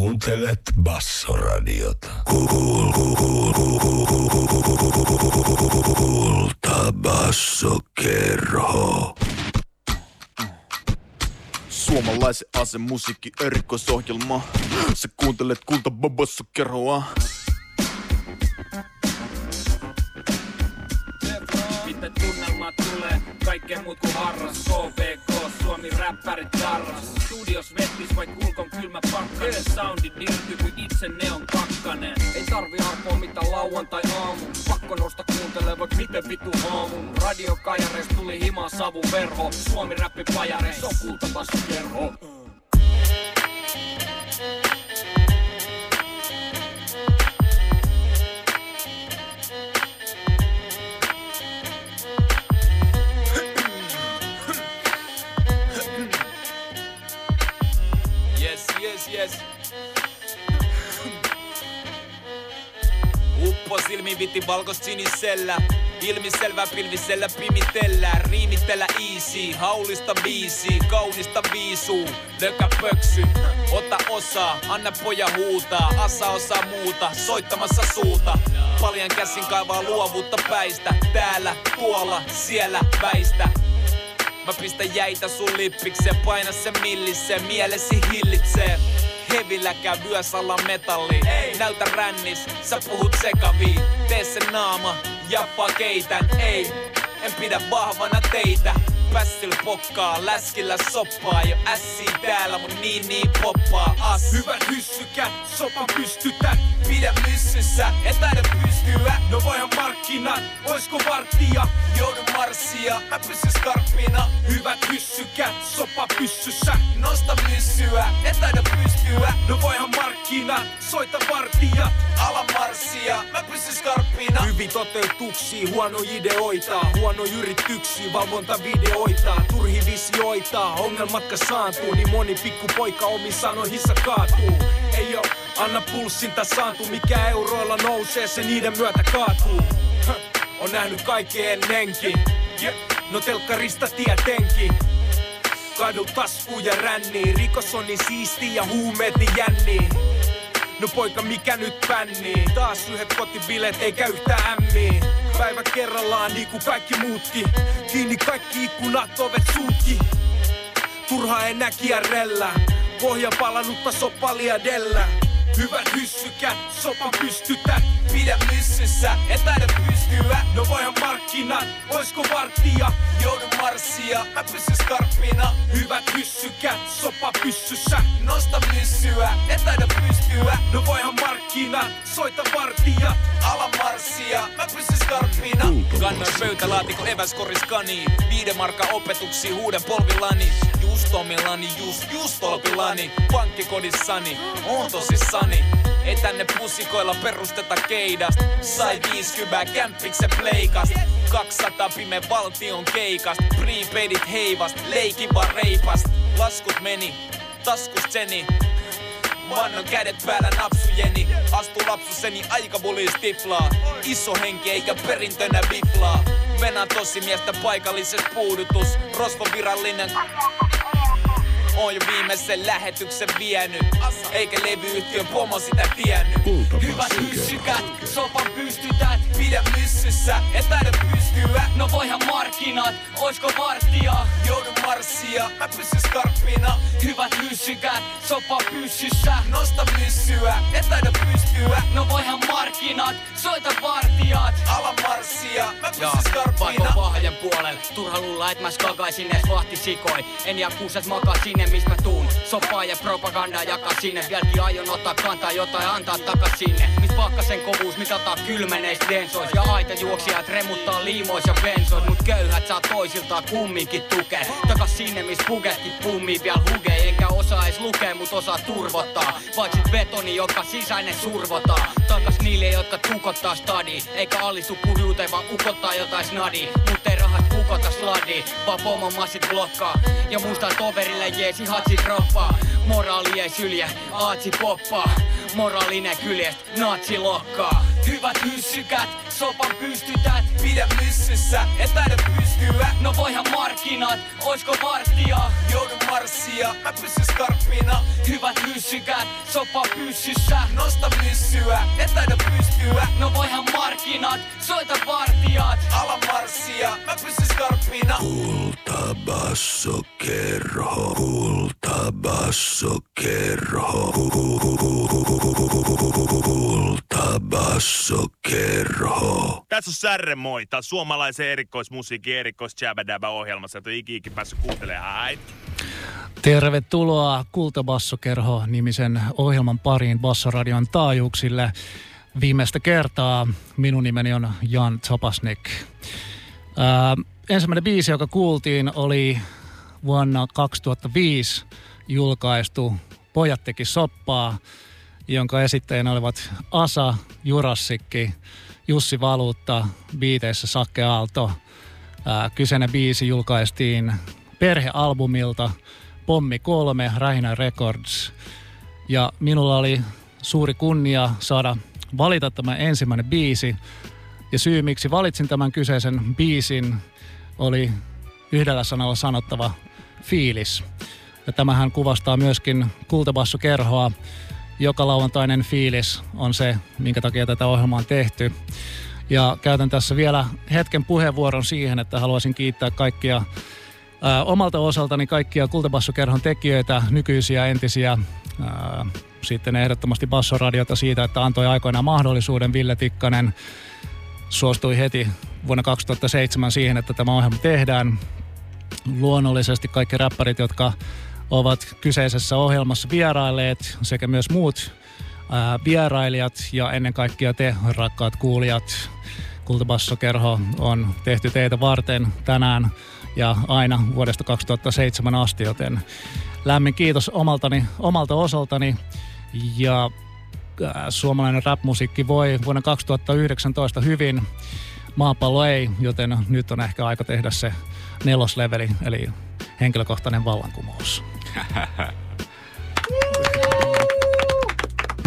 Kuuntelet Bassoradiota. Kulta Bassokerho. Suomalaisen asemusiikki erikoisohjelma. Sä kuuntelet kulta bobossa kerhoa. Miten tunnelmat tulee, kaikkea muut kuin harras KVK, Suomi räppärit tarras Studios vettis vai kulkon kylmä pakkanen. Soundin irti kuin itse neon kakkanen. Ei tarvi arpoa mitä lauantai aamu Pakko nousta kuuntelee vaikka miten vitu aamun Radio Kajarees tuli himaa savu verho. Suomi räppi pajarees on kultabassu kerho yes. Uppo silmi viti valkost sinisellä. Ilmiselvä pilvisellä pimitellään Riimitellä easy, haulista biisi Kaunista viisuu, lökä pöksy Ota osaa, anna poja huutaa Asa osaa muuta, soittamassa suuta. Paljon käsin kaivaa luovuutta päistä. Täällä, tuolla, siellä väistä. Mä pistän jäitä sun lippikseen, paina se millisseen, mielesi hillitsee. Hevillä käy vyös alla metalli. Ei. Näytä rännis, sä puhut sekaviin. Tee se naama, jappaa keitän. Ei, en pidä vahvana teitä. Pässyl pokkaa, läskillä soppaa. Jo ässi täällä mun niin niin poppaa. As Hyvät hyssykät, sopan pystytät Pidä myssyssä, et taida pystyä. No voihan markkinat, oisko varttia? Joudun marssia, mä pysyn skarppina. Hyvät hyssykät, sopa pyssyssä. Nosta myssyä, et taida pystyä. No voihan markkinat, soita vartija Ala marssia, mä pysyn skarppina. Hyvin toteutuksia, huono ideoita. Huono yrityksiä, valvontavideoita Turhi visioita, ongelmat saantuu Niin moni pikku poika omin sanoihinsa kaatuu. Ei oo, anna pulssin tasaantuu Mikä euroilla nousee, se niiden myötä kaatuu. Höh, On nähnyt kaikkea ennenkin. No telkkarista tietenkin. Kadu tasku ja ränni Rikos on niin siisti ja huumeet niin jänni No poika mikä nyt pännii Taas yhdet kotibileet eikä yhtään ämmiä Päivä kerrallaan niin kuin kaikki muutkin. Kiinni kaikki ikkunat, ovet suutki Turha enää kierrellä. Pohja palannutta sopalia dellä Hyvät hyssykät, sopa pystytät Pidä myssyssä, et taida pystyä. No voihan markkinat, oisko vartija Joudun marssia, mä pysyn skarppina. Hyvät hyssykät, sopa pyssyssä. Nosta myssyä, et taida pystyä. No voihan markkinat, soita vartija Ala marssia, mä pysyn skarppina. Kannoin pöytälaatikko eväskoris kani Viiden markka opetuksi huuden polvillani. Just omillani, just, just tolpillani Pankkikodissani, on tosissani ei tänne pusikoilla perusteta keidast Sai 50 kämppiksen pleikast 200 pime valtion keikast Prepaidit heivast, leikin vaan reipast. Laskut meni, taskus seni Vannon kädet päällä napsujeni. Astu lapsuseni aika bulis tiflaa Iso henki eikä perintönä biflaa Venän tosi miestä paikallises puudutus. Rosvon virallinen Oon jo viimeisen lähetyksen vienyt. Eikä levyyhtiön pomo sitä tiennyt. Hyvät hyssykät, sopan pystytät Pidä myssyssä, et taida pystyä. No voihan markkinat, oisko vartija Joudun marssia, mä pysyn skarppina. Hyvät hyssykät, sopa pyssyssä. Nosta myssyä, et taida pystyä. No voihan markkinat, soita vartijat. Ala marssia, mä pysyn skarppina. vahjan puolelle Turha luulla, et mä skakaisin ees vahti sikoi. En jää kuuset makaa sinne, mistä mä tuun. Soppaa ja propagandaa jakaa sinne. Vieläkin aion ottaa kantaa jotain antaa takas sinne. Mis pakkasen kovuus mitataan kylmeneistä densois Ja aita juoksijat remuttaa liimois ja bensois Mut köyhät saa toisiltaan kumminkin tukea. Takas sinne, mis puketkin pummii vielä hugei Enkä osaa edes lukea, mut osaa turvottaa Vaik sit betoni, joka sisäinen survotaan Takas niille, jotka tukottaa stadi Eikä alistu kurjuuteen, vaan ukottaa jotain snadi. Mut ei rahat kukota sladi Vaan pomon massit blokkaa. Ja musta toverille jeesi hatsi droppaa. Moraali ei sylje, aatsi poppaa. Moraalinen kyljest, natsi lokkaa Hyvät hyssykät, sopan pystytät Pidä myssyssä, et taida pystyä No voihan markkinat, oisko varttia? Joudun marssia, mä pysyn skarppina Hyvät hyssykät, sopan pyssyssä Nosta myssyä, et taida pystyä No voihan markkinat, soita vartijat Ala marssia, mä pysyn skarppina Kulta basso kerho, kulta basso kerho, kulta basso kerho. Tässä on Särre moi. Tää on suomalaisen erikoismusiikin erikois ohjelmassa. Et ole iki päässyt kuuntelemaan. Hai. Tervetuloa Kultabassokerho nimisen ohjelman pariin Bassoradion taajuuksille. Viimeistä kertaa minun nimeni on Jan Topasnik. Ää, ensimmäinen biisi, joka kuultiin, oli vuonna 2005 julkaistu Pojat teki soppaa, jonka esittäjänä olivat Asa, Jurassikki, Jussi Valuutta, biiteissä Sakke Aalto. Ää, kyseinen biisi julkaistiin perhealbumilta Pommi 3, Rähinä Records. Ja minulla oli suuri kunnia saada valita tämä ensimmäinen biisi. Ja syy, miksi valitsin tämän kyseisen biisin, oli yhdellä sanalla sanottava fiilis. Ja tämähän kuvastaa myöskin kultabassokerhoa. Joka lauantainen fiilis on se, minkä takia tätä ohjelmaa on tehty. Ja käytän tässä vielä hetken puheenvuoron siihen, että haluaisin kiittää kaikkia ää, omalta osaltani kaikkia Kultabassokerhon tekijöitä, nykyisiä, entisiä, ää, sitten ehdottomasti Bassoradiota siitä, että antoi aikoinaan mahdollisuuden. Ville Tikkanen suostui heti vuonna 2007 siihen, että tämä ohjelma tehdään. Luonnollisesti kaikki räppärit, jotka ovat kyseisessä ohjelmassa vierailleet sekä myös muut ää, vierailijat ja ennen kaikkea te, rakkaat kuulijat. Kultabassokerho on tehty teitä varten tänään ja aina vuodesta 2007 asti, joten lämmin kiitos omaltani, omalta osaltani ja suomalainen rap-musiikki voi vuonna 2019 hyvin, maapallo ei, joten nyt on ehkä aika tehdä se nelosleveli, eli henkilökohtainen vallankumous.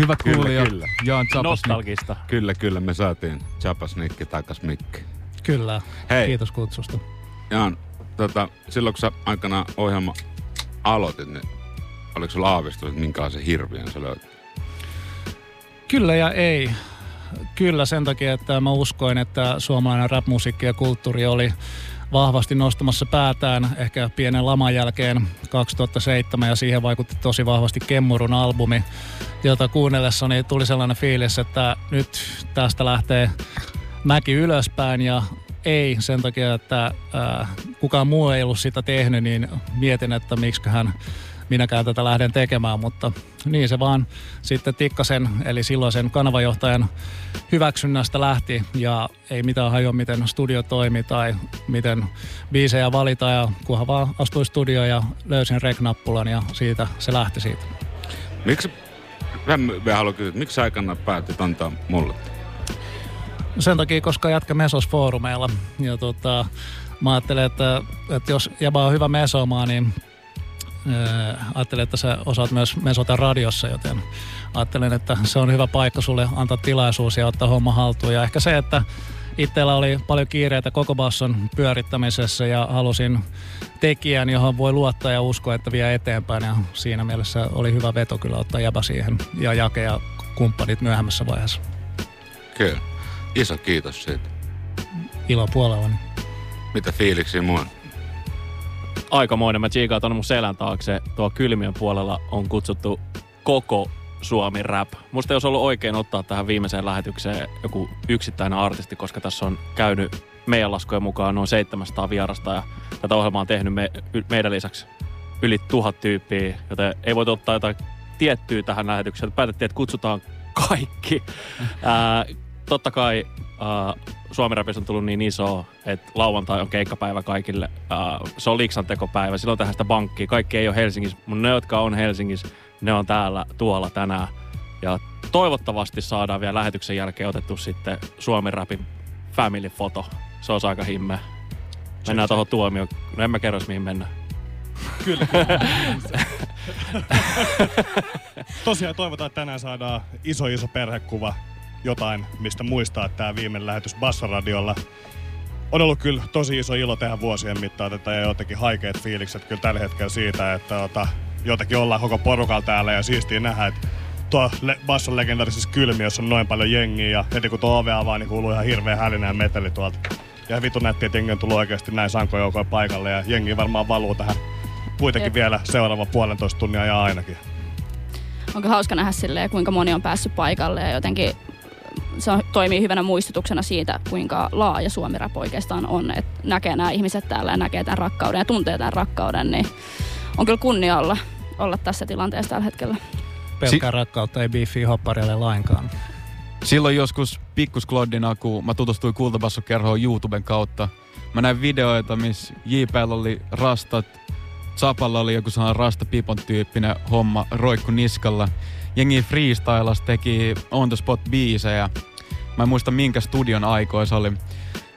Hyvä kuulija. kyllä. Jaan. Nostalgista. Kyllä, kyllä, me saatiin Chapasnikki takas Mikki. Kyllä, Hei. kiitos kutsusta. Jaan, tota, silloin kun sä aikana ohjelma aloitit, niin oliko sulla aavistus, että minkälaisen hirviön sä löyt? Kyllä ja ei. Kyllä sen takia, että mä uskoin, että suomalainen rap-musiikki ja kulttuuri oli vahvasti nostamassa päätään ehkä pienen laman jälkeen 2007 ja siihen vaikutti tosi vahvasti Kemmurun albumi, jota kuunnellessani tuli sellainen fiilis, että nyt tästä lähtee mäki ylöspäin ja ei sen takia, että ää, kukaan muu ei ollut sitä tehnyt, niin mietin, että miksiköhän minäkään tätä lähden tekemään, mutta niin se vaan sitten Tikkasen, eli silloisen kanavajohtajan hyväksynnästä lähti ja ei mitään hajoa, miten studio toimi tai miten biisejä valita ja kunhan vaan astuin studioon ja löysin rek-nappulan ja siitä se lähti siitä. Miksi, mä haluan kysyä, miksi aikana päätit antaa mulle? Sen takia, koska jatka mesos foorumeilla ja tota, mä ajattelen, että, että jos jäbä on hyvä mesomaan, niin ää, ajattelen, että sä osaat myös mesota radiossa, joten ajattelen, että se on hyvä paikka sulle antaa tilaisuus ja ottaa homma haltuun. Ja ehkä se, että itsellä oli paljon kiireitä koko basson pyörittämisessä ja halusin tekijän, johon voi luottaa ja uskoa, että vie eteenpäin. Ja siinä mielessä oli hyvä veto kyllä ottaa jäbä siihen ja Jake ja kumppanit myöhemmässä vaiheessa. Kyllä. Iso kiitos siitä. Ilo puolellani. Mitä fiiliksiä muun? Aikamoinen. Mä tsiikaan tonne mun selän taakse. Tuo kylmien puolella on kutsuttu koko Suomi rap. Musta jos ollut oikein ottaa tähän viimeiseen lähetykseen joku yksittäinen artisti, koska tässä on käynyt meidän laskujen mukaan noin 700 vierasta ja tätä ohjelmaa on tehnyt me, meidän lisäksi yli tuhat tyyppiä, joten ei voi ottaa jotain tiettyä tähän lähetykseen. Päätettiin, että kutsutaan kaikki. Ää, totta kai ää, Suomi Rapis on tullut niin iso, että lauantai on keikkapäivä kaikille. Ää, se on liksan tekopäivä, silloin tehdään sitä bankkia. Kaikki ei ole Helsingissä, mutta ne, jotka on Helsingissä, ne on täällä tuolla tänään. Ja toivottavasti saadaan vielä lähetyksen jälkeen otettu sitten Suomi Rapin family foto. Se on aika himmeä. Mennään tuohon tuomioon. No en mä kerro, mihin mennään. Kyllä. Tosiaan toivotaan, että tänään saadaan iso iso perhekuva jotain, mistä muistaa tämä viimeinen lähetys Bassoradiolla. On ollut kyllä tosi iso ilo tehdä vuosien mittaan tätä ja jotenkin haikeat fiilikset kyllä tällä hetkellä siitä, että ota, jotenkin ollaan koko porukalla täällä ja siistiä nähdä, että tuo le- basson legendaarisessa kylmiössä on noin paljon jengiä ja heti kun tuo ove avaa, niin kuuluu ihan hirveä hälinä ja meteli tuolta. Ja vitu nätti, että jengi on tullut oikeasti näin sankojoukoja paikalle ja jengi varmaan valuu tähän kuitenkin Jep. vielä seuraava puolentoista tunnia ja ainakin. Onko hauska nähdä silleen, kuinka moni on päässyt paikalle ja jotenkin se on, toimii hyvänä muistutuksena siitä, kuinka laaja Suomi Rap oikeastaan on. Että näkee nämä ihmiset täällä ja näkee tämän rakkauden ja tuntee tämän rakkauden, niin on kyllä kunnia olla, olla tässä tilanteessa tällä hetkellä. Pelkkää rakkautta ei biifiä hopparille lainkaan. Silloin joskus pikkuskloddina, kun mä tutustuin Kultabassokerhoon YouTuben kautta, mä näin videoita, missä JPL oli rastat, Zapalla oli joku sellainen rastapipon tyyppinen homma, roikku niskalla. Jengi freestylas teki on the spot biisejä. Mä en muista minkä studion aikoja se oli.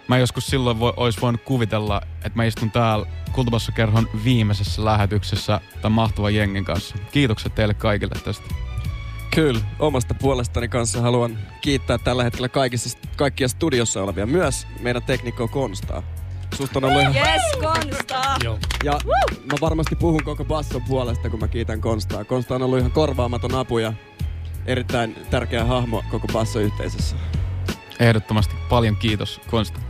Mä joskus silloin vo, ois voinut kuvitella, että mä istun täällä Kultabassokerhon viimeisessä lähetyksessä tämän mahtavan jengin kanssa. Kiitokset teille kaikille tästä. Kyllä, omasta puolestani kanssa haluan kiittää tällä hetkellä kaikissa, kaikkia studiossa olevia, myös meidän teknikko Konstaa. Susta on ollut ihan... Yes, Konsta! Joo. Ja mä varmasti puhun koko basson puolesta, kun mä kiitän Konstaa. Konsta on ollut ihan korvaamaton apu ja erittäin tärkeä hahmo koko bassoyhteisössä. Ehdottomasti paljon kiitos Konsta.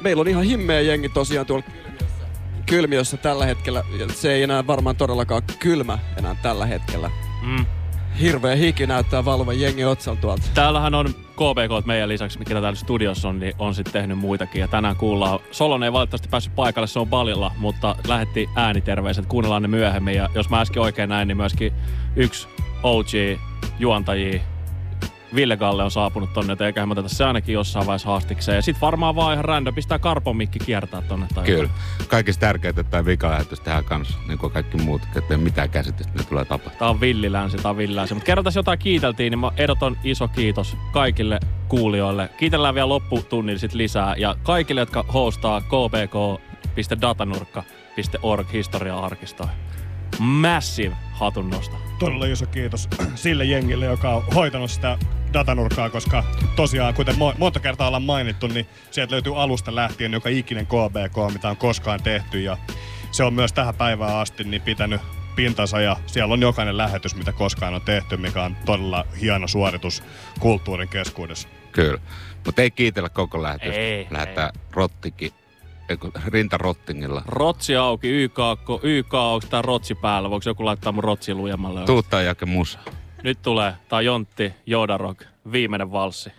Meillä on ihan himmeä jengi tosiaan tuolla kylmiössä, kylmiössä tällä hetkellä. Ja se ei enää varmaan todellakaan kylmä enää tällä hetkellä. Mm. Hirveä hiki näyttää valuvan jengi otsalla tuolta. Täällähän on KBK meidän lisäksi, mikä täällä studiossa on, niin on sitten tehnyt muitakin. Ja tänään kuullaan, Solon ei valitettavasti päässyt paikalle, se on Balilla, mutta lähetti ääniterveiset, kuunnellaan ne myöhemmin. Ja jos mä äsken oikein näin, niin myöskin yksi OG juontaji Ville Galle on saapunut tonne, joten eiköhän me tätä se ainakin jossain vaiheessa haastikseen. Ja sit varmaan vaan ihan random pistää karpon mikki kiertää tonne. Tai Kyllä. Kaikista tärkeintä, että tämä vikalähetys tehdään kanssa, niin kuin kaikki muut, että ei mitään käsitystä, mitä tulee tapahtumaan. Tää on villilänsi, tää on villilänsi. Mutta kerran tässä jotain kiiteltiin, niin mä ehdoton iso kiitos kaikille kuulijoille. Kiitellään vielä lopputunnilla sit lisää. Ja kaikille, jotka hostaa kbk.datanurkka.org historia-arkistoa. Massive hatunnosto. Todella iso kiitos sille jengille, joka on hoitanut sitä datanurkkaa, koska tosiaan, kuten mo- monta kertaa ollaan mainittu, niin sieltä löytyy alusta lähtien joka ikinen KBK, mitä on koskaan tehty. Ja se on myös tähän päivään asti niin pitänyt pintansa ja siellä on jokainen lähetys, mitä koskaan on tehty, mikä on todella hieno suoritus kulttuurin keskuudessa. Kyllä. Mutta ei kiitellä koko lähetystä. Ei, Lähetään rottikin, eiku, rintarottingilla. Rotsi auki, YK, YK onko tää rotsi päällä? Voiko joku laittaa mun rotsi lujemmalle? Tuuttaa jake musa. Nyt tulee, tää on Jontti, Jodarok, viimeinen valssi.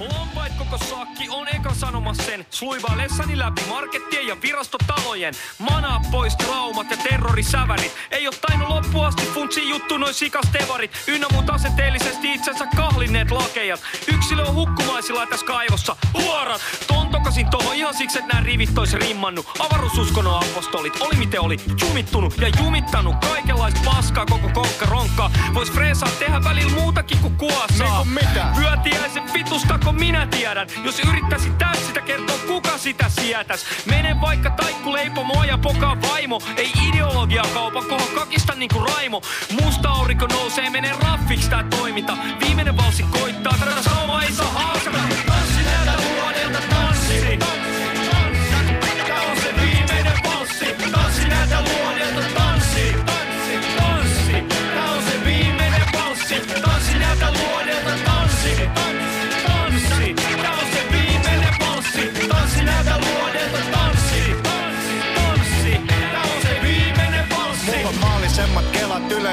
Lompait koko sakki on eka sanomas sen. Sluivaillessani läpi markettien ja virastotalojen. Manaa pois traumat ja terrorisävärit. Ei oo tainnut loppuasti funtsi juttu noin sikastevarit. Ynnä muut asenteellisesti itsensä kahlinneet lakejat. Yksilö on hukkumaisilla tässä kaivossa. Huorat! Tontokasin tohon ihan siksi, että nää rivit tois rimmannu. Avaruususkonnon apostolit oli miten oli jumittunut ja jumittanut kaikenlaista paskaa koko konkka ronkkaa. Vois freesaa tehdä välillä muutakin kuin kuosaa. Niinku mitä? Vyötiäisen vitustako minä tiedän. Jos yrittäisit täys sitä kertoa, kuka sitä sietäs. Mene vaikka taikku leipomo ja pokaa vaimo. Ei ideologia kaupan koho kakista niinku Raimo. Musta aurinko nousee, menee raffiks tää toiminta. Viimeinen valsi koittaa, tätä saumaa ei saa haasata.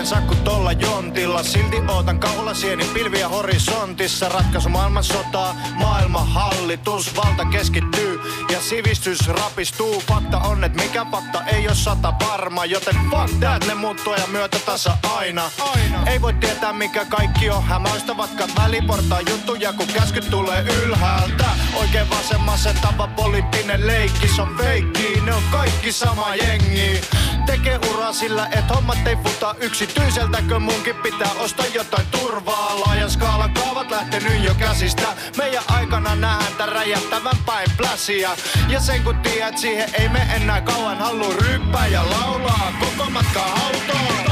Yleensä kuin tolla jontilla. Silti ootan kaulasieni pilviä horisontissa. Ratkaisu maailmansotaa, maailman hallitus. Valta keskittyy ja sivistys rapistuu. Fakta on, että mikä fakta ei oo sata varma. Joten fuck that, ne muuttuu ja myötätasa aina. aina. Ei voi tietää mikä kaikki on hämäistä, vaikka väliportaan juttuja, kun käskyt tulee ylhäältä. Oikein vasen masentava poliittinen leikki, se on feikki. Ne on kaikki sama jengi. Tekee uraa sillä, et hommat ei futa yksityiseltäkö munkin pitää ostaa jotain turvaa. Laajan skaalan kaavat lähtenyt jo käsistä. Meidän aikana nähdään tän räjähtävän päin pläsiä. Ja sen kun tiedät, siihen ei me enää kauan halua ryppää ja laulaa. Koko matka autoon.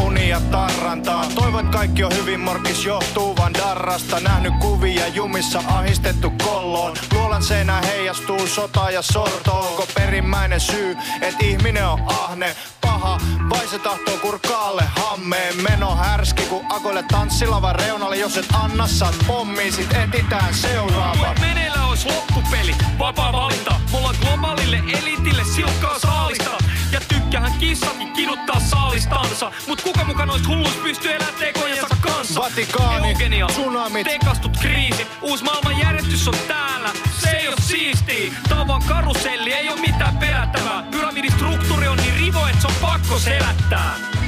Unia tarrantaa. Toivon kaikki on hyvin, morkis johtuu vaan darrasta. Nähnyt kuvia jumissa ahistettu kolloon. Luolan seinä heijastuu sota ja sorto. Onko perimmäinen syy, että ihminen on ahne? Paha, vai se tahtoo kurkaalle hammeen meno härski, kun akoille tanssilavan reunalle. Jos et anna, saat pommi, sit etitään seuraava. Meneillä olisi loppupeli, vapaa valinta. Mulla globaalille elitille silkkaa saalista. Ja tykkähän kissakin kiduttaa saalistansa. Mut kuka muka noist hullus pystyy elää tekojensa kanssa? Vatikaani, Eugenia, tsunamit. tekastut kriisit. Uusi maailman järjestys on täällä. Se ei oo siistiä. Tää on vaan karuselli, ei oo mitään pelättävää. Pyramidistruktuuri on niin rivo, et se on pakko selättää.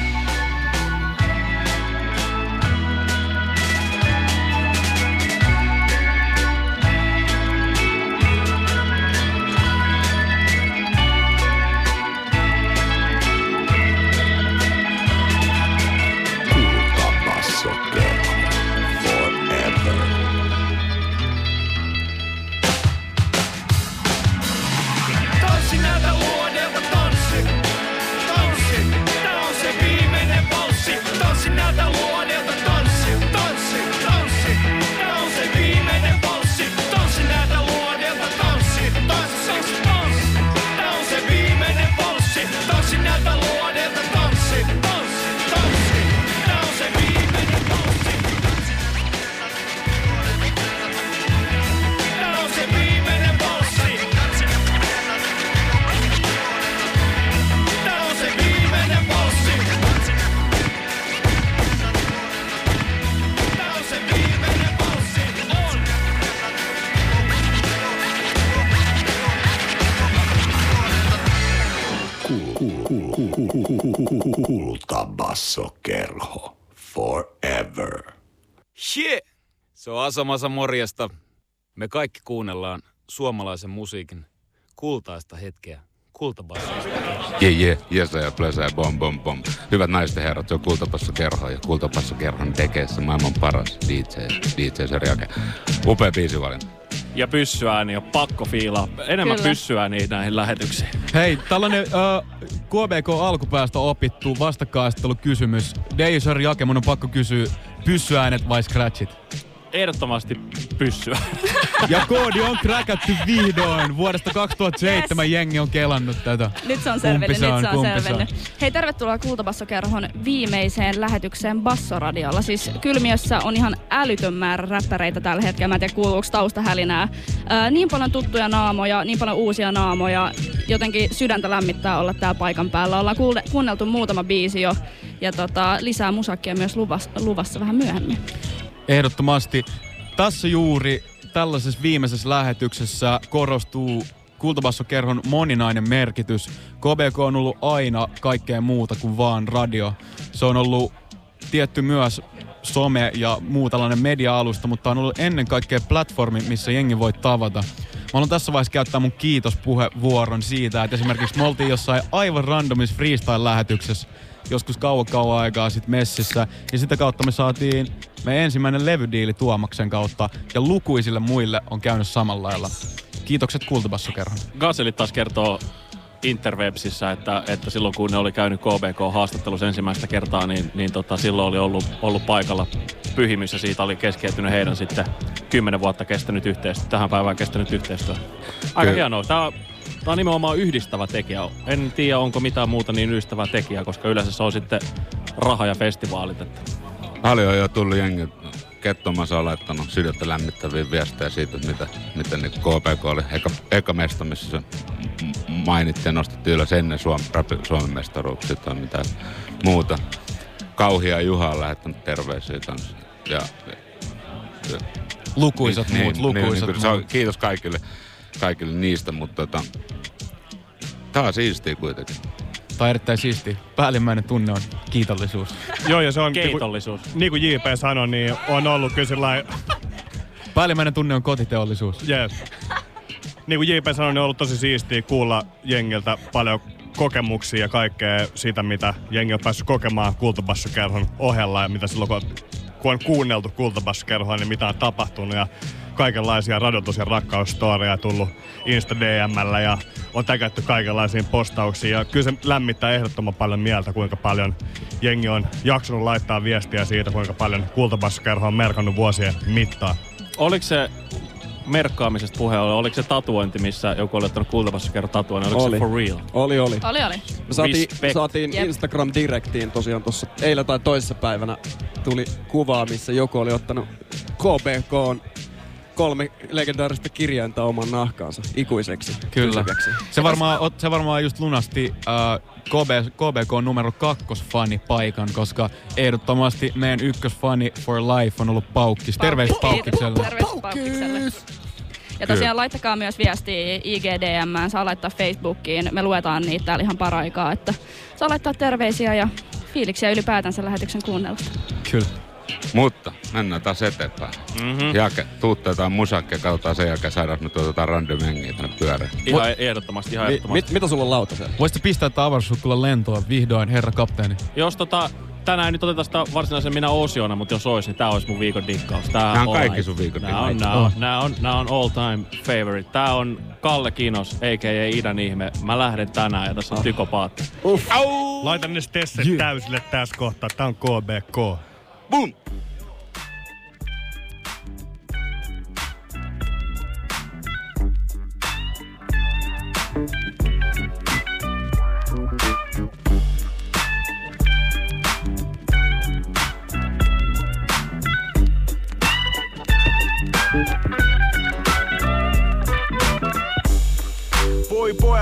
Kultabassokerho. Forever. Shit! Se on Asamasa morjesta. Me kaikki kuunnellaan suomalaisen musiikin kultaista hetkeä. Kultabassoa. Jee, jee, jesa ja plösä ja bom, bom, bom. Hyvät naiset ja herrat, se on Kultapassa Kerho ja Kultapassa Kerhon tekeissä maailman paras DJ, DJ Seriake. Upea biisivalinta. Ja pyssyääni on pakko fiilaa. Enemmän Kyllä. pyssyääniä näihin lähetyksiin. Hei, tällainen uh, KBK alkupäästä opittu vastakkaistelukysymys. Deisar Jake, mun on pakko kysyä, pyssyäänet vai scratchit? Ehdottomasti pyssyä. Ja koodi on kräkätty vihdoin. Vuodesta 2007 yes. jengi on kelannut tätä. Nyt se on selvinnyt, Kumpi nyt se on selvinnyt. Hei, tervetuloa Kultabassokerhon viimeiseen lähetykseen Bassoradiolla. Siis Kylmiössä on ihan älytön määrä räppäreitä tällä hetkellä. Mä en tiedä, kuuluuko taustahälinää. Ää, niin paljon tuttuja naamoja, niin paljon uusia naamoja. Jotenkin sydäntä lämmittää olla täällä paikan päällä. Ollaan kuunneltu muutama biisi jo. Ja tota, lisää musakkia myös luvassa, luvassa vähän myöhemmin. Ehdottomasti. Tässä juuri tällaisessa viimeisessä lähetyksessä korostuu Kultabassokerhon moninainen merkitys. KBK on ollut aina kaikkea muuta kuin vaan radio. Se on ollut tietty myös some ja muu tällainen media-alusta, mutta on ollut ennen kaikkea platformi, missä jengi voi tavata. Mä haluan tässä vaiheessa käyttää mun kiitospuhevuoron siitä, että esimerkiksi me oltiin jossain aivan randomissa freestyle-lähetyksessä joskus kauan kauan aikaa sitten messissä. Ja sitä kautta me saatiin meidän ensimmäinen levydiili Tuomaksen kautta. Ja lukuisille muille on käynyt samalla lailla. Kiitokset Kultabassokerhon. Gazelit taas kertoo Interwebsissä, että, että silloin kun ne oli käynyt KBK-haastattelussa ensimmäistä kertaa, niin, niin tota, silloin oli ollut, ollut paikalla pyhimys ja siitä oli keskeytynyt heidän sitten kymmenen vuotta kestänyt yhteistyö, tähän päivään kestänyt yhteistyö. Aika Kyllä. hienoa. Tämä, tämä on nimenomaan yhdistävä tekijä. En tiedä, onko mitään muuta niin yhdistävää tekijää, koska yleensä se on sitten raha ja festivaalit. Että. Paljon on jo tullut jengi. Kettomassa on laittanut sydäntä lämmittäviä viestejä siitä, että mitä, miten niin KPK oli eka, eka mesta, missä se m- mainittiin ja nostettiin ylös ennen Suom, rapi, Suomen mestaruuksia tai mitä muuta. Kauhia Juha on lähettänyt terveisiä kanssa. Ja, ja, Lukuisat muut, lukuisat kyllä se on, muut. kiitos kaikille, kaikille niistä, mutta tota, tää on siistiä kuitenkin. Tai erittäin siisti. Päällimmäinen tunne on kiitollisuus. Joo, ja se on... Keitollisuus. Niin kuin, niin kuin JP sanoi, niin on ollut kyllä sellainen... Päällimmäinen tunne on kotiteollisuus. Yes. Niin kuin JP sanoi, niin on ollut tosi siistiä kuulla jengiltä paljon kokemuksia ja kaikkea siitä, mitä jengi on päässyt kokemaan Kultabassokerhon ohella ja mitä silloin, kun on, kun on kuunneltu Kultabassokerhoa, niin mitä on tapahtunut. Ja kaikenlaisia radotus- ja rakkaustoreja tullut Insta DMllä ja on täkätty kaikenlaisiin postauksiin. Ja kyllä se lämmittää ehdottoman paljon mieltä, kuinka paljon jengi on jaksanut laittaa viestiä siitä, kuinka paljon kultabassokerho on merkannut vuosien mittaan. Oliko se merkkaamisesta puhe oli, oliko se tatuointi, missä joku oli ottanut kultavassa kerran tatuoinnin, oliko Oli. se for real? Oli, oli. Oli, oli. Me saatiin, Respect. saatiin Jep. Instagram Directiin tosiaan tuossa eilen tai toisessa päivänä tuli kuvaa, missä joku oli ottanut KBK kolme legendaarista kirjainta oman nahkaansa ikuiseksi. Kyllä. pysyväksi. Se varmaan, se varmaan just lunasti äh, KB, KBK numero kakkosfani paikan, koska ehdottomasti meidän ykkösfani for life on ollut Paukkis. Terveistä Paukkikselle. Ja tosiaan laittakaa myös viestiä IGDM, saa laittaa Facebookiin. Me luetaan niitä täällä ihan paraikaa, että saa laittaa terveisiä ja fiiliksiä ylipäätänsä lähetyksen kuunnellusta. Kyllä. Mutta mennään taas eteenpäin. Mm-hmm. Jake, tuutte jotain musakkia, katsotaan sen jälkeen saadaan nyt otetaan random jengiä tänne pyörään. Ihan ehdottomasti, ihan Mi- ehdottomasti. mit, mitä sulla on lautasella? Voisitte pistää tämä avaruussukkula lentoon vihdoin, herra kapteeni. Jos tota, tänään ei nyt oteta sitä varsinaisen minä osiona, mutta jos olisi, niin tää olisi mun viikon dikkaus. Tää Nää on kaikki night. sun viikon nää on, nää on, Oh. nää on, nää on all time favorite. Tää on Kalle Kinos, a.k.a. Idän ihme. Mä lähden tänään ja tässä on Tyko Paatti. Laitan ne stesset yeah. täysille tässä kohtaa. Tää on KBK. Boom!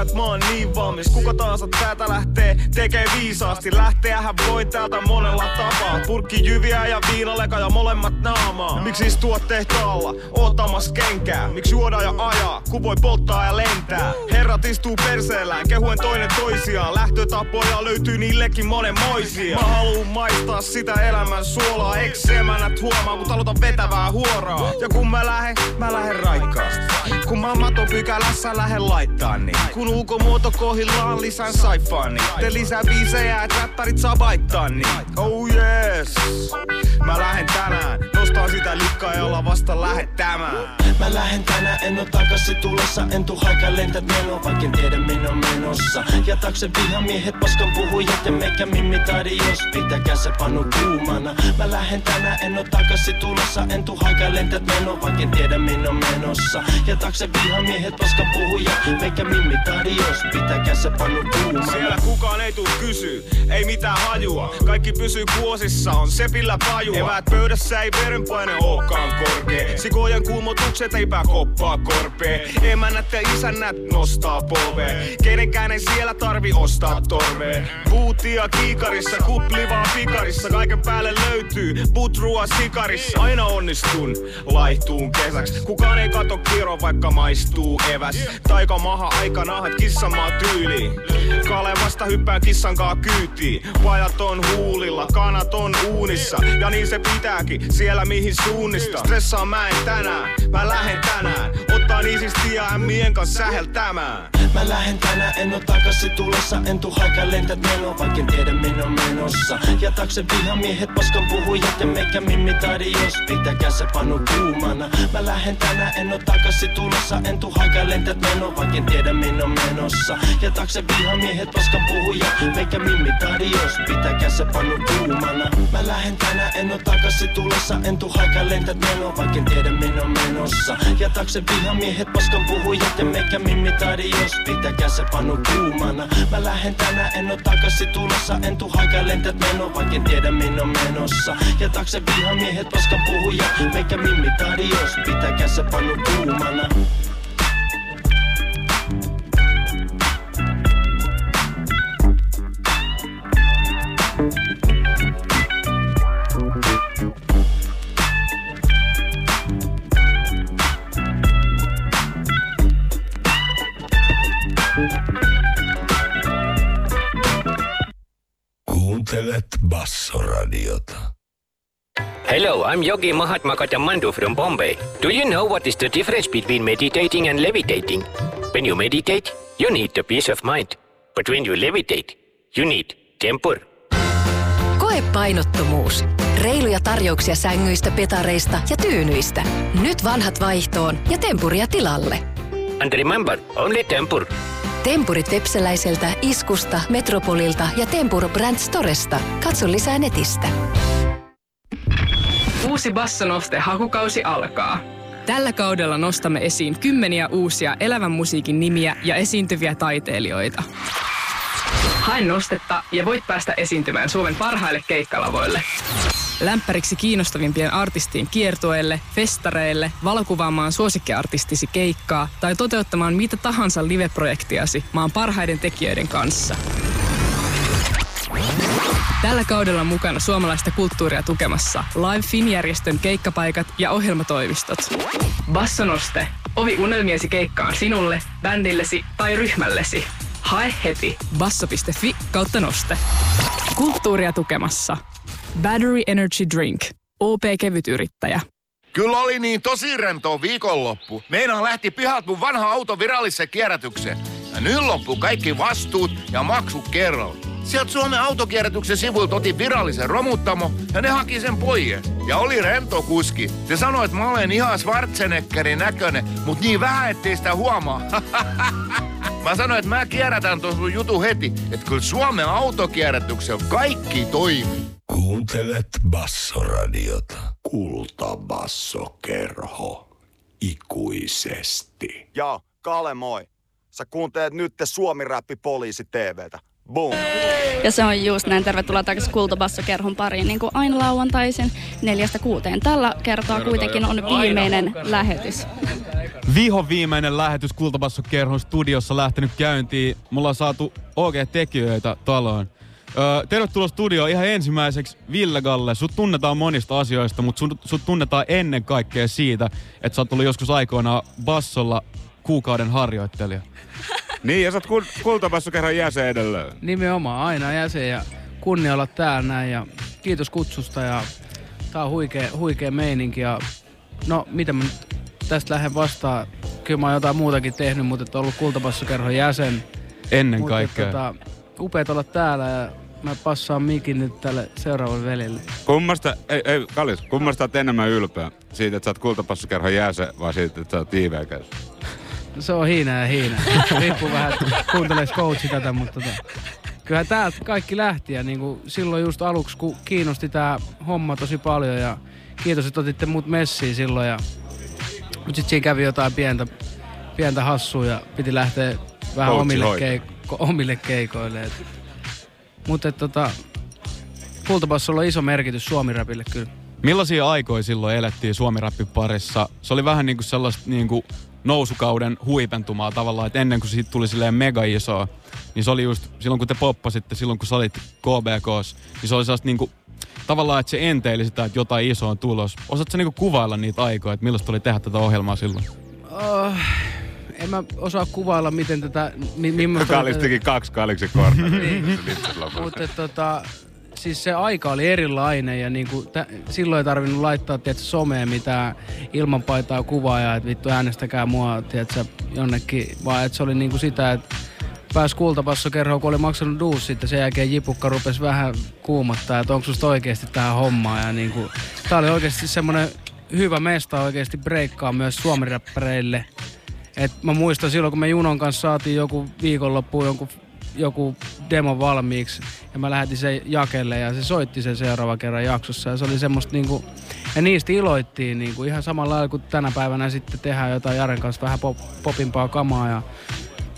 Pojat, mä oon niin valmis. Kuka tahansa täältä lähtee, tekee viisaasti. Lähteähän voi täältä monella tapaa. Purkki jyviä ja viinaleka ja molemmat naamaa. Miksi istua tehtaalla, oottamas kenkää? Miksi juoda ja ajaa, kun voi polttaa ja lentää? Herrat istuu perseellään, kehuen toinen toisiaan. Lähtötapoja löytyy niillekin monenmoisia. Mä haluun maistaa sitä elämän suolaa. Eks emänät huomaa, kun talutan vetävää huoraa. Ja kun mä lähen, mä lähen raikkaasti. Kun mä maton pykälässä lähen laittaa niin. Kun ulkomuoto kohillaan lisään saifaan niin. Te lisää biisejä, et räppärit saa vaittaa niin. Oh yes. Mä lähen tänään, nostan sitä likkaa jolla vasta lähettämään. Mä lähden tänään, en oo takaisin tulossa En tuu haika lentät meno, vaikka en tiedä minne on menossa. Ja takse vihamiehet, paskan puhujat ja meikä mimmi taidi jos? Pitäkää se panu kuumana. Mä lähden tänään, en oo takaisin tulossa En tuu haika lentät meno, vaikka en tiedä minne on menossa. Ja takse vihamiehet, paskan puhujat Meikä mimmi taidi jos? Pitäkää se panu kuumana. Siellä kukaan ei tuu kysyy, ei mitään hajua. Kaikki pysyy kuosissa, on sepillä pajua. Eväät pöydässä ei verenpaine ookaan korkee. Sikojen kuumotukset ei pää koppaa korpee. Emännät ja isännät nostaa polvee. Kenenkään ei siellä tarvi ostaa torvee. Puutia kiikarissa, kuplivaa pikarissa. Kaiken päälle löytyy putrua sikarissa. Aina onnistun, laihtuun kesäks. Kukaan ei kato kiro, vaikka maistuu eväs. Taika maha aika nahat kissamaa tyyliin. Kalevasta hyppään kissankaa kyytiin. Pajat on huulilla, kanat on uunissa. Ja niin se pitääkin, siellä mihin suunnista. Stressaa mä en tänään, mä lähen tänään. Ottaa niisisti ja ämmien kanssa säheltämään. Mä lähden tänään, en oo takaisin tulossa En tuu haika lentät meno, vaikka en tiedä minne on menossa. Ja takse vihamiehet, paskan puhujat ja meikä mimmi taidi jos Pitäkää se panu kuumana. Mä lähden tänään, en oo takaisin tulossa En tuu haika lentät meno, vaikka en tiedä minne on menossa. Ja takse vihamiehet, paskan puhujat Meikä mimmi taidi jos Pitäkää se panu kuumana. Mä lähden tänään, en oo takaisin tulossa En tuu haika lentät meno, vaikka en tiedä minne on menossa. Ja takse vihamiehet, paskan puhujat ja meikä mimmi taidi jos Pitäkää se panu kuumana. Mä lähden tänään, en oo takaisin tulossa. En tuu haika lentät meno, vaikka en tiedä minne on menossa. Ja takse vihamiehet, paskan puhujat Meikä mimmi taidi jos Pitäkää se panu kuumana Kuuntelet Bassoradiota. Hello, I'm Yogi Mahatma Katamandu from Bombay. Do you know what is the difference between meditating and levitating? When you meditate, you need the peace of mind. But when you levitate, you need tempur. Koe painottomuus. Reiluja tarjouksia sängyistä, petareista ja tyynyistä. Nyt vanhat vaihtoon ja tempuria tilalle. And remember, only Tempur. Tempurit Tepseläiseltä, Iskusta, Metropolilta ja Tempur Brand Storesta. Katso lisää netistä. Uusi Bassonoste hakukausi alkaa. Tällä kaudella nostamme esiin kymmeniä uusia elävän musiikin nimiä ja esiintyviä taiteilijoita. Hae nostetta ja voit päästä esiintymään Suomen parhaille keikkalavoille. Lämpäriksi kiinnostavimpien artistien kiertueelle, festareille, valokuvaamaan suosikkiartistisi keikkaa tai toteuttamaan mitä tahansa live-projektiasi maan parhaiden tekijöiden kanssa. Tällä kaudella mukana suomalaista kulttuuria tukemassa Live Fin-järjestön keikkapaikat ja ohjelmatoimistot. Bassonoste. Ovi unelmiesi keikkaan sinulle, bändillesi tai ryhmällesi. Hae heti basso.fi kautta noste. Kulttuuria tukemassa. Battery Energy Drink. OP-kevytyrittäjä. Kyllä oli niin tosi rento viikonloppu. Meinaan lähti pihat mun vanha auto viralliseen kierrätykseen. Ja nyt loppu kaikki vastuut ja maksut kerralla. Sieltä Suomen autokierrätyksen sivuilta otin virallisen romuttamo ja ne haki sen pois. Ja oli rento kuski. Se sanoi, että mä olen ihan Schwarzeneggerin näköinen, mutta niin vähän, ettei sitä huomaa. mä sanoin, että mä kierrätän tuon sun jutu heti, että kyllä Suomen autokierrätyksen kaikki toimii. Kuuntelet Bassoradiota. Kultabassokerho. Ikuisesti. Joo, Kale moi. Sä kuuntelet nyt Suomi-räppi poliisi TVtä. Boom. Ja se on just näin. Tervetuloa takaisin Kultabassokerhon pariin, niin kuin aina lauantaisin neljästä kuuteen. Tällä kertaa kuitenkin on viimeinen lähetys. Viho viimeinen lähetys Kultabassokerhon studiossa lähtenyt käyntiin. Mulla on saatu OG-tekijöitä taloon. Öö, tervetuloa studioon ihan ensimmäiseksi Ville Galle. Sut tunnetaan monista asioista, mutta sut, sut tunnetaan ennen kaikkea siitä, että sä oot ollut joskus aikoinaan bassolla kuukauden harjoittelija. Niin, ja sä oot kul- kultabassokerhon jäsen edelleen. Nimenomaan, aina jäsen ja kunnia olla täällä näin ja kiitos kutsusta ja tää on huikea, huikea meininki ja no mitä mä nyt tästä lähden vastaan. Kyllä mä oon jotain muutakin tehnyt, mutta et ollut kultabassokerhon jäsen. Ennen Mutta, kaikkea. Tota, upeat olla täällä ja mä passaan mikin nyt tälle seuraavalle velille. Kummasta, ei, ei Kalis, kummasta oot enemmän ylpeä? Siitä, että sä oot kultapassokerhon jäsen vai siitä, että sä oot IVkäs? Se on hiina ja hiina. Riippuu vähän, että kuunteleeko coachi tätä, mutta tota, kyllähän täältä kaikki lähti ja niinku silloin just aluksi, kun kiinnosti tää homma tosi paljon ja kiitos, että otitte mut messiin silloin ja mut sit siinä kävi jotain pientä, pientä hassua ja piti lähteä vähän Coachi omille, hoitaa. Keik- omille keikoille. Et. Mutta tota, Kultabassolla on iso merkitys Suomi-rapille kyllä. Millaisia aikoja silloin elettiin Suomi-rappin parissa? Se oli vähän niinku sellaista niinku nousukauden huipentumaa tavallaan, että ennen kuin siitä tuli silleen mega isoa, niin se oli just silloin kun te poppasitte, silloin kun sä olit KBKs, niin se oli sellaista niinku, tavallaan, että se enteili sitä, että jotain isoa on tulos. Osaatko sä niinku kuvailla niitä aikoja, että millaista oli tehdä tätä ohjelmaa silloin? Oh, en mä osaa kuvailla, miten tätä... Mi, millaista- Kalis teki kaksi kaliksen kornaa. Niin. Mutta tota, siis se aika oli erilainen ja niinku, tä, silloin ei tarvinnut laittaa tietysti, someen mitään ilmanpaitaa kuvaajaa, että vittu äänestäkää mua tietysti, jonnekin, vaan että se oli niinku sitä, että pääsi kultapassokerhoon, kun oli maksanut duus sitten sen jälkeen jipukka rupesi vähän kuumottaa, että onko susta oikeasti tähän hommaan ja niinku, tää oli oikeasti semmonen hyvä mesta oikeasti breikkaa myös suomiräppäreille. Et mä muistan silloin, kun me Junon kanssa saatiin joku viikonloppu joku, joku demo valmiiksi ja mä lähetin sen jakelle ja se soitti sen seuraava kerran jaksossa ja se oli semmoista niinku, ja niistä iloittiin niinku ihan samalla lailla kuin tänä päivänä sitten tehdään jotain Jaren kanssa vähän pop, popimpaa kamaa ja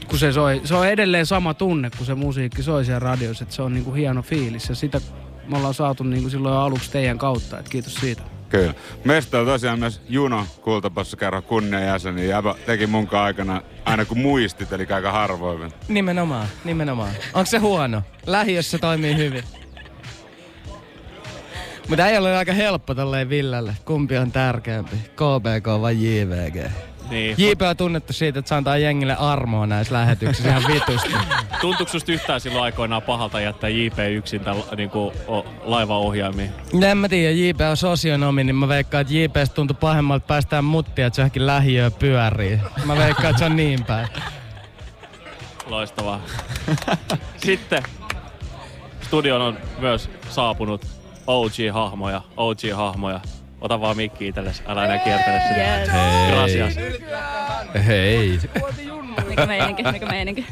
kun se soi, se on edelleen sama tunne, kun se musiikki soi siellä radiossa, että se on niinku hieno fiilis ja sitä me ollaan saatu niinku silloin aluksi teidän kautta, että kiitos siitä. Kyllä. On tosiaan myös Juno kultapassokerhon kunniajäsen, niin jäbä teki mun kanssa aikana aina kun muistit, eli aika harvoin. Nimenomaan, nimenomaan. Onko se huono? Lähiössä toimii hyvin. Mutta ei ole aika helppo tolleen Villelle. Kumpi on tärkeämpi? KBK vai JVG? Niin. JP on tunnettu siitä, että se antaa jengille armoa näissä lähetyksissä ihan vitusti. Tuntuuko susta yhtään silloin aikoinaan pahalta jättää JP yksin tämän niin o, laivaohjaimiin? No en mä tiedä, JP on sosionomi, niin mä veikkaan, että JPstä tuntui pahemmalta päästään muttia, että se johonkin lähiöön pyörii. Mä veikkaan, että se on niin päin. Loistavaa. Sitten studion on myös saapunut OG-hahmoja, OG-hahmoja. Ota vaan mikki itsellesi, älä enää kiertele sitä. Yes. Hei. Gracias. Hei. Mikä meininki, mikä meininki.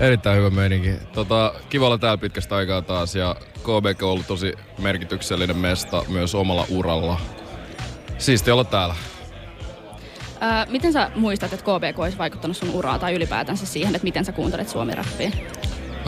Erittäin hyvä meininki. Tota, kiva olla täällä pitkästä aikaa taas ja KBK on ollut tosi merkityksellinen mesta myös omalla uralla. Siisti olla täällä. Öö, miten sä muistat, että KBK olisi vaikuttanut sun uraa tai ylipäätänsä siihen, että miten sä kuuntelet suomi-räppiä?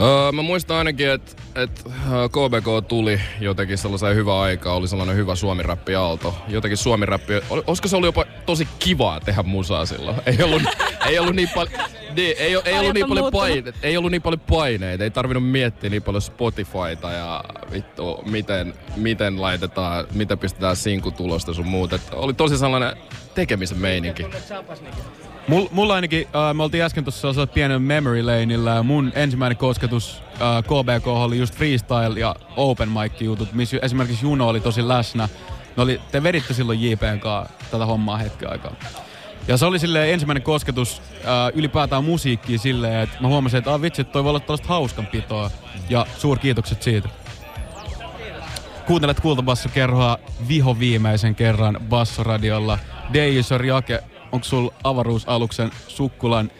Öö, mä muistan ainakin, että et, KBK tuli jotenkin sellaiseen hyvä aikaa, oli sellainen hyvä suomi-räppi aalto. Jotenkin suomi-räppi, ol- olisiko se ollut jopa tosi kivaa tehdä musaa silloin? Ei ollut, ei ollut niin paljon... Niin, ei, ei, ollut niin on paljon paineita, ei ollut niin paljon paineita, ei tarvinnut miettiä niin paljon Spotifyta ja vittu, miten, miten laitetaan, miten pistetään sinkutulosta sun muut. Et oli tosi sellainen tekemisen meininki. Mul, mulla ainakin, äh, me oltiin äsken tuossa pienen memory laneilla ja mun ensimmäinen kosketus äh, KBK oli just freestyle ja open mic jutut, missä esimerkiksi Juno oli tosi läsnä. Ne oli, te veditte silloin JPn kanssa tätä hommaa hetken aikaa. Ja se oli silleen ensimmäinen kosketus äh, ylipäätään musiikkiin silleen, että mä huomasin, että ah, vitsi, toi voi olla tällaista hauskanpitoa. Ja suurkiitokset siitä. Kuuntelet Kultabassokerhoa viho viimeisen kerran Bassoradiolla. Deisor Jake, onko sul avaruusaluksen sukkulan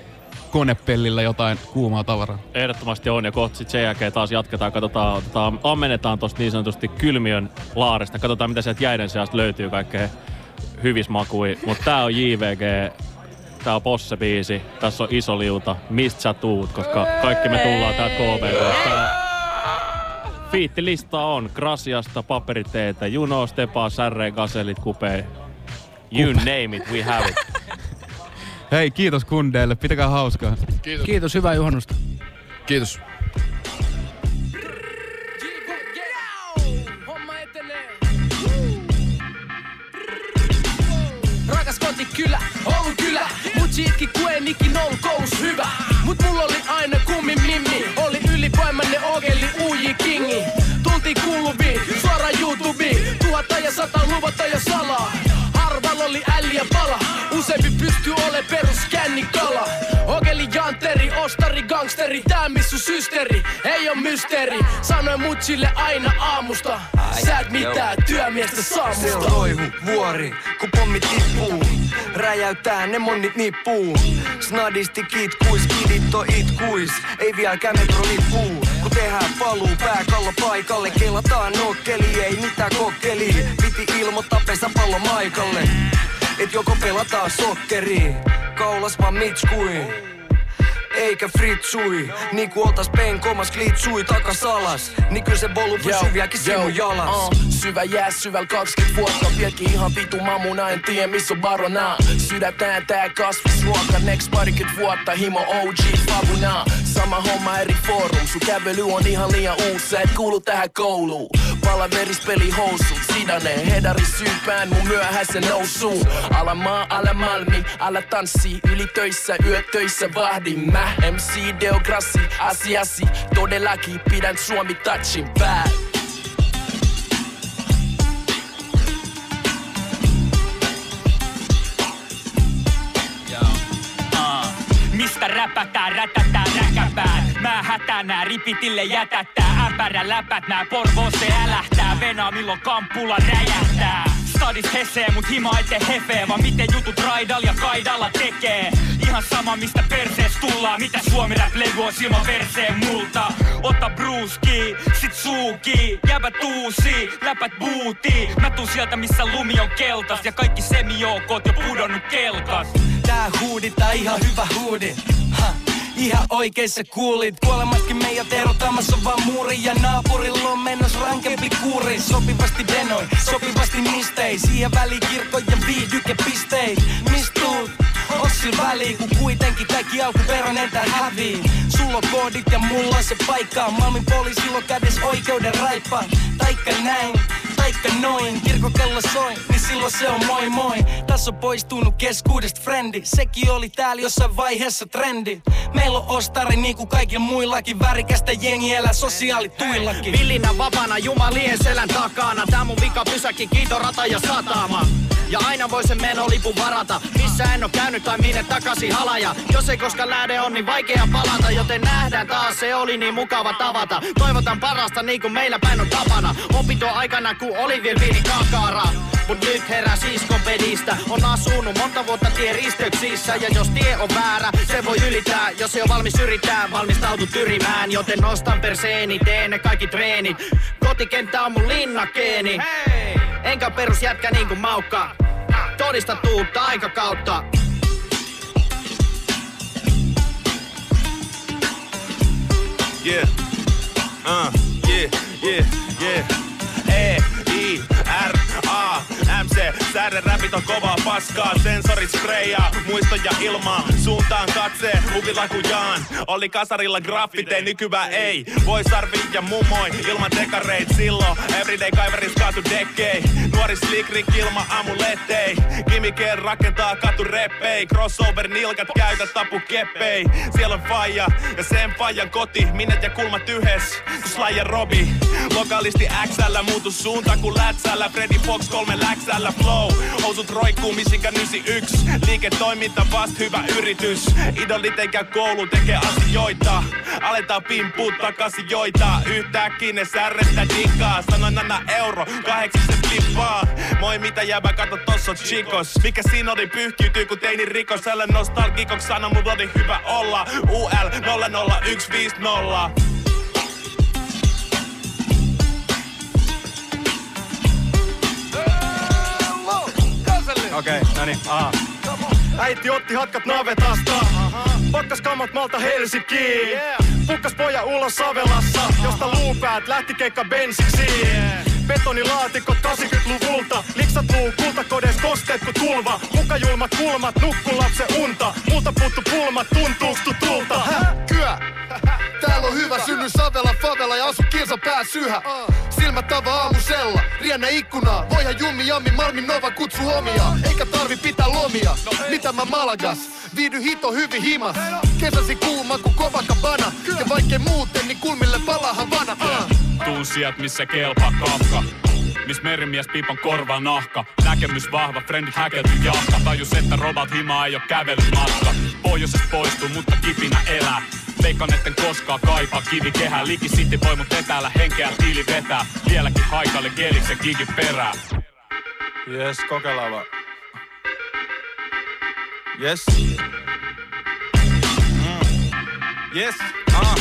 konepellillä jotain kuumaa tavaraa? Ehdottomasti on ja kohta sit sen jälkeen taas jatketaan, katsotaan, otetaan, ammennetaan tosta niin sanotusti kylmiön laarista. Katsotaan mitä sieltä jäiden seasta löytyy kaikkea hyvismakui. Mutta tää on JVG, tää on Posse-biisi, tässä on iso liuta, mistä sä tuut, koska kaikki me tullaan täältä KBK. Fiittilista on Grasiasta, Paperiteetä, Juno, Stepa, Särre, Gaselit, Kupe. You name it, we have it. Hei, kiitos kundeille. Pitäkää hauskaa. Kiitos. Kiitos, hyvää juhannusta. Kiitos. Rakas Oulun kylä Mut itki kun en ikin ollut koulus hyvä Mut mulla oli aina kummi mimmi Oli ylivoimainen ogeli uji kingi Tultiin kuuluviin, suoraan YouTubeen Tuhatta ja sata luvata ja salaa Harvalla oli äliä pala Useampi pystyy ole perus kännikala Ogeli janteri, ostari, gangsteri Tää missu systeri, ei oo mysteeri Sanoin mutsille aina aamusta Sä et mitään työmiestä Se on toihu, vuori, kun pommi tippuu. Räjäytää ne monnit nippuu. Snadisti kitkuis, kidit on itkuis. Ei vieläkään metrolippuu. Kun tehdään paluu pääkallo paikalle, kelataan nokkeli, ei mitään kokkeli. Piti ilmoittaa pesäpallo maikalle. Et joko pelataan sokkeri, kaulas vaan mitskui. Eikä fritsui, niinku oltais penkomas glitsui takas alas. Niin kyllä se bolu pysyy vieläkin sinun jalas. Uh, syvä jää syvällä 20 vuotta. Vieläkin ihan vitu mamuna, en tiedä missä on barona Sydätään tää kasvisruoka Next parikymmentä vuotta. Himo OG Fabuna Sama homma eri forum. Sun kävely on ihan liian uusi. Sä et kuulu tähän kouluun. Palaverispeli housu. Sidane, hedari syypään mun myöhäisen nousuun Ala maa, ala malmi, ala tanssi. Yli töissä, yötöissä vahdin. Mä MC Deograssi, asiasi Todellakin pidän Suomi touchin Ah, Mistä räpätään, rätätään räkäpään Mä hätänää, ripitille jätättää. Ämpärä läpät, nää Porvoosse älähtää. Venaa milloin kamppulla räjähtää Stadis hesee, mut hima ette hefee Vaan miten jutut raidalla ja kaidalla tekee Ihan sama mistä persees tullaan Mitä suomi rap levy on silman verseen multa Ota bruski, sit suuki Jäbä tuusi, läpät buuti Mä tuun sieltä missä lumi on keltas Ja kaikki semijoukot jo pudonnut kelkas Tää huudi, tää ihan hyvä huudi. Ha. Ihan oikeissa kuulit, kuolemaskin meidät erottamassa vaan muuri Ja naapurilla on mennos rankempi kuuri. Sopivasti denoi, sopivasti mistei. Siihen väliin kirkko ja viihdykepistei Mist tuut? Onks sillä väliä, kun kuitenkin kaikki alkuperäinen tää hävii Sulla on koodit ja mulla on se paikka. Maailmin poliisilla kädes oikeuden raippaa Taikka näin, taikka noin. Kirkokello soi, niin silloin se on moi moi. Tässä on poistunut keskuudesta frendi. Sekin oli täällä jossain vaiheessa trendi. Meillä on ostari niinku kaikilla muillakin. Värikästä jengi elää sosiaalituillakin. Villinä vapaana jumalien selän takana. Tää mun vika pysäkki, kiito rata ja satama. Ja aina voi sen menolipun varata. Missä en oo käynyt tai minne takaisin halaja. Jos ei koska lähde on niin vaikea palata. Joten nähdään taas se oli niin mukava tavata. Toivotan parasta niin kuin meillä päin on tapana. Opinto aikana kun oli vielä pieni kakara Mut nyt herää siskopedistä On asunut monta vuotta tien risteyksissä Ja jos tie on väärä, se voi ylittää Jos ei oo valmis yrittää, valmistautu tyrimään. Joten nostan perseeni, teen ne kaikki treenit. Kotikenttä on mun linnakeeni. Enkä perus jätkä niin kuin maukka. Todista tuutta aikakautta. Yeah. Uh, yeah, yeah, yeah. E, I, R, A, M, C. Säädön räpit on kovaa paskaa. Sensorit sprayaa, muistoja ilmaa. Suuntaan katsee, huvilla kujaan. Oli kasarilla graffite, nykyään ei. Voi sarvi ja mummoi, ilman dekareit silloin. Everyday kaiveris kaatu dekkei. Nuori slick rick ilma amulettei. Kimikeen rakentaa katu reppei. Crossover nilkat käytä tapu keppei. Siellä on faija ja sen faijan koti. Minnet ja kulmat yhes, Sly ja Robi. Lokalisti XL muutu suunta kun lätsällä. Freddy Fox kolme läksällä flow. Housut roikkuu Michigan 91. Liiketoiminta vast hyvä yritys. Idolit eikä koulu tekee asioita. Aletaan pimpuu takaisin joita. Yhtäkkiä ne särrettä digaa. Sanon anna euro, kahdeksi se flippaa. Moi mitä jäbä, kato tossa chikos. Mikä siinä oli pyyhkiytyy kun teini rikos. Älä nostalgikoks sano mun oli hyvä olla. UL 00150. Okei, okay, no niin, aha. Äiti otti hatkat navetasta. Pakkas kammat malta Helsinkiin. Pukkas poja ulos Savelassa, josta luupäät lähti keikka bensiksi. Betonilaatikot 80-luvulta, liksat luu kultakodes kosteet ku tulva. Mukajulmat kulmat, nukku lapsen unta. Multa puuttu pulmat, tuntuuks tutulta? Häh? Täällä on hyvä synny Savela favela ja asu kilsa pää syhä. Silmät tava aamusella, riennä ikkunaa. Voihan jummi jammi Malmin Nova kutsu homia. Eikä tarvi pitää lomia. Mitä mä Malagas? Viihdy hito hyvin himas. Kesäsi kuuma kuin Copacabana. Ja vaikkei muuten, niin kulmille palahan vana. Uh. Tuun sieltä, missä kelpaa kafka. Miss merimies piipan korva nahka. Näkemys vahva, frendit häkelty jahka. Tajus, että robot himaa ei oo kävelymatka. Pohjoisesta poistuu, mutta kipinä elää. Veikkaan, etten koskaan kaipaa kivi kehää. Liki City voi mut etäällä henkeä tiili vetää. Vieläkin haikalle geliksen gigin perää. Yes, kokeillaan vaan. Yes. Yes, ah.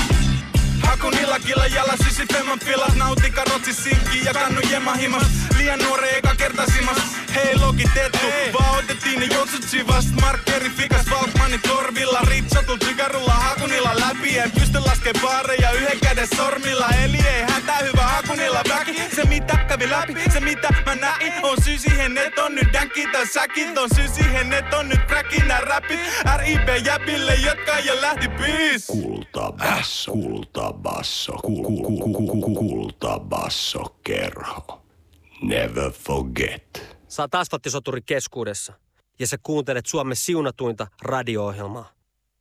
Hakunilla killa jalla sysi femman filat Nautin karotsi sinkki ja kannu jema himas Liian nuore eka kerta simas Hei logitettu, vaan otettiin ne jotsut sivast Markkeri fikas Valkmanin torvilla Ritsatul tykärulla hakunilla läpi. En pysty laskee baareja yhden käden sormilla. Eli ei hätä hyvä hakunilla väki. Se mitä kävi läpi, se mitä mä näin On syy siihen, et on nyt dänki tai säkit On syy siihen, et on nyt crackin nää räpit. RIP jäbille, jotka jo lähti biis. Kultabasso, kultabasso, kul, kul, kul, kul, kul, kul, kultabasso kerho. Never forget. Oot asfalttisoturi keskuudessa ja sä kuuntelet Suomen siunatuinta radio-ohjelmaa.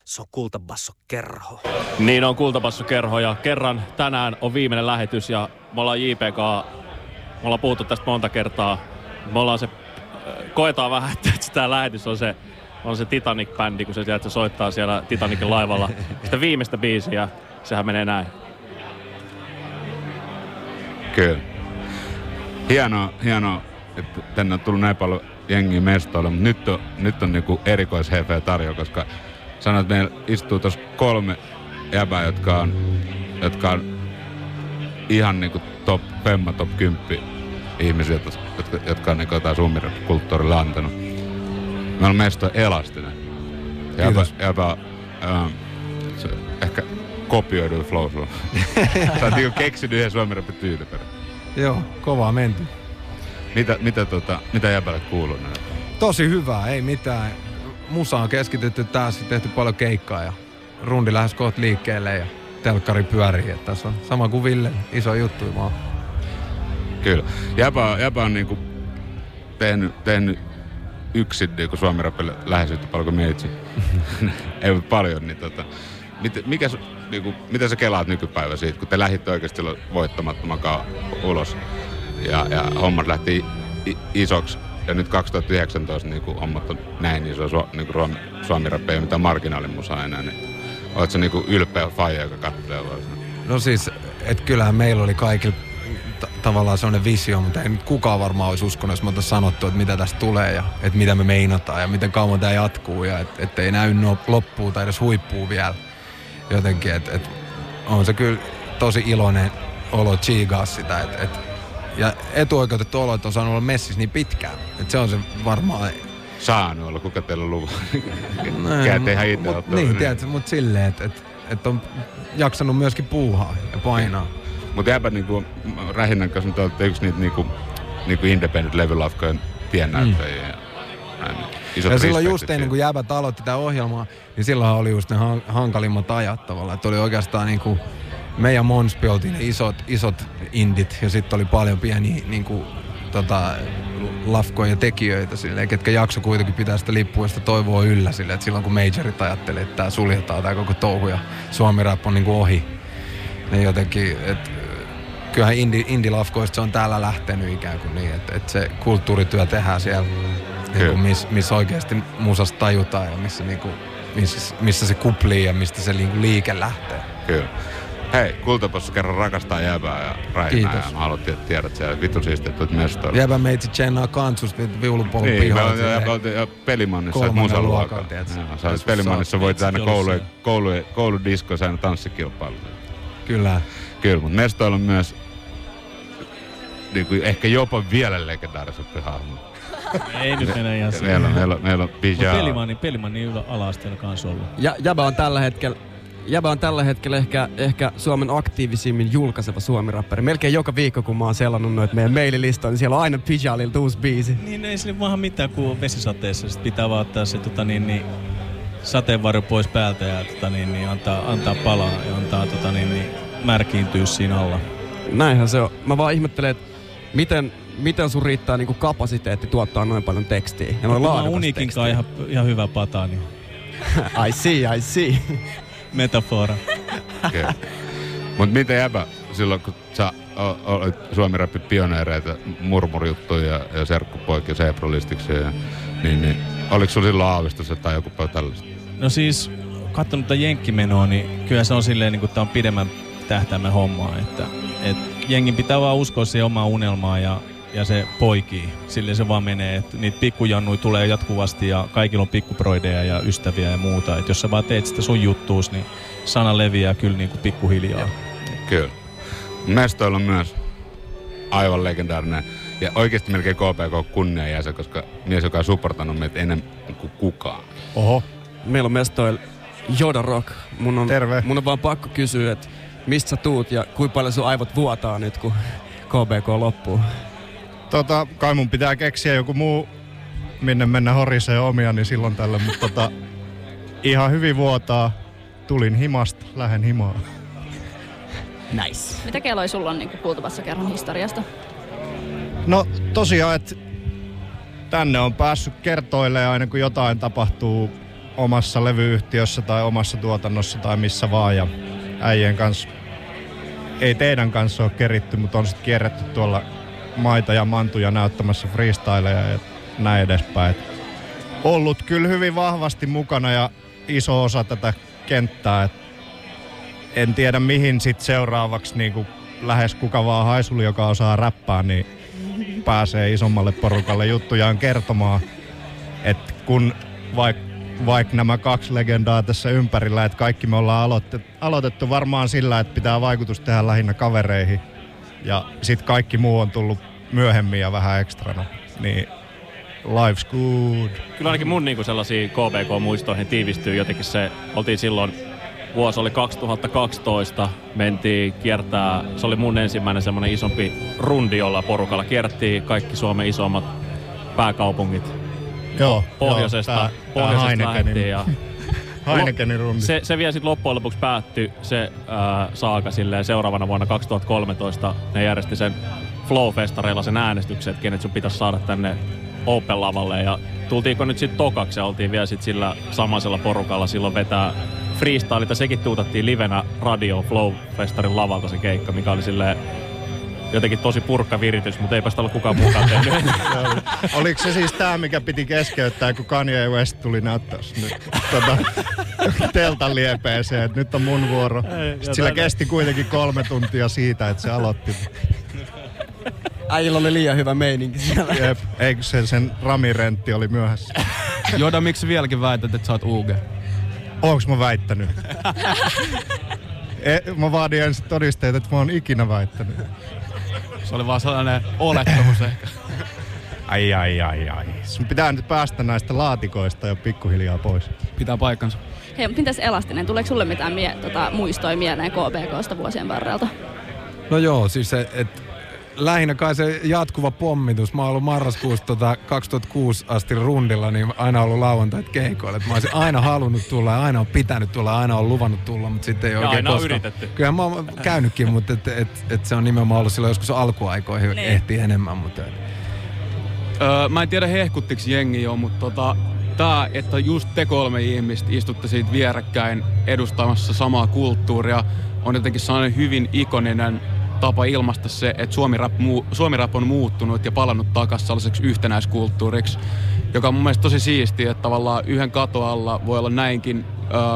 Se on Kultabasso kerho. Niin on Kultapasso kerho ja kerran tänään on viimeinen lähetys ja me ollaan JPK, me ollaan puhuttu tästä monta kertaa. Me ollaan se, äh, koetaan vähän, että tämä lähetys on se, on se Titanic-bändi, kun se sieltä soittaa siellä Titanicin laivalla sitä viimeistä biisiä. Sehän menee näin. Kyllä. Hienoa, hienoa, että tänne on tullut näin paljon jengiä mestoille, mutta nyt on, nyt on niinku erikoishefe tarjolla, koska sanoit, että meillä istuu tuossa kolme jäbää, jotka on, jotka on ihan niinku top, femma top 10 ihmisiä, jotka, jotka, jotka on niinku jotain kulttuurille antanut. Meillä on mesto elastinen. Jäbä, jäbä ähm, se, ehkä kopioiduin flow sulla. Sä oot niinku keksinyt yhden suomen rapin tyyliperä. Joo, kovaa menty. Mitä, mitä, tota, mitä jäbälle kuuluu näin? Tosi hyvää, ei mitään. Musa on keskitytty tässä, tehty paljon keikkaa ja rundi lähes kohta liikkeelle ja telkkari pyörii. Että tässä on sama kuin Ville, iso juttu vaan. Kyllä. Jäbä, jäbä on niinku tehnyt, tehnyt yksin niinku Suomen rapille lähes yhtä paljon kuin meitsi. Ei paljon, niin tota, mit, mikä, niinku, mitä sä kelaat nykypäivä siitä, kun te lähditte oikeasti voittamattomakaan ulos ja, ja hommat lähti isoksi ja nyt 2019 niin hommat on näin iso su, niin kuin ei ole mitään marginaalimusaa enää, niin sä niin ylpeä faija, joka katselee? No siis, että kyllähän meillä oli kaikilla t- tavallaan sellainen visio, mutta ei nyt kukaan varmaan olisi uskonut, jos me oltaisiin sanottu, että mitä tästä tulee ja että mitä me meinataan ja miten kauan tämä jatkuu ja että et ei näy no, tai edes huippuu vielä jotenkin. Että et on se kyllä tosi iloinen olo chiigaa sitä, että et, ja etuoikeutettu olo, että on saanut olla messissä niin pitkään. Että se on se varmaan Saanut olla, kuka teillä on luva? Näin, Käytte ihan itse mut. Niin, tiedätkö, mutta silleen, että et, et on jaksanut myöskin puuhaa ja painaa. Mutta jääpä niinku, Rähinnän kanssa nyt olette yksi niitä niinku, niinku independent levylafkojen tiennäyttäjiä. Mm. Ja, niin isot ja silloin just ennen kuin Jäbät aloitti tätä ohjelmaa, niin silloin oli just ne han- hankalimmat ajat tavallaan. Että oli oikeastaan niin kuin meidän Monspi oltiin ne isot, isot indit ja sitten oli paljon pieniä niin kuin, tota, lafkoja tekijöitä silleen, ketkä jakso kuitenkin pitää sitä lippua ja sitä toivoa yllä silleen, että silloin kun majorit ajattelee, että tämä suljetaan tämä koko touhu ja suomi rap on niin kuin ohi. Ne jotenkin, että kyllähän indie, indie-lafkoista se on täällä lähtenyt ikään kuin niin, että, että se kulttuurityö tehdään siellä, niin kuin missä miss oikeasti musasta tajutaan ja missä, niin kuin, missä, missä se kuplii ja mistä se niin kuin liike lähtee. Kyllä. Hei, Kultapossu kerran rakastaa jäävää ja Kiitos. ja mä haluan tiedä, tiedät siellä. Vittu siistiä, että tulet mestoille. Jäbä meitsi tsennaa kantsusta viulupolun Niin, me oltiin- silleen. ja- oltiin- ja Pelimannissa luokan, tiedätkö? Joo, Sä olit Joskus Pelimannissa, voit aina Itsekin koulu, ollut koulu, kouludiskoissa aina tanssikilpailuja. Kyllä. Kyllä, mutta mestoilla on myös niin kuin ehkä jopa vielä legendaarisempi hahmo. Ei nyt mennä ihan siihen. Meillä on, meillä on, meillä on. Pelimanni, Pelimanni ylä ala-asteella kanssa ollut. Ja, Jäbä on tällä hetkellä Jäbä on tällä hetkellä ehkä, ehkä Suomen aktiivisimmin julkaiseva suomirapperi. Melkein joka viikko, kun mä oon selannut noita meidän maililistoja, niin siellä on aina Pijalilta uusi biisi. Niin ei sille vaan mitään kuin vesisateessa. Sitten pitää vaan ottaa se tota, niin, niin, sateenvarjo pois päältä ja tota, niin, niin, antaa, antaa palaa ja antaa tota, niin, niin, märkiintyä siinä alla. Näinhän se on. Mä vaan ihmettelen, että miten, miten sun riittää niinku kapasiteetti tuottaa noin paljon tekstiä. Ja noin oon laadukasta Unikin ihan, ihan hyvä pata, niin I see, I see. metafora. Kyllä. Mutta miten jäbä silloin, kun sä olit Suomi Rappi pioneereita, murmurjuttuja ja, ja serkkupoikia, ja, niin, niin oliko sulla silloin aavistus tai joku tällaista? No siis, katsonut tätä jenkkimenoa, niin kyllä se on silleen, niin kuin tää on pidemmän tähtäimen hommaa, että, et jengin pitää vaan uskoa siihen omaan unelmaan ja, ja se poikii. Sille se vaan menee, että niitä pikkujannui tulee jatkuvasti ja kaikilla on pikkuproideja ja ystäviä ja muuta. Et jos sä vaan teet sitä sun juttuus, niin sana leviää kyllä niin kuin pikkuhiljaa. Kyllä. Mestoilla on myös aivan legendaarinen ja oikeasti melkein KPK kunnianjäsen, koska mies, joka on supportanut meitä enemmän kuin kukaan. Oho. Meillä on mestoilla Joda Rock. Mun on, Terve. Mun on vaan pakko kysyä, että mistä sä tuut ja kuinka paljon sun aivot vuotaa nyt, kun KBK loppuu. Tota, kai mun pitää keksiä joku muu, minne mennä horisee omia, niin silloin tällä, mutta tota, ihan hyvin vuotaa. Tulin himasta, lähden himaan. Nice. Mitä kelloja sulla on niin kuultavassa kerran historiasta? No tosiaan, että tänne on päässyt kertoilemaan aina kun jotain tapahtuu omassa levyyhtiössä tai omassa tuotannossa tai missä vaan. Ja äijien kanssa, ei teidän kanssa ole keritty, mutta on sitten kierretty tuolla maita ja mantuja näyttämässä freestyleja ja näin edespäin. Et ollut kyllä hyvin vahvasti mukana ja iso osa tätä kenttää. Et en tiedä mihin sitten seuraavaksi niin lähes kuka vaan haisuli, joka osaa räppää, niin pääsee isommalle porukalle juttujaan kertomaan. Että kun vaikka vaik nämä kaksi legendaa tässä ympärillä, että kaikki me ollaan aloitettu, aloitettu varmaan sillä, että pitää vaikutus tehdä lähinnä kavereihin. Ja sitten kaikki muu on tullut myöhemmin ja vähän ekstrana. Niin life's good. Kyllä ainakin mun niinku sellaisiin KBK-muistoihin tiivistyy jotenkin se, oltiin silloin, vuosi oli 2012, mentiin kiertää, se oli mun ensimmäinen semmoinen isompi rundi, jolla porukalla kierrettiin kaikki Suomen isommat pääkaupungit. Joo, Pohjoisesta, joo, tää- tää pohjoisesta Heinekenin- lähdettiin ja Heinekenin rundi. se, se vielä sitten loppujen lopuksi päättyi se ää, saaka silleen seuraavana vuonna 2013. Ne järjesti sen Flow-festareilla sen äänestyksen, että kenet sun pitäisi saada tänne Open-lavalle. Ja tultiinko nyt sitten tokaksi ja oltiin vielä sit sillä samaisella porukalla silloin vetää freestylita. Sekin tuutattiin livenä Radio Flow-festarin lavalta se keikka, mikä oli silleen jotenkin tosi purkka viritys, mutta eipä sitä ollut kukaan mukaan tehnyt. Oliko se siis tämä, mikä piti keskeyttää, kun Kanye West tuli näyttää nyt tota, teltan liepeeseen, että nyt on mun vuoro. Sitten sillä kesti kuitenkin kolme tuntia siitä, että se aloitti. Äijillä oli liian hyvä meininki siellä. Jep, eikö se sen ramirentti oli myöhässä? Joda, miksi vieläkin väität, että sä oot UG? Onks mä väittänyt? E, mä vaadin ensin todisteet, että mä oon ikinä väittänyt. Se oli vaan sellainen olettamus ehkä. Ai ai ai ai. Sun pitää nyt päästä näistä laatikoista jo pikkuhiljaa pois. Pitää paikkansa. Hei, mutta mitäs Elastinen, tuleeko sulle mitään mie- tota, muistoja mieleen KBKsta vuosien varrelta? No joo, siis se, et, lähinnä kai se jatkuva pommitus. Mä oon ollut marraskuusta tota 2006 asti rundilla, niin aina ollut lauantait keikoilla. Mä olisin aina halunnut tulla ja aina on pitänyt tulla, aina on luvannut tulla, mutta sitten ei Ja oikein aina on koskaan. yritetty. Kyllä mä oon käynytkin, mutta et, et, et se on nimenomaan ollut silloin joskus alkuaikoihin Niin. ehti enemmän. Mutta et. Öö, mä en tiedä hehkuttiko jengi jo, mutta tota, tää, että just te kolme ihmistä istutte siitä vierekkäin edustamassa samaa kulttuuria, on jotenkin sellainen hyvin ikoninen tapa ilmaista se, että Suomi rap, muu, Suomi rap on muuttunut ja palannut takaisin sellaiseksi yhtenäiskulttuuriksi, joka on mun mielestä tosi siistiä, että tavallaan yhden katoalla voi olla näinkin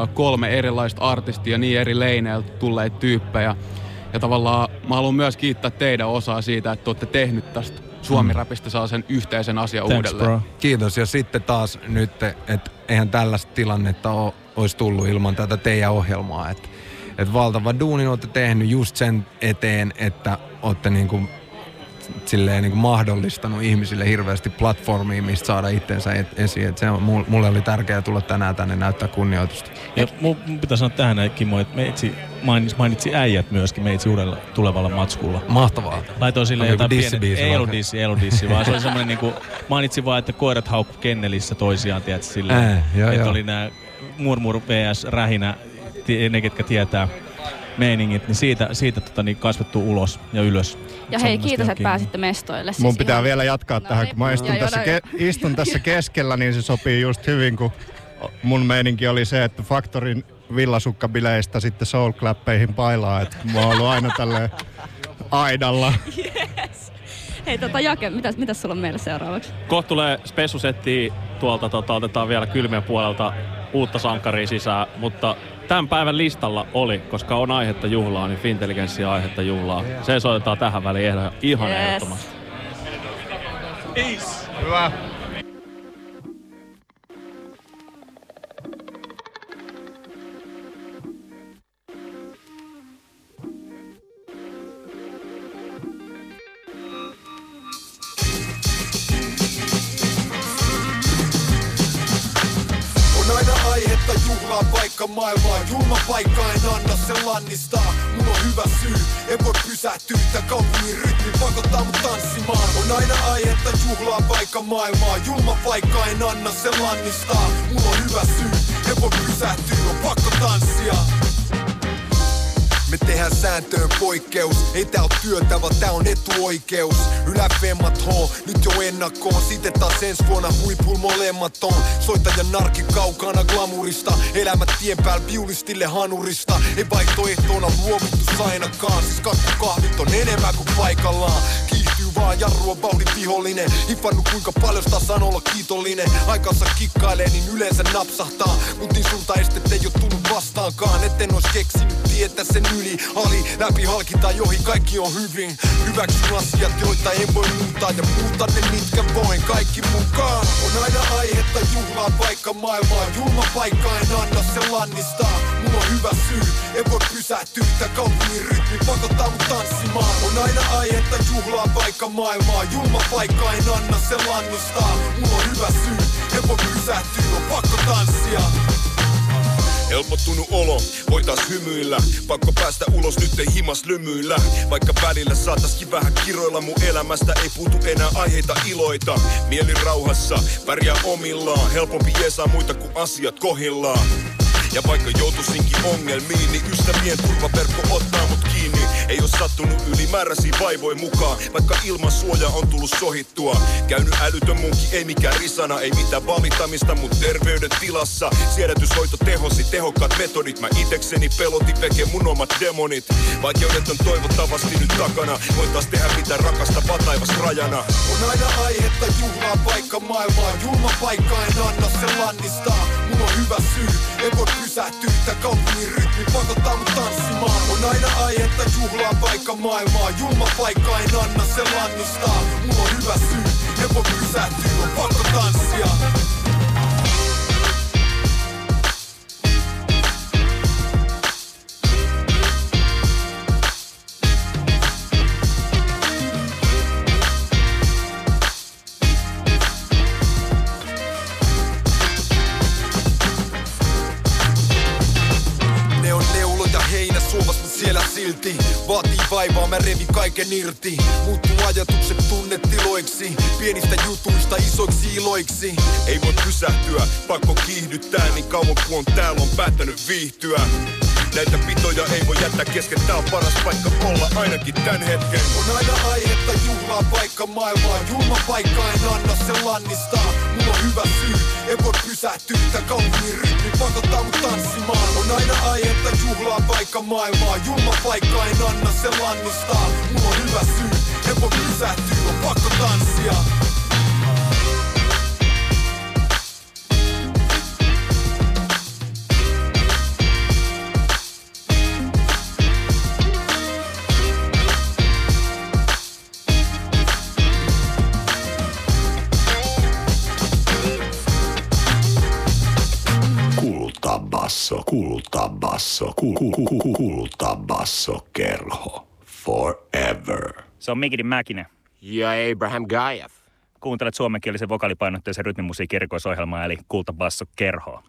ö, kolme erilaista artistia, niin eri leineiltä tulleita tyyppejä. Ja tavallaan mä haluan myös kiittää teidän osaa siitä, että te olette tehnyt tästä Suomi-rapista saa sen yhteisen asian uudelleen. Kiitos. Ja sitten taas nyt, että eihän tällaista tilannetta ole, olisi tullut ilman tätä teidän ohjelmaa. Että et valtava duuni olette tehnyt just sen eteen, että olette niinku, silleen niinku mahdollistanut ihmisille hirveästi platformia, mistä saada itsensä et, esiin. Et se on, mul- mulle oli tärkeää tulla tänään tänne näyttää kunnioitusta. Ja mun pitää sanoa tähän Kimmo, että meitsi mainitsi, mainitsi äijät myöskin meitsi uudella tulevalla matskulla. Mahtavaa. Laitoin sille jotain dissibiisi ei ollut dissi, ei ollut dissi, vaan se oli semmoinen niinku, mainitsin vaan, että koirat haukku kennelissä toisiaan, tiedätkö, silleen, Ää, joo, että joo. oli nämä murmur vs rähinä, ne ketkä tietää meiningit, niin siitä, siitä tota, niin kasvettu ulos ja ylös. Ja hei, kiitos, että pääsitte mestoille. Siis Mun pitää ihan- vielä jatkaa No tähän, niin. kun mä istun tässä, ke- istun tässä keskellä, niin se sopii just hyvin, kun mun meininki oli se, että Faktorin villasukkabileistä sitten soul clappeihin pailaa, että mä oon ollut aina tälleen aidalla. Yes. Hei, tota Jake, mitäs, mitäs sulla on meille seuraavaksi? Kohta tulee spessusetti tuolta, tota, otetaan vielä kylmien puolelta uutta sankaria sisään, mutta tämän päivän listalla oli, koska on aihetta juhlaa, niin Fintelligenssia aihetta juhlaa. Se soitetaan tähän väliin ihan, Yes. ehdottomasti. Hyvä. Lannistaa Mulla on hyvä syy, en voi pysähtyä Tän kaupungin rytmi pakottaa mut tanssimaan. On aina aihetta juhlaa paikka maailmaa. Julma paikka en anna se lannistaa. Mulla on hyvä syy, en voi pysähtyä On pakko tanssia tehdään sääntöön poikkeus. Ei tää oo työtä, vaan tää on etuoikeus. Yläfemmat H, nyt jo ennakkoon. Sitten taas ensi vuonna huipulla molemmat on. Soittajan narki kaukana glamurista Elämät tien päällä viulistille hanurista. Ei vaihtoehtona luovuttu ainakaan Siis kakkukahvit on enemmän kuin paikallaan. Kiihtyy vaan jarrua vauhdin vihollinen. Hiffannut kuinka paljon sitä saan olla kiitollinen. Aikansa kikkailee niin yleensä napsahtaa. Mut niin sulta estet ei oo tullut vastaankaan. Etten ois keksinyt tietä sen yli Ali, läpi halki tai ohi, kaikki on hyvin. Hyväksyn asiat, joita en voi muuttaa. Ja muuta ne mitkä voin, kaikki mukaan. On aina aihetta juhlaa paikka maailmaa Julma paikka. En anna se lannistaa Mulla on hyvä syy, en voi pysähtyä Tän kaupungin rytmi pakottaa mut tanssimaan. On aina aihetta juhlaa paikka maailmaa Julma paikka. En anna se lannistaa Mulla on hyvä syy, en voi pysähtyä On pakko tanssia Helpottunut olo, voitais hymyillä. Pakko päästä ulos, nyt ei himas lymyillä. Vaikka välillä saataskin vähän kiroilla Mun elämästä ei puutu enää aiheita iloita. Mieli rauhassa, pärjää omillaan. Helpompi jeesaa muita kuin asiat kohillaan. Ja vaikka joutuisinkin ongelmiin, niin ystävien turvaverkko ottaa mut kiinni. Ei oo sattunut ylimääräisiä vaivoja mukaan, vaikka ilman suoja on tullut sohittua. Käynyt älytön munki, ei mikään risana, ei mitään valittamista, mut terveyden tilassa. Siedätyshoito tehosi, tehokkaat metodit, mä itekseni pelotin veke mun omat demonit. Vaikeudet on toivottavasti nyt takana, voin taas tehdä mitä rakastava taivas rajana. On aina aihetta juhlaa paikka maailmaa Julma paikka en anna se lannistaa Mulla on hyvä syy, en voi pysähtyä Tää kaupungin rytmi pakottaa mut tanssimaan On aina aihetta juhlaa paikka maailmaa Julma paikka en anna se lannistaa. Mulla on hyvä syy, en voi pysähtyä On pakko tanssia silti. Vaatii vaivaa, mä revin kaiken irti. Muuttuu ajatukset tunnetiloiksi. Pienistä jutuista isoiksi iloiksi Ei voi pysähtyä, pakko kiihdyttää. Niin kauan kuin on täällä on päättänyt viihtyä Näitä pitoja ei voi jättää kesken, tää on paras paikka olla ainakin tän hetken. On aina aihetta juhlaa paikka maailmaa Julma paikka. En anna se lannistaa. Mulla on hyvä syy, en voi pysähtyä Tää kaupungin rytmi pakottaa mut tanssimaan. On aina aihetta juhlaa paikka maailmaa Julma paikka. En anna se lannistaa. Mulla on hyvä syy, en voi pysähtyä. On pakko tanssia Kultabasso, kultabasso, kul, kul, kul, kul, kultabasso kerho. Forever. Se on Mikidin Mäkinen. Ja Abraham Gaiev. Kuuntelet suomenkielisen vokalipainotteisen rytmimusiikin erikoisohjelmaa eli Kulta Basso Kerhoa.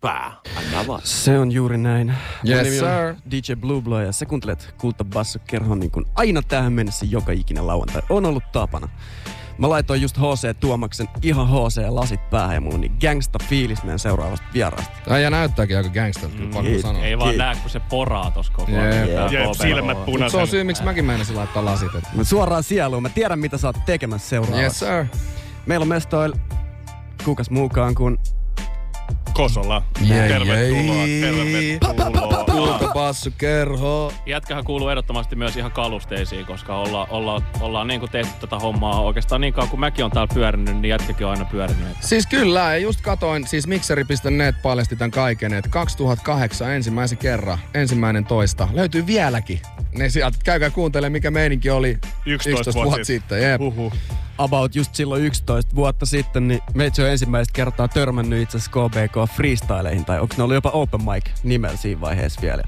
Pää, anna Se on juuri näin. Mun Yes, nimi sir. DJ Blue Blow ja sä kuuntelet Kulta Basso Kerhon niin kuin aina tähän mennessä joka ikinen lauantai. On ollut tapana. Mä laitoin just HC Tuomaksen ihan HC lasit päähän ja mun niin gangsta fiilis meidän seuraavasta vieraasta. Ai näyttääkin aika gangstalta, kyllä pakko Kiit- sanoa. Ei vaan Kiit- näe, kun se poraa tossa koko ajan. Tää Jep, KP. silmät Mut Se on syy, miksi mäkin meinasin laittaa lasit. Et. Mut suoraan sieluun. Mä tiedän, mitä sä oot tekemässä seuraavaksi. Yes, sir. Meillä on mestoil kukas muukaan kuin Kosola. Jei, Tervetuloa, jei. tervetuloa. Kultabassu kerho. Jätkähän kuuluu ehdottomasti myös ihan kalusteisiin, koska olla, olla, ollaan niin kuin tehty tätä hommaa oikeastaan niin kauan kuin mäkin on täällä pyörinyt, niin jätkäkin on aina pyörinyt. Siis kyllä, ja just katoin, siis mikseri.net paljasti tämän kaiken, että 2008 ensimmäisen kerran, ensimmäinen toista, löytyy vieläkin. Ne sieltä, käykää kuuntelemaan, mikä meininki oli 11 vuotta sitten. Jep. Huhhuh. about just silloin 11 vuotta sitten, niin meitä on ensimmäistä kertaa törmännyt itse asiassa KBK freestyleihin, tai onko ne ollut jopa open mic nimellä siinä vaiheessa vielä.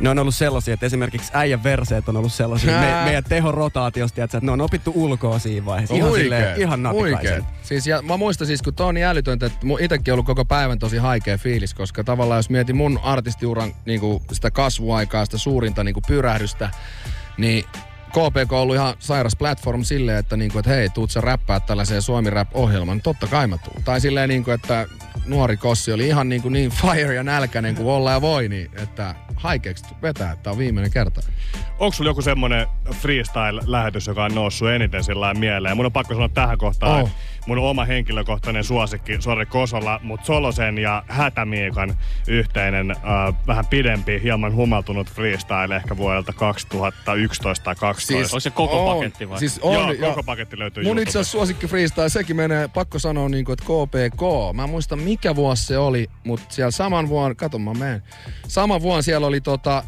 Ne on ollut sellaisia, että esimerkiksi äijän verseet on ollut sellaisia, me, meidän tehorotaatiosta, että ne on opittu ulkoa siinä vaiheessa. Ihan, silleen, ihan natikaisen. huikeet. Siis, ja mä muistan siis, kun toi on niin älytöntä, että mun itekin ollut koko päivän tosi haikea fiilis, koska tavallaan jos mietin mun artistiuran niin kuin sitä kasvuaikaa, sitä suurinta niin kuin pyrähdystä, niin KPK on ollut ihan sairas platform silleen, että, niinku, että hei, tuut sä räppää tällaiseen Suomi Rap-ohjelmaan, totta kai mä tuun. Tai silleen, niinku, että nuori Kossi oli ihan niinku niin fire ja nälkäinen kuin olla ja voi, niin että haikeeksi vetää, että on viimeinen kerta. Onko sulla joku semmonen freestyle-lähetys, joka on noussut eniten sillä mieleen? Mun on pakko sanoa tähän kohtaan, Oh. että mun oma henkilökohtainen suosikki, sori Kosola, mutta Solosen ja Hätämiikan yhteinen äh, vähän pidempi, hieman humaltunut freestyle ehkä vuodelta 2011 tai 2012. Siis on, Siis on, Joo, ja koko paketti löytyy Mun itse asiassa suosikki freestyle, sekin menee, pakko sanoa, niin kuin, että KPK. Mä en muista mikä vuosi se oli, mutta siellä saman vuonna, kato mä menen. Saman vuonna siellä oli tota,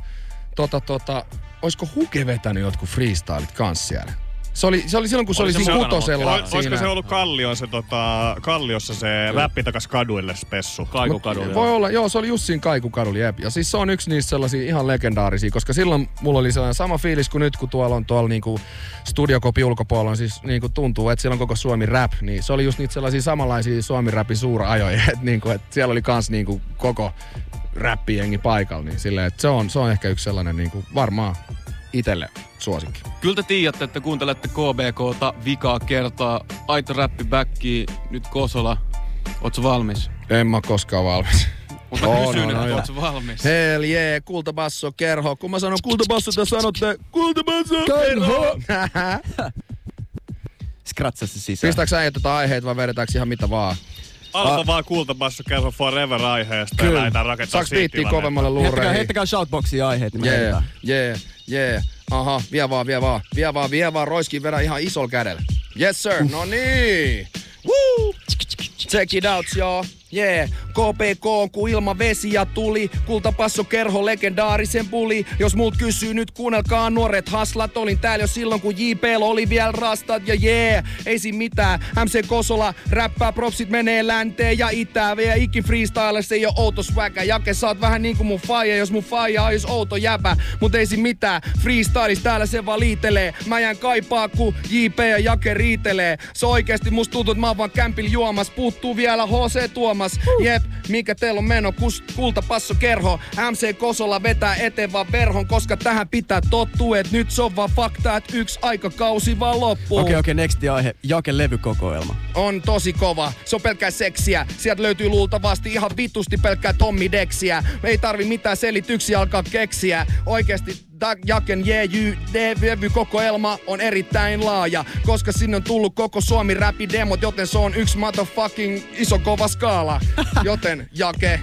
tota, tota, olisiko Huke vetänyt jotkut freestylit kans siellä? Se oli, se oli silloin, kun se oli, siinä kutosella. Ol- Olisiko se ollut Kallion se, tota, Kalliossa se läppi takas kaduille spessu? Kaikukadulle. Voi olla, joo, se oli just siinä Kaikukadulla, jep. Ja siis se on yksi niistä sellaisia ihan legendaarisia, koska silloin mulla oli sellainen sama fiilis kuin nyt, kun tuolla on tuolla niinku studiokopi ulkopuolella, on siis niinku tuntuu, että siellä on koko Suomi rap, niin se oli just niitä sellaisia samanlaisia Suomi rapin suurajoja, että niinku, et siellä oli kans niinku koko räppijengi paikalla, niin silleen, että se on, se on ehkä yksi sellainen niinku varmaan itelle suosikki. Kyllä te tiedätte, että kuuntelette KBKta vikaa kertaa. Aito räppi backi, nyt Kosola. Ootko valmis? En mä koskaan valmis. Mutta On, kysyn, on, ootko joo. valmis? Hell yeah, kultabasso, kerho. Kun mä sanon kultabasso, te sanotte kultabasso, Kerho. kerho. Skratsa se sisään. Pistääks äijät tätä aiheet vai vedetäänkö ihan mitä vaan? Alfa vaan kultabasso kerro forever aiheesta ja Kyllä. lähdetään rakentamaan Saaks tilannetta. kovemmalle Heittäkää, luureihin? heittäkää shoutboxiin aiheet, niin me Yeah, heitetään. yeah. Aha, vie vaan, vie vaan, vie vaan, vie vaan, roiskiin vedä ihan isolla kädellä. Yes sir, no niin. Woo! Check it out, joo. Yeah, KPK on kuin ilma vesi ja tuli. Kultapasso kerho legendaarisen puli. Jos muut kysyy nyt kuunnelkaa nuoret haslat. Olin täällä jo silloin kun JP oli vielä rastat ja yeah, ei siinä mitään. MC Kosola räppää, propsit menee länteen ja itään. Ja ikin freestyle se ei oo outo swagga. Jake sä oot vähän niinku mun faija, jos mun faija jos outo jäbä. Mut ei siinä mitään, freestylis täällä se vaan liitelee. Mä jään kaipaa ku JP ja Jake riitelee. Se oikeesti musta tuntuu, että mä oon vaan kämpil juomas. Puuttuu vielä HC Tuomas. Jep, mikä teillä on meno, kus, kultapasso kerho. MC Kosola vetää eteen vaan verhon, koska tähän pitää tottua, että nyt se on vaan fakta, että yksi aikakausi vaan loppuu. Okei, okei, next aihe. Jake levykokoelma. On tosi kova. Se on pelkkää seksiä. Sieltä löytyy luultavasti ihan vitusti pelkkää Tommi Dexiä. Ei tarvi mitään selityksiä alkaa keksiä. Oikeesti Da- Jaken Jeju levykokoelma on erittäin laaja, koska sinne on tullut koko Suomi räpi demot, joten se on yksi motherfucking iso kova skaala. Joten Jake,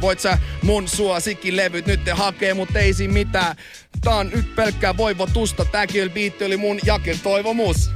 voit sä mun suosikkilevyt nyt te hakee, mut ei siinä mitään. Tää on nyt pelkkää voivotusta. Tääkin biitti oli mun Jaken toivomus.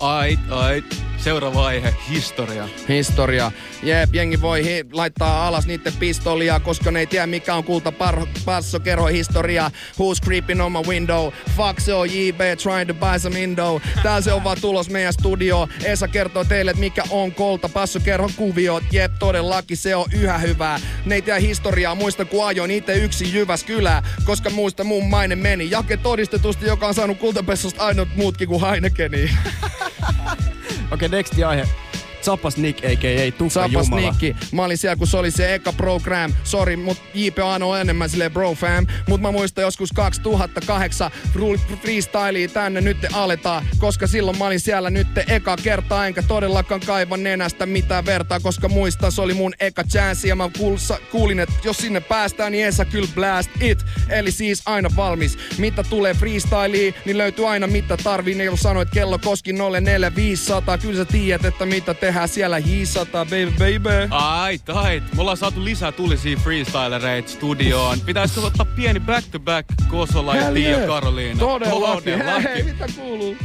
Ait, ait. Seuraava aihe, historia. Historia. Jep, jengi voi hi- laittaa alas niiden pistolia, koska ne ei tiedä mikä on kulta par- passo kerro historia. Who's creeping on my window? Fuck se on JB trying to buy some indo. Tää se on vaan tulos meidän studio. Esa kertoo teille, että mikä on kolta passo kerho kuviot. Jep, todellakin se on yhä hyvää. Ne ei tiedä historiaa, muista kun ajoin itse yksi Jyväskylää. Koska muista mun maine meni. Jake todistetusti, joka on saanut kultapessosta ainut muutkin kuin Heinekeni. Okei, next aihe. Zapas Nick, a.k.a. Tukka Sapas Jumala. Nikki. Mä olin siellä, kun se oli se eka program. Sori, mut JP on ainoa enemmän silleen bro fam. Mut mä muistan joskus 2008 rule- freestylea tänne nyt aletaan. Koska silloin mä olin siellä nyt eka kertaa. Enkä todellakaan kaiva nenästä mitään vertaa. Koska muistan, se oli mun eka chance. Ja mä kuulsa, kuulin, että jos sinne päästään, niin Esa kyllä blast it. Eli siis aina valmis. Mitä tulee freestyliin, niin löytyy aina mitä tarvii. Ne sanoit kello koski 04500. Kyllä sä tiedät, että mitä tehdään siellä hiisata, baby, baby. Ait, ait. Me ollaan saatu lisää tulisia freestylereita studioon. Pitäisikö ottaa pieni back-to-back Kosola ja yeah. Karoliina? Todellakin. Hei, mitä kuuluu?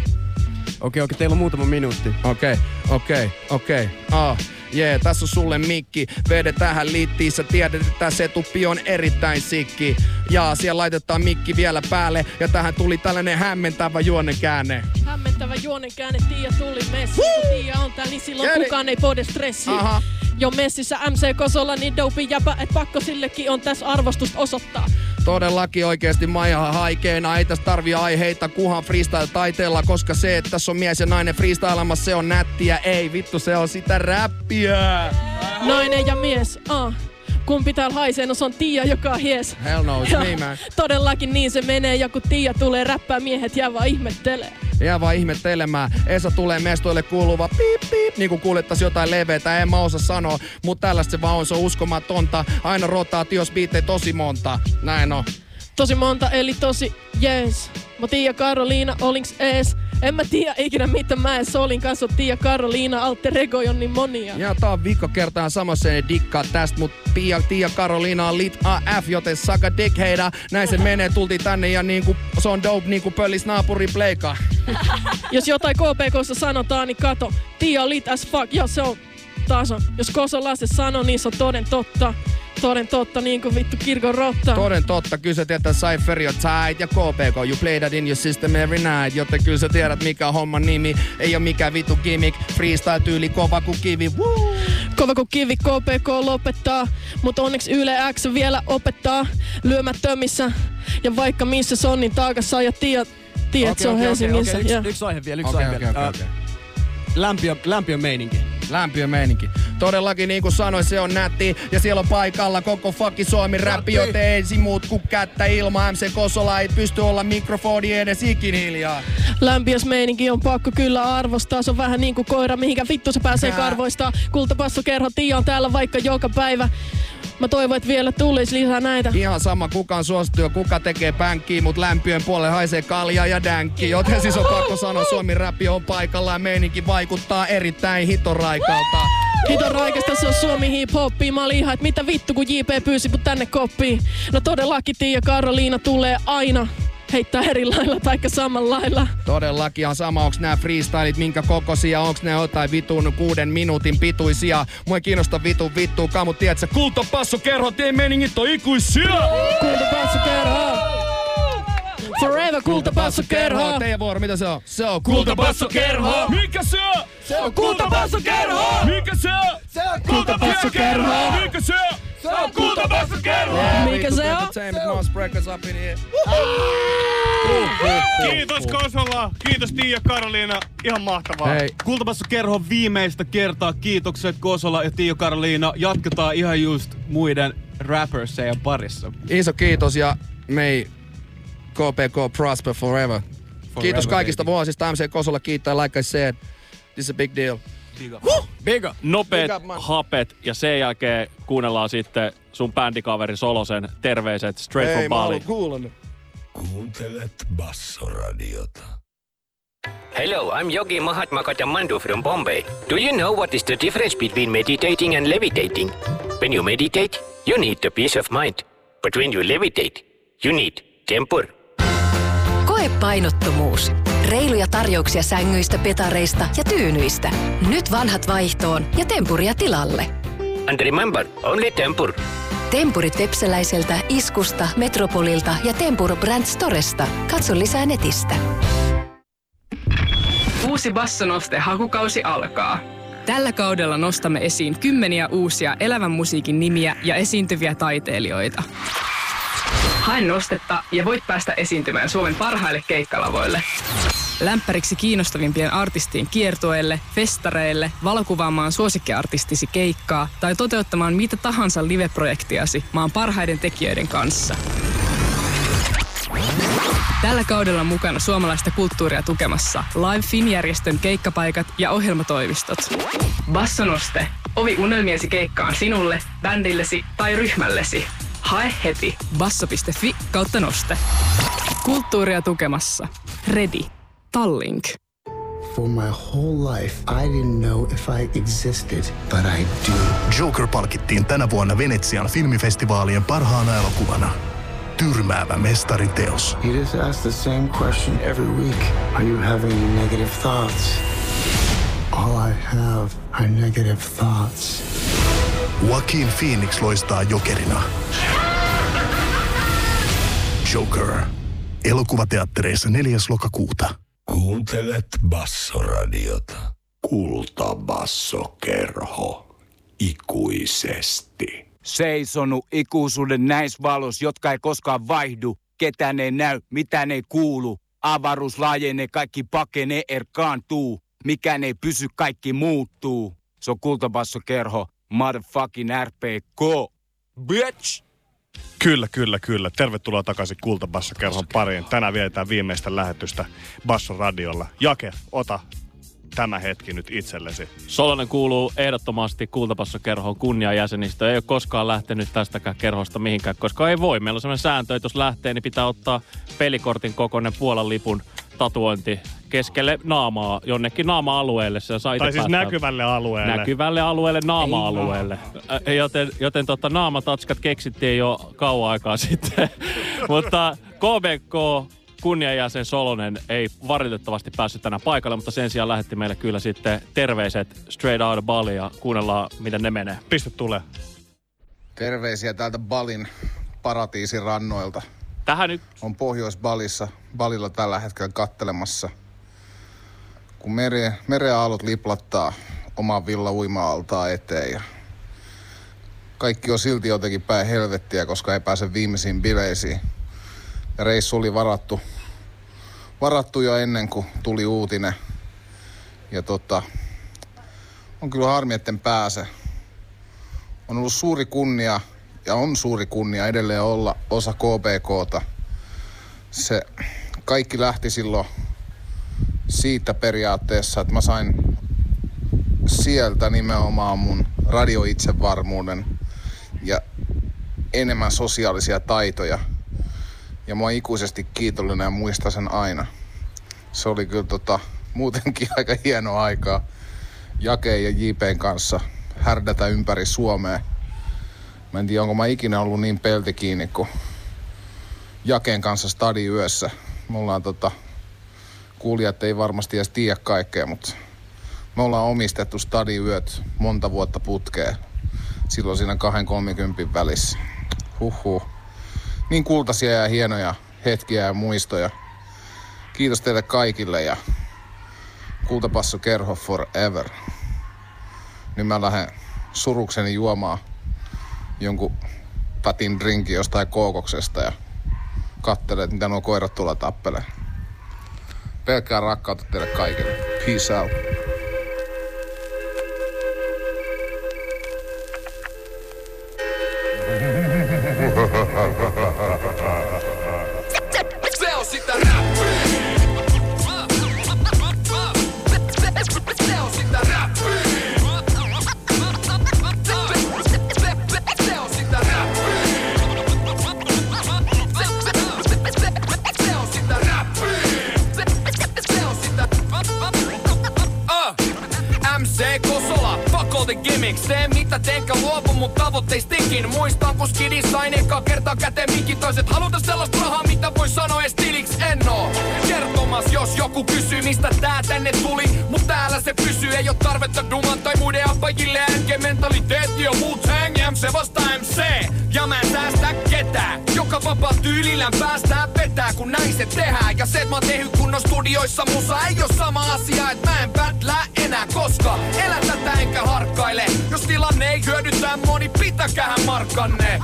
Okei, okei, teillä on muutama minuutti. Okei, okei, okei. Ah. Jee, yeah, tässä on sulle mikki. Vede tähän liittiin, sä tiedät, että se tuppi on erittäin sikki. Ja siellä laitetaan mikki vielä päälle. Ja tähän tuli tällainen hämmentävä juonenkäänne. Hämmentävä juonenkäänne, Tiia tuli messi. Tiia on täällä, niin silloin Jälleen. kukaan ei pode stressi. Aha. Jo messissä MC Kosolla, niin dope jäpä, et pakko sillekin on tässä arvostusta osoittaa. Todellakin oikeesti ihan haikeena, ei tässä tarvi aiheita kuhan freestyle-taiteella, koska se, että tässä on mies ja nainen freestylemassa, se on nättiä, ei vittu, se on sitä räppiä. Nainen ja mies, ah. Kumpi täällä haisee, no se on Tiia, joka on hies. Hell no, it's me, man. Todellakin niin se menee, ja kun Tiia tulee räppää, miehet jää vaan ihmettelee. Jää vaan ihmettelemään. Esa tulee mestoille kuuluva piip piip, niin kuin kuulettais jotain leveitä, en mä osaa sanoa. Mut tällaista se vaan on, se on uskomatonta. Aina rotaatios biittejä tosi monta. Näin on. Tosi monta, eli tosi jees. Mä Tiia Karoliina, olinks ees? En mä tiedä ikinä mitä mä ees olin kanssa Tiia Karoliina, alter ego on niin monia. Ja tää on viikko kertaan samassa ne dikkaa tästä, mut Pia, Tia Karoliina on lit AF, joten saka dick heitä. Näin se menee, tultiin tänne ja niinku, se on dope niinku pöllis naapuri pleika. Jos jotain KPKssa sanotaan, niin kato, Tiia lit as fuck, ja se on taas on. Jos Kosola se sanoo, niin se on toden totta. Toden totta, niin kuin vittu kirkon rotta. Toden totta, kyllä sä tiedät, että Cypher on tight ja KPK, you play that in your system every night. Joten kyllä sä tiedät, mikä on homman nimi. Ei oo mikään vitu gimmick, freestyle tyyli kova kuin kivi. Woo! Kova kuin kivi KPK lopettaa, mutta onneksi Yle X vielä opettaa lyömättömissä. Ja vaikka missä se on, niin taakassa ja tiedät, tiedät Okei, se on okei, Helsingissä. okei, ja- Yksi, yksi aihe vielä, yksi Okei, aihe okei, vielä. okei, Ää, Lämpiö, lämpiö meininki. Lämpiö meininki. Todellakin niin kuin sanoin, se on nätti. Ja siellä on paikalla koko fucking Suomi räppi, joten ensin muut kuin kättä ilma. MC Kosola ei pysty olla mikrofoni edes ikin hiljaa. Lämpiös meininki on pakko kyllä arvostaa. Se on vähän niin kuin koira, mihinkä vittu se pääsee Hää. karvoista. Kultapasso kerho, Tiia on täällä vaikka joka päivä. Mä toivon, että vielä tulisi lisää näitä. Ihan sama kuka on suosittu ja kuka tekee pänkkiä, mut lämpiön puolelle haisee kalja ja dänkki. Joten siis on pakko sanoa, Suomi räppi on paikallaan, meininki vaikuttaa erittäin hitoraikalta. Hiton raikasta se on Suomi hip hoppi. Mä olin ihan, että mitä vittu kun JP pyysi mut tänne koppiin. No todellakin Tiia Karoliina tulee aina heittää eri lailla taikka samalla lailla. Todellakin on sama, onks nää freestylit minkä kokoisia, onks ne jotain vitun kuuden minuutin pituisia. Mua ei kiinnosta vitun vittu, kamut tiedät sä, kultapasso kerho, tee meningit on ikuisia! Kultapasso kerho! Forever kultapasso kerho! Teidän vuoro, mitä se on? Se on Kultapasso kerho! Mikä se on? Se on kultapasso kerho! Mikä se on? Se on kultapasso kerho! Mikä se on? Se on! Mikä se on? Entertainment Monster Breakers up in here. Kiitos Kosola, kiitos Tiia Karoliina, ihan mahtavaa. Hei. Kultapassa kerho viimeistä kertaa. Kiitokset Kosola ja Tiio Karoliina. Jatketaan ihan just muiden rapperssejen parissa. Iso kiitos ja may KPK prosper forever. kiitos kaikista vuosista. MC Kosola kiittää, like I said. This is a big deal. Big up. Nopeet Big up, hapet ja sen jälkeen kuunnellaan sitten sun bändikaveri Solosen terveiset straight from Bali. Kuuntelet Bassoradiota. Hello, I'm Yogi Mahatma Katamandu from Bombay. Do you know what is the difference between meditating and levitating? When you meditate, you need the peace of mind. But when you levitate, you need tempur. Koe painottomuus. Reiluja tarjouksia sängyistä, petareista ja tyynyistä. Nyt vanhat vaihtoon ja tempuria tilalle. And remember, only tempur. Tempurit Vepseläiseltä, Iskusta, Metropolilta ja Tempur Brand Storesta. Katso lisää netistä. Uusi Bassonoste hakukausi alkaa. Tällä kaudella nostamme esiin kymmeniä uusia elävän musiikin nimiä ja esiintyviä taiteilijoita. Hae nostetta ja voit päästä esiintymään Suomen parhaille keikkalavoille. Lämpäriksi kiinnostavimpien artistien kiertueelle, festareille, valokuvaamaan suosikkiartistisi keikkaa tai toteuttamaan mitä tahansa live-projektiasi maan parhaiden tekijöiden kanssa. Tällä kaudella mukana suomalaista kulttuuria tukemassa Live Fin-järjestön keikkapaikat ja ohjelmatoimistot. Bassonoste. Ovi unelmiesi keikkaan sinulle, bändillesi tai ryhmällesi. Hae heti basso.fi kautta noste. Kulttuuria tukemassa. Ready. Tallink. For my whole life, I didn't know if I existed, but I do. Joker palkittiin tänä vuonna Venetsian filmifestivaalien parhaana elokuvana. Tyrmäävä mestariteos. You just ask the same question every week. Are you having any negative thoughts? All I have are negative thoughts. Joaquin Phoenix loistaa jokerina. Joker. Elokuvateattereissa 4. lokakuuta. Kuuntelet Bassoradiota. Kulta Bassokerho. Ikuisesti. Seisonut ikuisuuden näis valos, jotka ei koskaan vaihdu. Ketään ei näy, mitään ei kuulu. Avaruus laajenee, kaikki pakenee, erkaantuu. Mikään ei pysy, kaikki muuttuu. Se on kultabassokerho, motherfucking RPK. Bitch! Kyllä, kyllä, kyllä. Tervetuloa takaisin Kultabassokerhon pariin. Tänään vietetään viimeistä lähetystä Basson radiolla. Jake, ota tämä hetki nyt itsellesi. Solonen kuuluu ehdottomasti kultapassokerhoon kunniajäsenistä. Ei ole koskaan lähtenyt tästäkään kerhosta mihinkään, koska ei voi. Meillä on sellainen sääntö, että jos lähtee, niin pitää ottaa pelikortin kokoinen Puolan lipun tatuointi keskelle naamaa, jonnekin naama-alueelle. Se saa itse Tai siis päättää. näkyvälle alueelle. Näkyvälle alueelle, naama-alueelle. Ä, Joten, joten tota, naamatatskat keksittiin jo kauan aikaa sitten. mutta KBK kunnianjäsen Solonen ei valitettavasti päässyt tänään paikalle, mutta sen sijaan lähetti meille kyllä sitten terveiset Straight Out of Bali ja kuunnellaan, miten ne menee. Pistä tulee. Terveisiä täältä Balin paratiisin rannoilta. Tähän nyt... On Pohjois-Balissa, Balilla tällä hetkellä kattelemassa. Kun mere, mereaallot liplattaa oman villa uima eteen ja kaikki on silti jotenkin päin helvettiä, koska ei pääse viimeisiin bileisiin. Ja reissu oli varattu, varattu jo ennen kuin tuli uutinen. Ja tota, on kyllä harmi, etten pääse. On ollut suuri kunnia ja on suuri kunnia edelleen olla osa KBKta. Se kaikki lähti silloin siitä periaatteessa, että mä sain sieltä nimenomaan mun radioitsevarmuuden. Ja enemmän sosiaalisia taitoja. Ja mä oon ikuisesti kiitollinen ja muistan sen aina. Se oli kyllä tota, muutenkin aika hieno aikaa Jake ja JPn kanssa härdätä ympäri Suomea. Mä en tiedä, onko mä ikinä ollut niin pelti kiinni kuin Jakeen kanssa stadi yössä. Me ollaan tota, kuulijat ei varmasti edes tiedä kaikkea, mutta me ollaan omistettu stadi yöt monta vuotta putkeen. Silloin siinä 2-30 välissä. Huhhuh. Niin kultaisia ja hienoja hetkiä ja muistoja. Kiitos teille kaikille ja kultapasso kerho forever. Nyt mä lähden surukseni juomaan jonkun patin drinkin jostain kookoksesta ja katselen, mitä nuo koirat tulla tappelee. Pelkkää rakkautta teille kaikille. Peace out. Tyylillään päästään vetää kun näin se tehdään. Ja se mä oon tehnyt kunnon studioissa musa Ei oo sama asia et mä en pätlää enää koska Elä tätä enkä harkkaile. Jos tilanne ei hyödytä moni pitäkähän markkanne.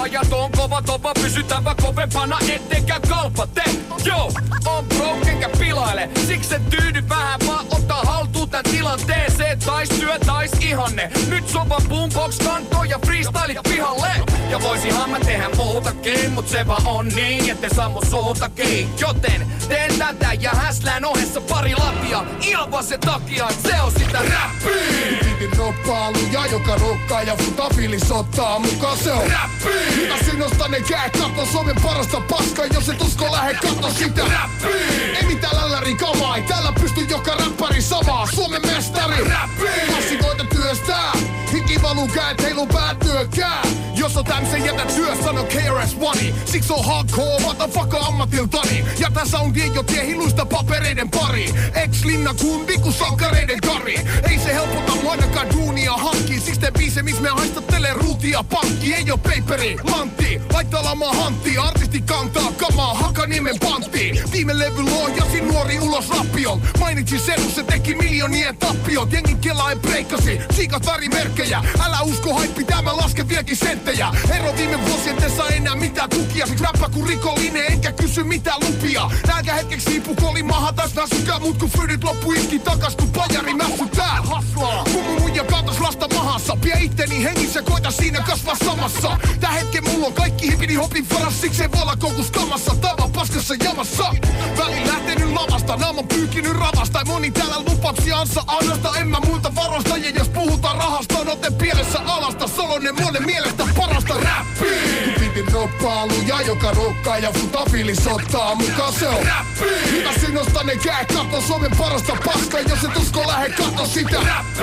Ajat on kova tova pysytävä kovempana ettekä kalpate Yo, on broke enkä pilaile. Siksi en tyydy vähän vaan ottaa haltuun tän tilanteeseen. Tais työ, tais ihanne. Nyt sopa boombox kanto ja freestyle pihalle Ja voisihan mä tehdä muutakin Mut se vaan on niin, ette saa mun suutakin Joten teen tätä ja häslään ohessa pari latia Ihan vaan sen takia, et se on sitä räppiä Pipin roppailuja, joka rokkaa ja futafilis ottaa mukaan se on räppi. Mitä sinusta ne käy, katso Suomen parasta paskaa, jos et usko lähde katso sitä räppi. Ei mitään lälläri kamaa, ei täällä pysty joka räppäri samaa, Suomen mestari räppi. Klassikoita työstää, hiki valuu käet, heiluu päät työkää. Jos on tämmösen jätä työ, sano KRS-One Siksi on hardcore, motherfucker ammatiltani. Ja tää soundien jo tie hiluista papereiden pari. Ex-linna kundi ku sankareiden kari? Ei se helpota mua ainakaan duunia hankkii Siksi te biise, missä me haistattelee ruutia pankki. Ei oo paperi, lantti, laittaa lamaa hantti. Artisti kantaa kamaa, haka nimen pantti. Viime levy luojasi nuori ulos rappion Mainitsin sen, se teki miljonien tappiot. Jengin kelaen breikkasi, siikat värimerkkejä Älä usko haippi, tää mä lasken vieläkin senttejä. Ero viime vuosien te saa enää mitään tukia. Siksi räppä kun rikollinen enkä kysy mitään lupia. Nälkä hetkeksi hiipu koli maha taas väsykää Mut kun fyydit loppu iski takas kun pajari mässytää. Haslaa. Kun mun muija kaatas lasta mahassa. Pie itteni hengissä koita siinä kasvaa samassa. Tää hetken mulla on kaikki hipini hopin varas Siksi ei voi olla kokus kamassa. Tava paskassa jamassa. Välin lähtenyt lavasta Naama pyykinyt ravasta. Ja moni täällä lupauksia ansa annasta En mä muilta varosta Ja jos puhutaan rahasta on ote pielessä alasta Solonen monen mielestä parasta räppiä Pipin roppailuja, joka rokkaa ja futafilis ottaa mukaan se on räppi. Mitä sinusta ne käy, katso Suomen parasta paskaa, jos et usko lähde katso sitä räppi.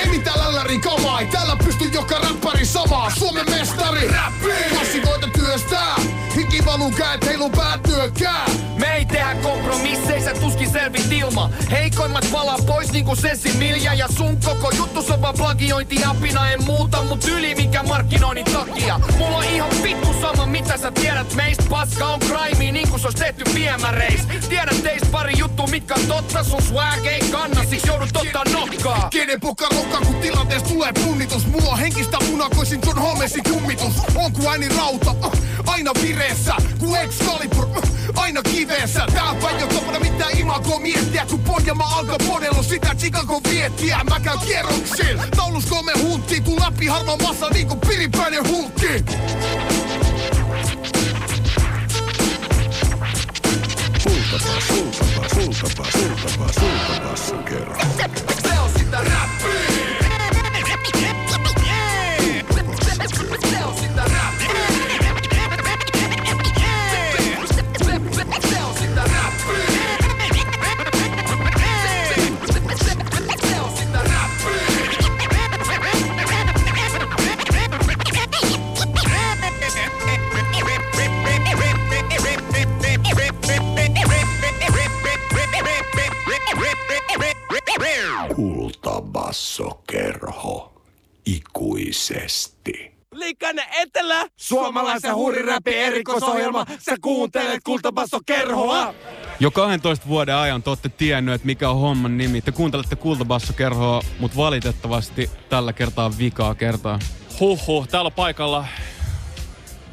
Ei mitään lälläri kamaa, ei täällä pysty joka räppäri samaa, Suomen mestari räppi. Klassikoita työstää, hiki valuu käet, heilu päät työkää. Me ei tehdä kompromisseissa, tuskin selvit ilma Heikoimmat palaa pois niinku Sessi Milja Ja sun koko juttu on vaan plagiointi apina En muuta mut yli mikä markkinoinnin takia. Mulla on ihan vittu sama mitä sä tiedät meistä. Paska on crime niinku se ois tehty viemäreis Tiedät teistä pari juttu mitkä on totta. Sun swag ei kanna, siksi joudut ottaa nokkaa. Kenen poka rokkaa, kun tilanteessa tulee punnitus? Mulla on henkistä munakoisin John Holmesin kummitus. On kuin ääni rauta, uh, aina vireessä Kun Excalibur, uh, aina kiveessä. Tää päin jo tapana mitään imagoa miettiä. Kun Pohjanmaa alkaa podella sitä Chicago viettiä. Mä käyn kierroksil, taulus kolme hunttia Kun läpi harmaa massa niinku piripäinen hulkki. Kultapas, kultapas, kultapas, kultapas, kultapas kerho. Se on sitä räppiä kassokerho ikuisesti. Liikane etelä! Suomalaisen huriräpi erikoisohjelma, sä kuuntelet kultabassokerhoa! Jo 12 vuoden ajan te olette tiennyt, että mikä on homman nimi. Te kuuntelette kultabassokerhoa, mutta valitettavasti tällä kertaa vikaa kertaa. Huhhuh, täällä on paikalla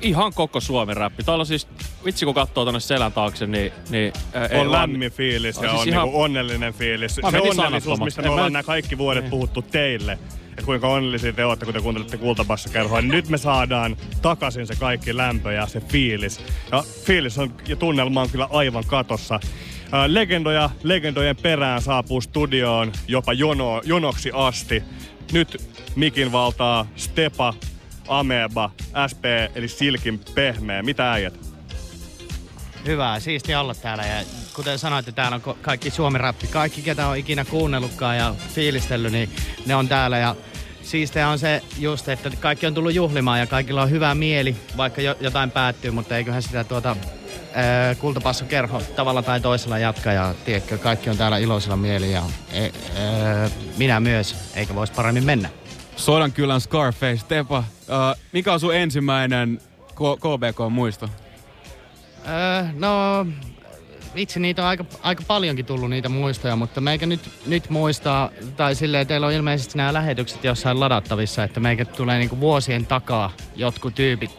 ihan koko Suomen räppi. Täällä on siis, vitsi kun katsoo tonne selän taakse, niin... niin ää, On lämmin fiilis ja siis on ihan- niinku onnellinen fiilis. Mä Se onnellisuus, mistä En me mä ollaan nyt- nämä kaikki vuodet puhuttu teille. Että kuinka onnellisia te olette, kun te kuuntelette kultabassokerhoa. Niin nyt me saadaan takaisin se kaikki lämpö ja se fiilis. Ja fiilis on, ja tunnelma on kyllä aivan katossa. Ää, Legendoja legendojen perään saapuu studioon jopa jono, jonoksi asti. Nyt mikin valtaa Stepa, Ameba, SP eli Silkin pehmeä. Mitä äijät? Hyvä, siisti olla täällä ja kuten sanoitte, täällä on kaikki suomi rappi. Kaikki, ketä on ikinä kuunnellutkaan ja fiilistellyt, niin ne on täällä ja siistiä on se just, että kaikki on tullut juhlimaan ja kaikilla on hyvä mieli, vaikka jo, jotain päättyy, mutta eiköhän sitä tuota ää, kultapassa kerho tavalla tai toisella jatka ja tiedätkö, kaikki on täällä iloisella mieli ja e, ää, minä myös, eikä voisi paremmin mennä. Sodankylän Scarface, Tepa, uh, mikä on sun ensimmäinen K- KBK-muisto? Öö, no, vitsi, niitä on aika, aika paljonkin tullut niitä muistoja, mutta meikä nyt, nyt muistaa, tai silleen teillä on ilmeisesti nämä lähetykset jossain ladattavissa, että meikä tulee niinku vuosien takaa jotkut tyypit.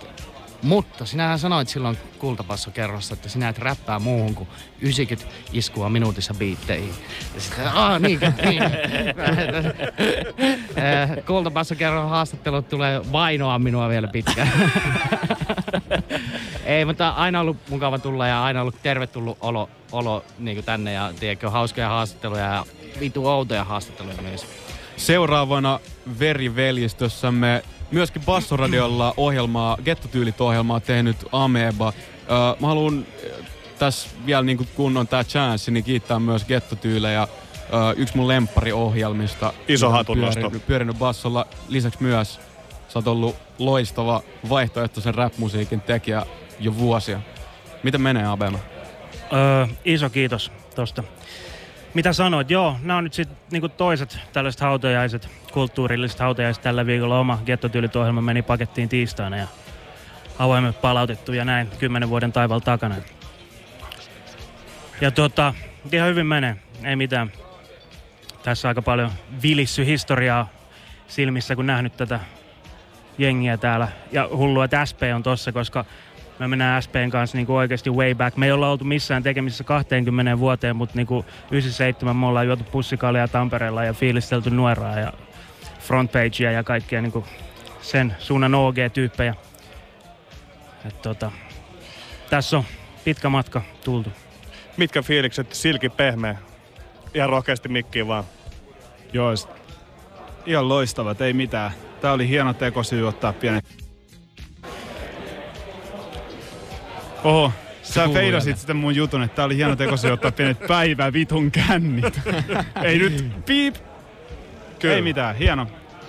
Mutta sinähän sanoit silloin kultapassokerrossa, että sinä et räppää muuhun kuin 90 iskua minuutissa biitteihin. Ja sitten, aah, niin, niin. Eh, Kultapassokerron haastattelut tulee vainoa minua vielä pitkään. Ei, mutta aina ollut mukava tulla ja aina ollut tervetullut olo, olo niin tänne ja tiedätkö, hauskoja haastatteluja ja vitu outoja haastatteluja myös. Seuraavana veriveljestössämme myöskin Bassoradiolla ohjelmaa, Gettotyylit-ohjelmaa tehnyt Ameba. Öö, mä haluan tässä vielä niin kun on tää chanssi, niin kiittää myös Gettotyylejä. Öö, yksi mun lempariohjelmista. Iso hatunnosto. Pyörinyt, pyörinyt bassolla. Lisäksi myös sä oot ollut loistava vaihtoehtoisen rap-musiikin tekijä jo vuosia. Miten menee Abema? Öö, iso kiitos tosta. Mitä sanoit? Joo, nämä on nyt sitten niinku toiset tällaiset hautajaiset, kulttuurilliset hautajaiset tällä viikolla. Oma gettotyylit-ohjelma meni pakettiin tiistaina ja avaimet palautettu ja näin kymmenen vuoden taival takana. Ja tota, ihan hyvin menee, ei mitään. Tässä aika paljon vilissy historiaa silmissä, kun nähnyt tätä jengiä täällä. Ja hullua, että SP on tossa, koska me mennään SPn kanssa niinku oikeasti way back. Me ei olla oltu missään tekemisissä 20 vuoteen, mutta niinku 97 me ollaan juotu pussikalia Tampereella ja fiilistelty nuoraa ja frontpagea ja kaikkia niinku sen suunnan OG-tyyppejä. Et tota, tässä on pitkä matka tultu. Mitkä fiilikset Silkin pehmeä? Ihan rohkeasti mikkiin vaan. Joo, ihan loistavat, ei mitään. Tää oli hieno tekosyy ottaa pienet... Oho, sä feidasit sitten mun jutun, että tää oli hieno tekosyy ottaa pienet päivä vitun kännit. ei nyt, piip! Kyllä. Ei mitään, hieno.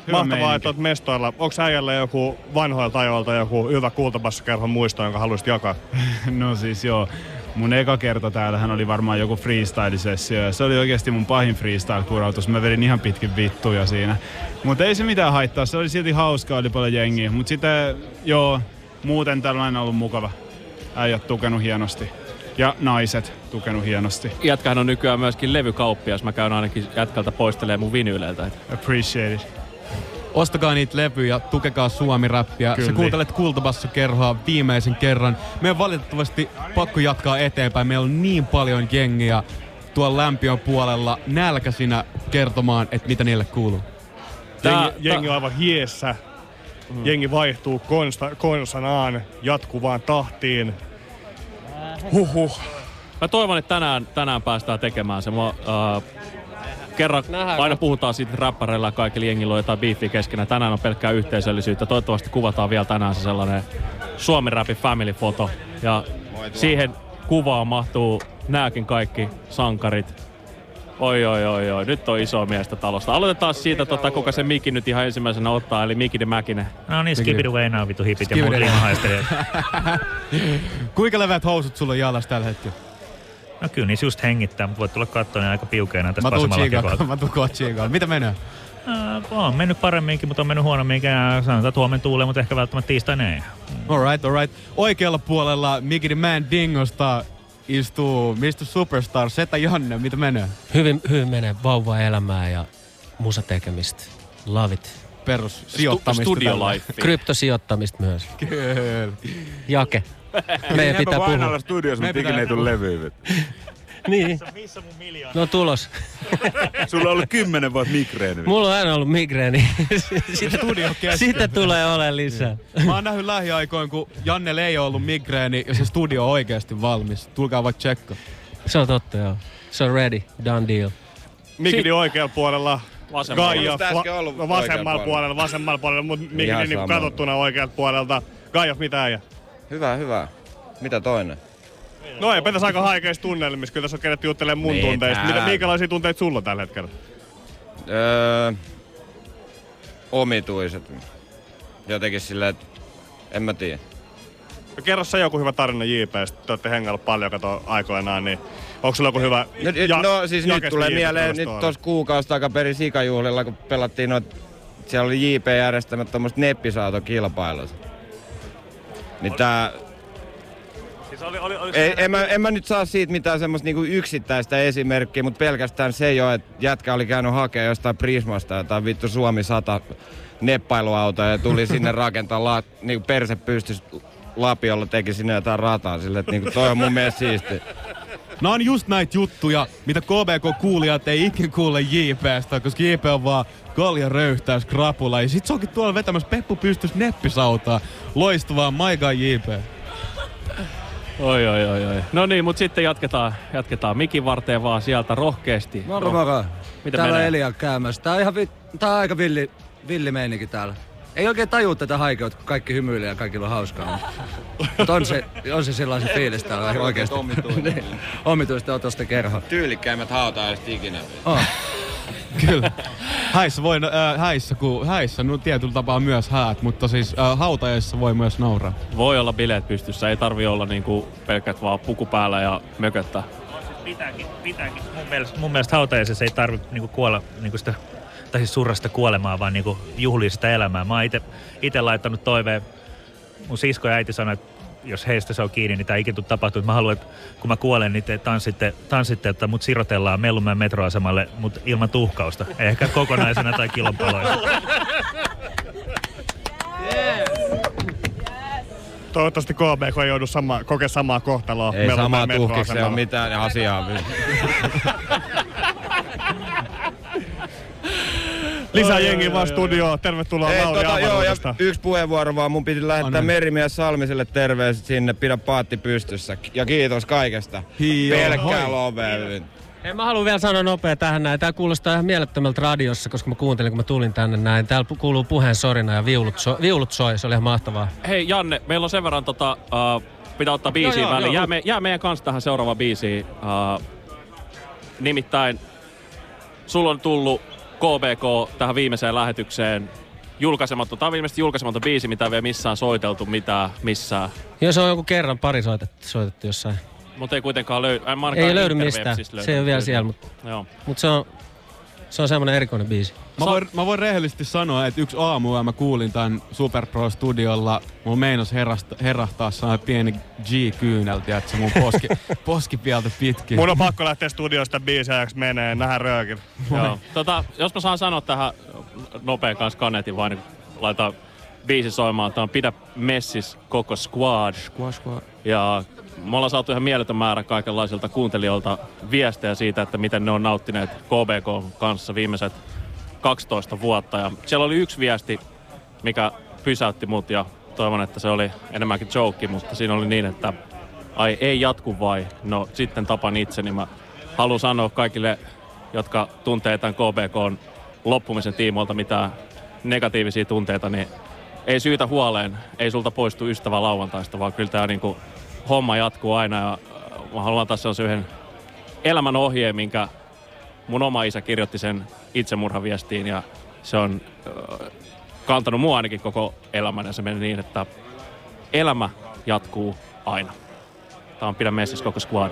Hyvä Mahtavaa, meininki. että oot mestoilla. Onko äijällä joku vanhoilta ajoilta joku hyvä kultabassokerhon muisto, jonka haluaisit jakaa? No siis joo. Mun eka kerta täällähän oli varmaan joku freestyle-sessio ja se oli oikeasti mun pahin freestyle-kurautus. Mä vedin ihan pitkin vittuja siinä. Mutta ei se mitään haittaa, se oli silti hauskaa, oli paljon jengiä. Mutta sitten joo, muuten tällainen on ollut mukava. Äijät tukenut hienosti. Ja naiset tukenut hienosti. Jätkähän on nykyään myöskin levykauppias. Mä käyn ainakin jätkältä poistelee mun vinyyleiltä. Appreciate it. Ostakaa niitä levyjä, tukekaa Suomi-räppiä. Kyllä. Sä kuuntelet Kultabassa-kerhoa viimeisen kerran. Meidän on valitettavasti pakko jatkaa eteenpäin. Meillä on niin paljon jengiä tuolla lämpiön puolella nälkäisinä kertomaan, että mitä niille kuuluu. Jengi, jengi on aivan hiessä. Jengi vaihtuu konsta, konsanaan jatkuvaan tahtiin. Huhhuh. Mä toivon, että tänään, tänään päästään tekemään se. Mä, uh, kerran Nähdään aina puhutaan siitä että räppäreillä ja kaikilla jengillä on jotain biifiä keskenään. Tänään on pelkkää yhteisöllisyyttä. Toivottavasti kuvataan vielä tänään se sellainen Suomi Rapin family foto. Ja siihen kuvaan mahtuu nääkin kaikki sankarit. Oi, oi, oi, oi. Nyt on iso miestä talosta. Aloitetaan siitä, tota, kuka se Miki nyt ihan ensimmäisenä ottaa, eli Mikinen Mäkinen. No niin, Skibidi Weinaa vitu hipit ja muut Skibidi. liimahaistelijat. Kuinka leveät housut sulla on jalassa tällä hetkellä? No kyllä niissä just hengittää, mutta voit tulla katsoa ne aika piukeina tässä vasemmalla kohdalla. mä tuun tsiikaan. Mitä menee? Äh, on mennyt paremminkin, mutta on mennyt huonomminkin. Ja Sanotaan, että huomenna tuulee, mutta ehkä välttämättä tiistaina ei. Alright, alright. Oikealla puolella Mickey the Man Dingosta istuu Mr. Superstar Seta Janne. Mitä menee? Hyvin, hyvin menee vauva elämää ja musatekemistä. Love it. Perus sijoittamista Studio tällä. life. Kryptosijoittamista myös. Kyllä. Jake. Meidän pitää puhua. olla studiossa, Meidän mutta ikinä ei pitää tule puhua. levyä. Niin. No tulos. Sulla on ollut kymmenen vuotta migreeni. Mulla on aina ollut migreeni. Kesken. sitten tulee ole lisää. Mä oon nähnyt lähiaikoin, kun Jannelle ei ole ollut migreeni ja se studio on oikeasti valmis. Tulkaa vaikka tsekka. Se on totta, joo. Se on ready. Done deal. Mikki oikealla puolella. Vasemmalla. Sitä ollut va- vasemmalla puolella, vasemmalla puolella, mutta Mikki Ihan niin katsottuna oikealta puolelta. Gaija, mitä äijä? Hyvä, hyvä. Mitä toinen? No ei tässä aika haikeissa tunnelmissa, kyllä tässä on kerätty juttelemaan mun Mitä? tunteista. Mitä, minkälaisia tunteita sulla tällä hetkellä? Öö, omituiset. Jotenkin silleen, että en mä tiedä. No, kerro sä joku hyvä tarina JPstä. Te olette hengailla paljon kato aikoinaan, niin onko sulla joku hyvä... Nyt, ja- no siis nyt tulee mieleen, nyt tuossa kuukausi takaperin sikajuhlilla, kun pelattiin noit, siellä oli JP järjestämät tommoset neppisaatokilpailut. Niin tää, Siis oli, oli, oli ei, en, mä, en mä nyt saa siitä mitään semmoista niinku yksittäistä esimerkkiä, mutta pelkästään se jo, että jätkä oli käynyt hakemaan jostain Prismasta jotain vittu Suomi 100 neppailuautoa ja tuli sinne rakentaa la, niinku perse pystys lapiolla teki sinne jotain rataa sille, että niinku toi on mun mielestä siisti. Nämä on just näitä juttuja, mitä KBK-kuulijat ei ikinä kuule JPstä, koska JP on vaan kalja röyhtäys krapula. Ja sit se onkin tuolla vetämässä Peppu pystys neppisautaa. Loistavaa, my god JP. Oi, oi, oi, oi. No niin, mutta sitten jatketaan, jatketaan mikin varteen vaan sieltä rohkeasti. Moro moro. Mitä täällä on menee? Elia käymässä. Tää on ihan vi- tää on aika villi, villi meininki täällä. Ei oikein tajua tätä haikeutta, kun kaikki hymyilee ja kaikilla on hauskaa. Mutta on se, on se sellainen fiilis täällä ihan oikeesti. Niin. Omituista on tosta kerho. Tyylikkäimmät hautajaiset ikinä. Oh. Kyllä. Häissä, voi, äh, häissä, kun, häissä no, tietyllä tapaa myös häät, mutta siis äh, hautajaisissa voi myös nauraa. Voi olla bileet pystyssä, ei tarvi olla niinku pelkät vaan puku päällä ja mököttä. Pitääkin, pitääkin. Mun mielestä, mun mielestä hautajaisessa ei tarvitse niinku kuolla niinku sitä, tai siis surra sitä kuolemaa, vaan niinku juhlia sitä elämää. Mä oon ite, ite laittanut toiveen. Mun sisko ja äiti sanoi, että jos heistä se on kiinni, niin tämä ei ikinä tule tapahtumaan. Mä haluan, että kun mä kuolen, niin te tanssitte, tanssitte että mut sirotellaan Mellumäen metroasemalle, mutta ilman tuhkausta. Ehkä kokonaisena tai kilon paloina. Toivottavasti KBK ei joudu sama, kokea samaa kohtaloa. Ei samaa tuhkiksi ole mitään asiaa. Lisää jengiä vaan studioon. Tervetuloa Ei, Lauri tota, joo, ja yksi puheenvuoro vaan. Mun piti lähettää Merimies Salmiselle terveiset sinne. Pidä paatti pystyssä. Ja kiitos kaikesta. Pelkkää lovea. Hei, mä haluan vielä sanoa nopea tähän näin. Tää kuulostaa ihan mielettömältä radiossa, koska mä kuuntelin, kun mä tulin tänne näin. Täällä kuuluu puheen sorina ja viulut, so, viulut soi. Se oli ihan mahtavaa. Hei Janne, meillä on sen verran tota, uh, pitää ottaa biisiin Joo, joo, väliin. joo. Jää, me, jää meidän kanssa tähän seuraavaan biisiin. Uh, nimittäin sulla on tullut KBK tähän viimeiseen lähetykseen julkaisematta. Tämä on ilmeisesti julkaisematon biisi, mitä ei vielä missään soiteltu, mitään missään. Joo, se on joku kerran pari soitettu, soitettu jossain. Mutta ei kuitenkaan löydy. En mä Ei löydy mistään. löydy. Se ei ole vielä siellä, mutta mut se on, se on semmoinen erikoinen biisi. Mä voin, mä voin rehellisesti sanoa, että yksi aamu mä kuulin tämän Super Pro Studiolla, mulla meinas herrasta, herrahtaa sellainen pieni G-kyyneltä, että se mun poski, poskipieltä pitkin. Mun on pakko lähteä studiosta biisejäksi menee, nähdään röökin. Joo. Tota, jos mä saan sanoa tähän nopea kanssa kanetin vaan, niin laitetaan biisi soimaan. Tämä on Pidä messis koko squad. Squad, squad. Ja me ollaan saatu ihan mieletön määrä kaikenlaisilta kuuntelijoilta viestejä siitä, että miten ne on nauttineet KBK kanssa viimeiset 12 vuotta. Ja siellä oli yksi viesti, mikä pysäytti mut ja toivon, että se oli enemmänkin joke, mutta siinä oli niin, että ai ei jatku vai? No sitten tapan itse, niin mä haluan sanoa kaikille, jotka tuntee tämän KBK loppumisen tiimoilta mitään negatiivisia tunteita, niin ei syytä huoleen, ei sulta poistu ystävä lauantaista, vaan kyllä tämä niinku homma jatkuu aina ja mä haluan antaa sellaisen yhden elämän ohjeen, minkä mun oma isä kirjoitti sen itsemurhaviestiin ja se on äh, kantanut mua ainakin koko elämän ja se meni niin, että elämä jatkuu aina. Tämä on Pidä messissä koko squad.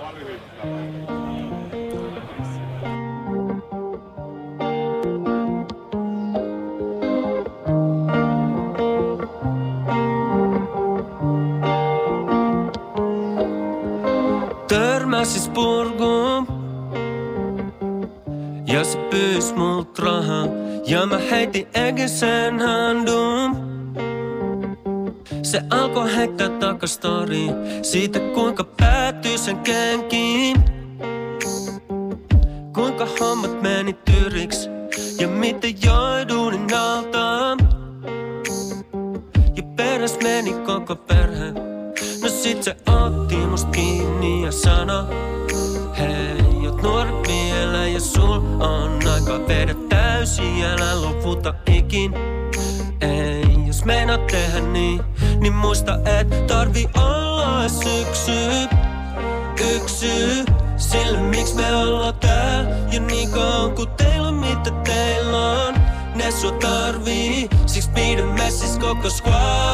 Ja se pyys mult rahaa ja mä heitin sen handun. Se alkoi heittää takastori siitä kuinka päätyi sen kenkiin. Niin, muista et tarvi olla edes yksi Yksi sille miksi me ollaan täällä ja niin kauan kun teillä on mitä teillä on. Ne sua tarvii Siksi pidä messis koko squad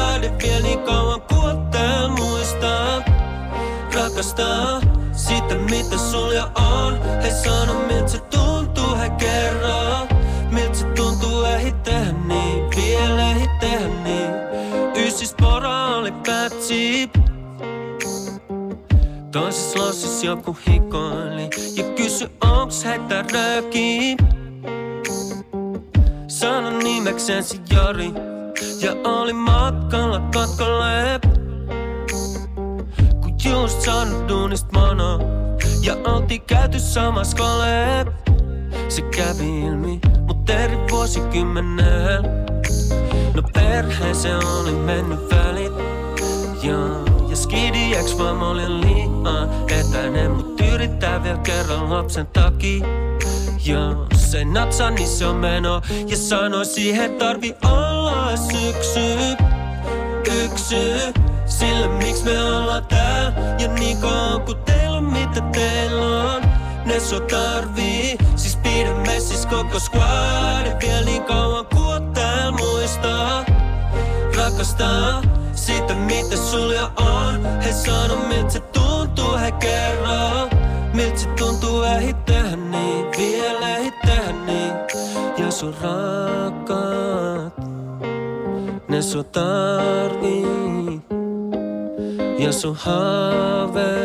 lapsen takia. Jos ei natsa, niin se on meno. Ja sanoi siihen tarvi olla edes yksi Yksi Sille Ja sun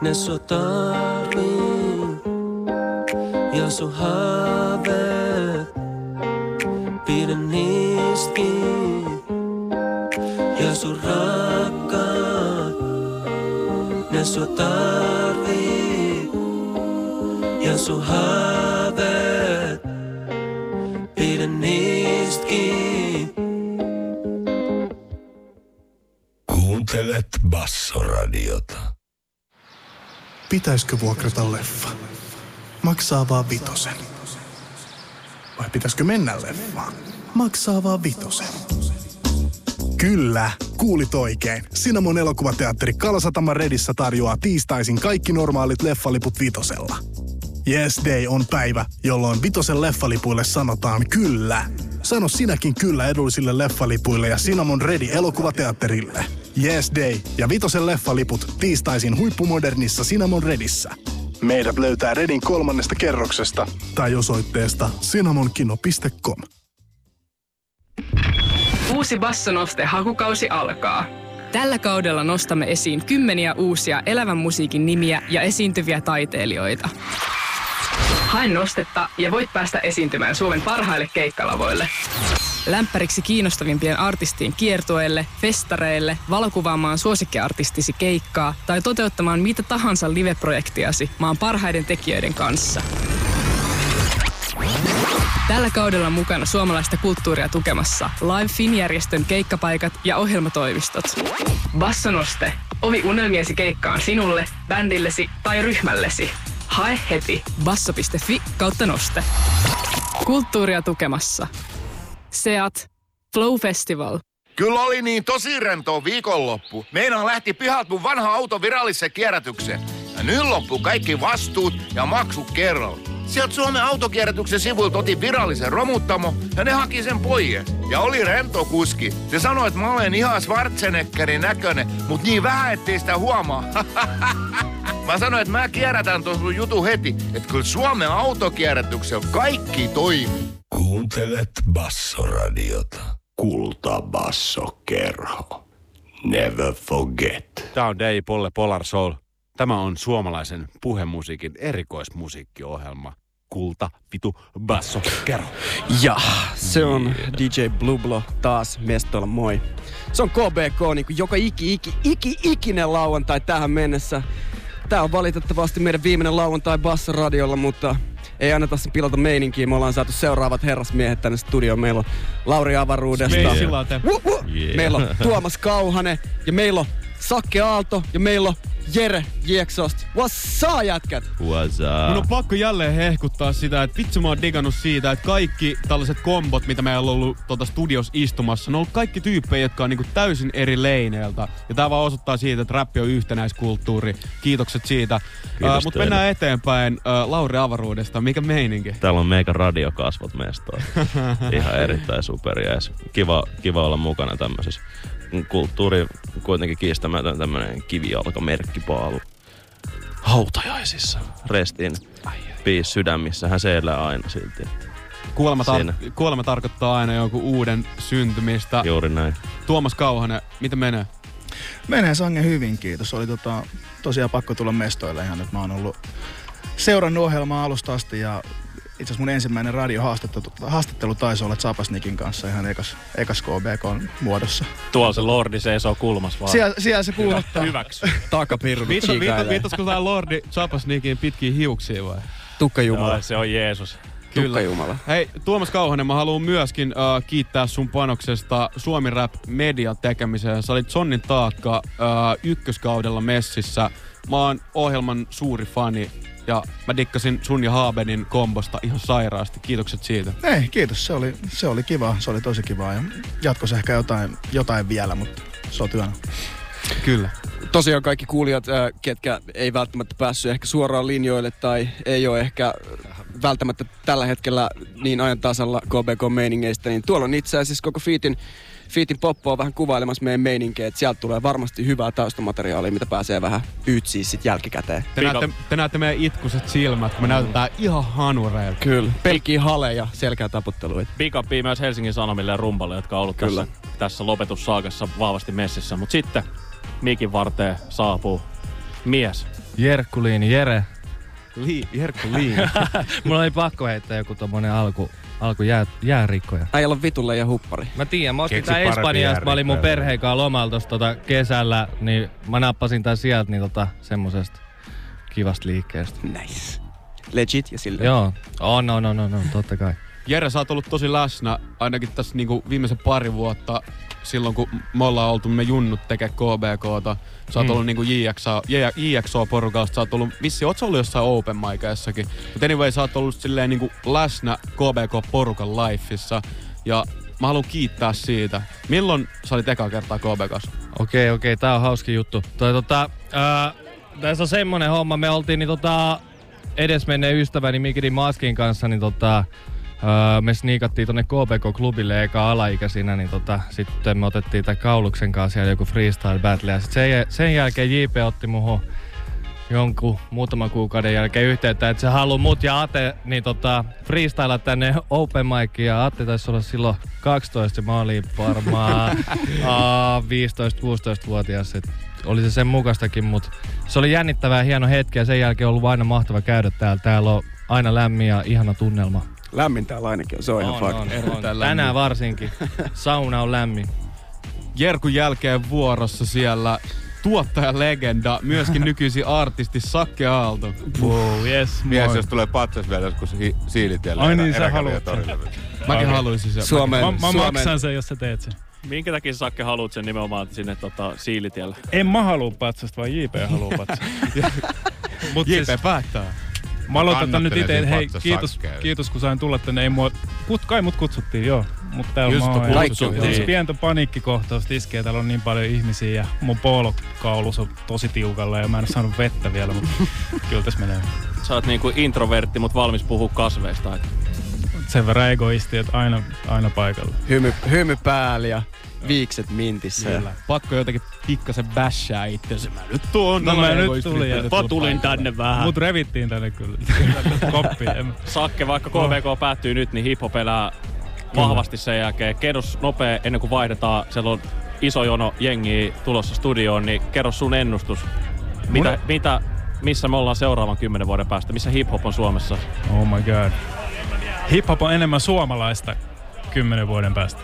Ne sua tarvii Ja sun haaveet Pidä niistä Ja sun rakkaat Ne sua tarvii Ja sun haaveet Pidä niistä Kuuntelet Bassoradiota. Pitäisikö vuokrata leffa? Maksaa vaan vitosen. Vai pitäisikö mennä leffaan? Maksaa vaan vitosen. Kyllä, kuulit oikein. Sinamon elokuvateatteri Kalasatama Redissä tarjoaa tiistaisin kaikki normaalit leffaliput vitosella. Yes Day on päivä, jolloin vitosen leffalipuille sanotaan kyllä. Sano sinäkin kyllä edullisille leffalipuille ja Sinamon Redi elokuvateatterille. Yes Day ja vitosen leffaliput tiistaisin huippumodernissa Sinamon Redissä. Meidät löytää Redin kolmannesta kerroksesta tai osoitteesta cinamonkino.com. Uusi Bassonoste hakukausi alkaa. Tällä kaudella nostamme esiin kymmeniä uusia elävän musiikin nimiä ja esiintyviä taiteilijoita. Hae nostetta ja voit päästä esiintymään Suomen parhaille keikkalavoille. Lämpäriksi kiinnostavimpien artistien kiertueelle, festareille, valokuvaamaan suosikkiartistisi keikkaa tai toteuttamaan mitä tahansa live-projektiasi maan parhaiden tekijöiden kanssa. Tällä kaudella mukana suomalaista kulttuuria tukemassa Live Fin-järjestön keikkapaikat ja ohjelmatoimistot. Bassonoste. Ovi unelmiesi keikkaan sinulle, bändillesi tai ryhmällesi. Hae heti basso.fi kautta noste. Kulttuuria tukemassa. Seat. Flow Festival. Kyllä oli niin tosi rento viikonloppu. Meinaan lähti pihat mun vanha auto viralliseen kierrätykseen. Ja nyt loppu kaikki vastuut ja maksut kerralla. Sieltä Suomen autokierrätyksen sivuilta otin virallisen romuttamo ja ne haki sen poie. Ja oli rento kuski. Se sanoi, että mä olen ihan Schwarzeneggerin näköinen, mut niin vähän, ettei sitä huomaa. mä sanoin, että mä kierrätän tuon sun jutu heti, että kyllä Suomen autokierrätyksellä kaikki toimii. Kuuntelet Bassoradiota. Kultabasso-kerho. Never forget. Tämä on Dei Polle Polar Soul. Tämä on suomalaisen puhemusiikin erikoismusiikkiohjelma. Kulta, vitu, basso, kerro. Ja se on DJ Blublo taas mestoilla, moi. Se on KBK niin kuin joka iki, iki, iki, ikinen lauantai tähän mennessä. Tää on valitettavasti meidän viimeinen lauantai Bassoradiolla, mutta ei anneta sen pilata meininkiä. Me ollaan saatu seuraavat herrasmiehet tänne studioon. Meillä on Lauri Avaruudesta. Yeah. Meillä on Tuomas Kauhanen ja meillä on Sakke Aalto ja meillä on Jere Jieksost. What's up, jätkät? What's Mun on pakko jälleen hehkuttaa sitä, että vitsi mä oon digannut siitä, että kaikki tällaiset kombot, mitä meillä on ollut tuota studios istumassa, ne on ollut kaikki tyyppejä, jotka on niinku täysin eri leineiltä. Ja tää vaan osoittaa siitä, että räppi on yhtenäiskulttuuri. Kiitokset siitä. Kiitos uh, Mutta mennään eteenpäin. Uh, Lauri Avaruudesta, mikä meininki? Täällä on meikä radiokasvot mestoa. Ihan erittäin superjees. Kiva, kiva olla mukana tämmöisessä. Kulttuuri kuitenkin kiistämätön tämmönen kivijalkamerkkipaalu. Hautajaisissa. Restin piis sydämissähän se elää aina silti. että Kuolema, tar- kuolema tarkoittaa aina jonkun uuden syntymistä. Juuri näin. Tuomas Kauhanen, miten menee? Menee sangen hyvin, kiitos. Oli tota, tosiaan pakko tulla mestoille ihan nyt. Mä oon ollut seurannut ohjelmaa alusta asti ja itse asiassa mun ensimmäinen radiohaastattelu haastattelu taisi olla Zapasnikin kanssa ihan ekas, ekas KBK muodossa. Tuolla se lordi seisoo kulmas vaan. Siellä, siellä se kuulottaa. Hyväksy. Viittas, viittas, viittasko tää Lordi Chapasnikin pitkiä hiuksia vai? Tukka Joo, se on Jeesus. Tukka Jumala. Hei, Tuomas Kauhanen, mä haluan myöskin uh, kiittää sun panoksesta Suomi Rap Median tekemiseen. Sä olit Sonnin taakka uh, ykköskaudella messissä. Mä oon ohjelman suuri fani ja mä dikkasin sun ja Haabenin kombosta ihan sairaasti. Kiitokset siitä. Ei, kiitos. Se oli, se oli kiva. Se oli tosi kiva. Ja jatkossa ehkä jotain, jotain vielä, mutta se on työnä. Kyllä. Tosiaan kaikki kuulijat, äh, ketkä ei välttämättä päässyt ehkä suoraan linjoille tai ei ole ehkä välttämättä tällä hetkellä niin ajan tasalla KBK-meiningeistä, niin tuolla on itse asiassa koko Fiitin, Fiitin poppo on vähän kuvailemassa meidän meininkejä, että sieltä tulee varmasti hyvää taustamateriaalia, mitä pääsee vähän ytsiä sit jälkikäteen. Te näette, te näette meidän itkuset silmät, kun me näytetään ihan hanureilta. Kyllä. Pelkkiä haleja, selkää taputteluita. Big upia myös Helsingin Sanomille ja Rumpalle, jotka on ollut Kyllä. tässä, tässä lopetussaakassa vahvasti messissä. Mutta sitten mikin varteen saapuu mies. Jerkkuliini, Jere. Li, Jerkku Liini. Mulla oli pakko heittää joku tommonen alku, alku jää, jäärikkoja. Äijällä on vitulle ja huppari. Mä tiedän, mä ostin tää Espanjasta, mä olin mun perheen kanssa lomalla tossa tota kesällä, niin mä nappasin tän sieltä niin tota semmosesta kivasta liikkeestä. Nice. Legit ja sille. Joo, on, on, on, on, on, totta kai. Jere, sä oot ollut tosi läsnä ainakin tässä niinku viimeisen pari vuotta silloin, kun me ollaan oltu me junnut tekee KBKta. Sä oot Mm. ollut niinku JXO, JXO-porukasta, sä oot ollut, vissi, oot ollut jossain open micaissakin. Mutta anyway, sä oot ollut silleen niinku läsnä KBK-porukan lifeissa. Ja mä haluan kiittää siitä. Milloin sä olit eka kertaa KBKssa? Okei, okei, tää on hauski juttu. Toi, tota, ää, tässä on semmonen homma, me oltiin niin, tota, edesmenneen ystäväni Mikidi Maskin kanssa, niin tota, ää, me sniikattiin tonne KBK-klubille eka alaikäisinä, niin tota, sitten me otettiin tää kauluksen kanssa siellä joku freestyle battle, ja sit sen, sen jälkeen JP otti muhun jonkun muutaman kuukauden jälkeen yhteyttä, että se haluaa mut ja Ate niin tota, freestyle tänne open miciin ja Atte taisi olla silloin 12 ja mä olin varmaan aa, 15-16-vuotias. Et oli se sen mukastakin, mutta se oli jännittävää hieno hetki ja sen jälkeen on ollut aina mahtava käydä täällä. Täällä on aina lämmin ja ihana tunnelma. Lämmin täällä ainakin se on, ihan On, fakta. on, on. Tänään varsinkin. Sauna on lämmin. Jerkun jälkeen vuorossa siellä tuottajalegenda, myöskin nykyisin artisti Sakke Aalto. Wow, yes, Mies, moi. jos tulee patsas vielä joskus hi- siilitiellä. Ai erä- niin, sä haluat Mäkin haluaisin sen. Suomen, mä, mä maksan sen, jos sä teet sen. Minkä takia Sakke haluat sen nimenomaan sinne tota, siilitielle? En mä halua patsasta, vaan JP haluaa patsasta. Mut siis JP päättää. Mä aloitan tän nyt itse. Hei, kiitos, kiitos kun sain tulla tänne. Ei mua, kut, kai mut kutsuttiin, joo. Mut täällä Just mä on oon. Se pientä paniikkikohtausta iskee. Täällä on niin paljon ihmisiä ja mun poolokaulus on tosi tiukalla ja mä en saanut vettä vielä, mutta kyllä tässä menee. Sä oot niinku introvertti, mutta valmis puhua kasveista. Sen verran egoisti, että aina, aina paikalla. Hymy, hymy päällä ja viikset mintissä. Kyllä. Pakko jotenkin pikkasen bashää itsensä. Mä nyt tuon. No mä nyt tulin. ja- Mä tulin tänne vähän. Mut revittiin tänne kyllä. Koppi. Sakke, vaikka KVK päättyy nyt, niin hiphop elää vahvasti sen jälkeen. Kerros nopea ennen kuin vaihdetaan. Siellä on iso jono jengiä tulossa studioon, niin kerro sun ennustus. Mitä, Mun- mitä, missä me ollaan seuraavan kymmenen vuoden päästä? Missä hiphop on Suomessa? Oh my god. Hip-hop on enemmän suomalaista kymmenen vuoden päästä.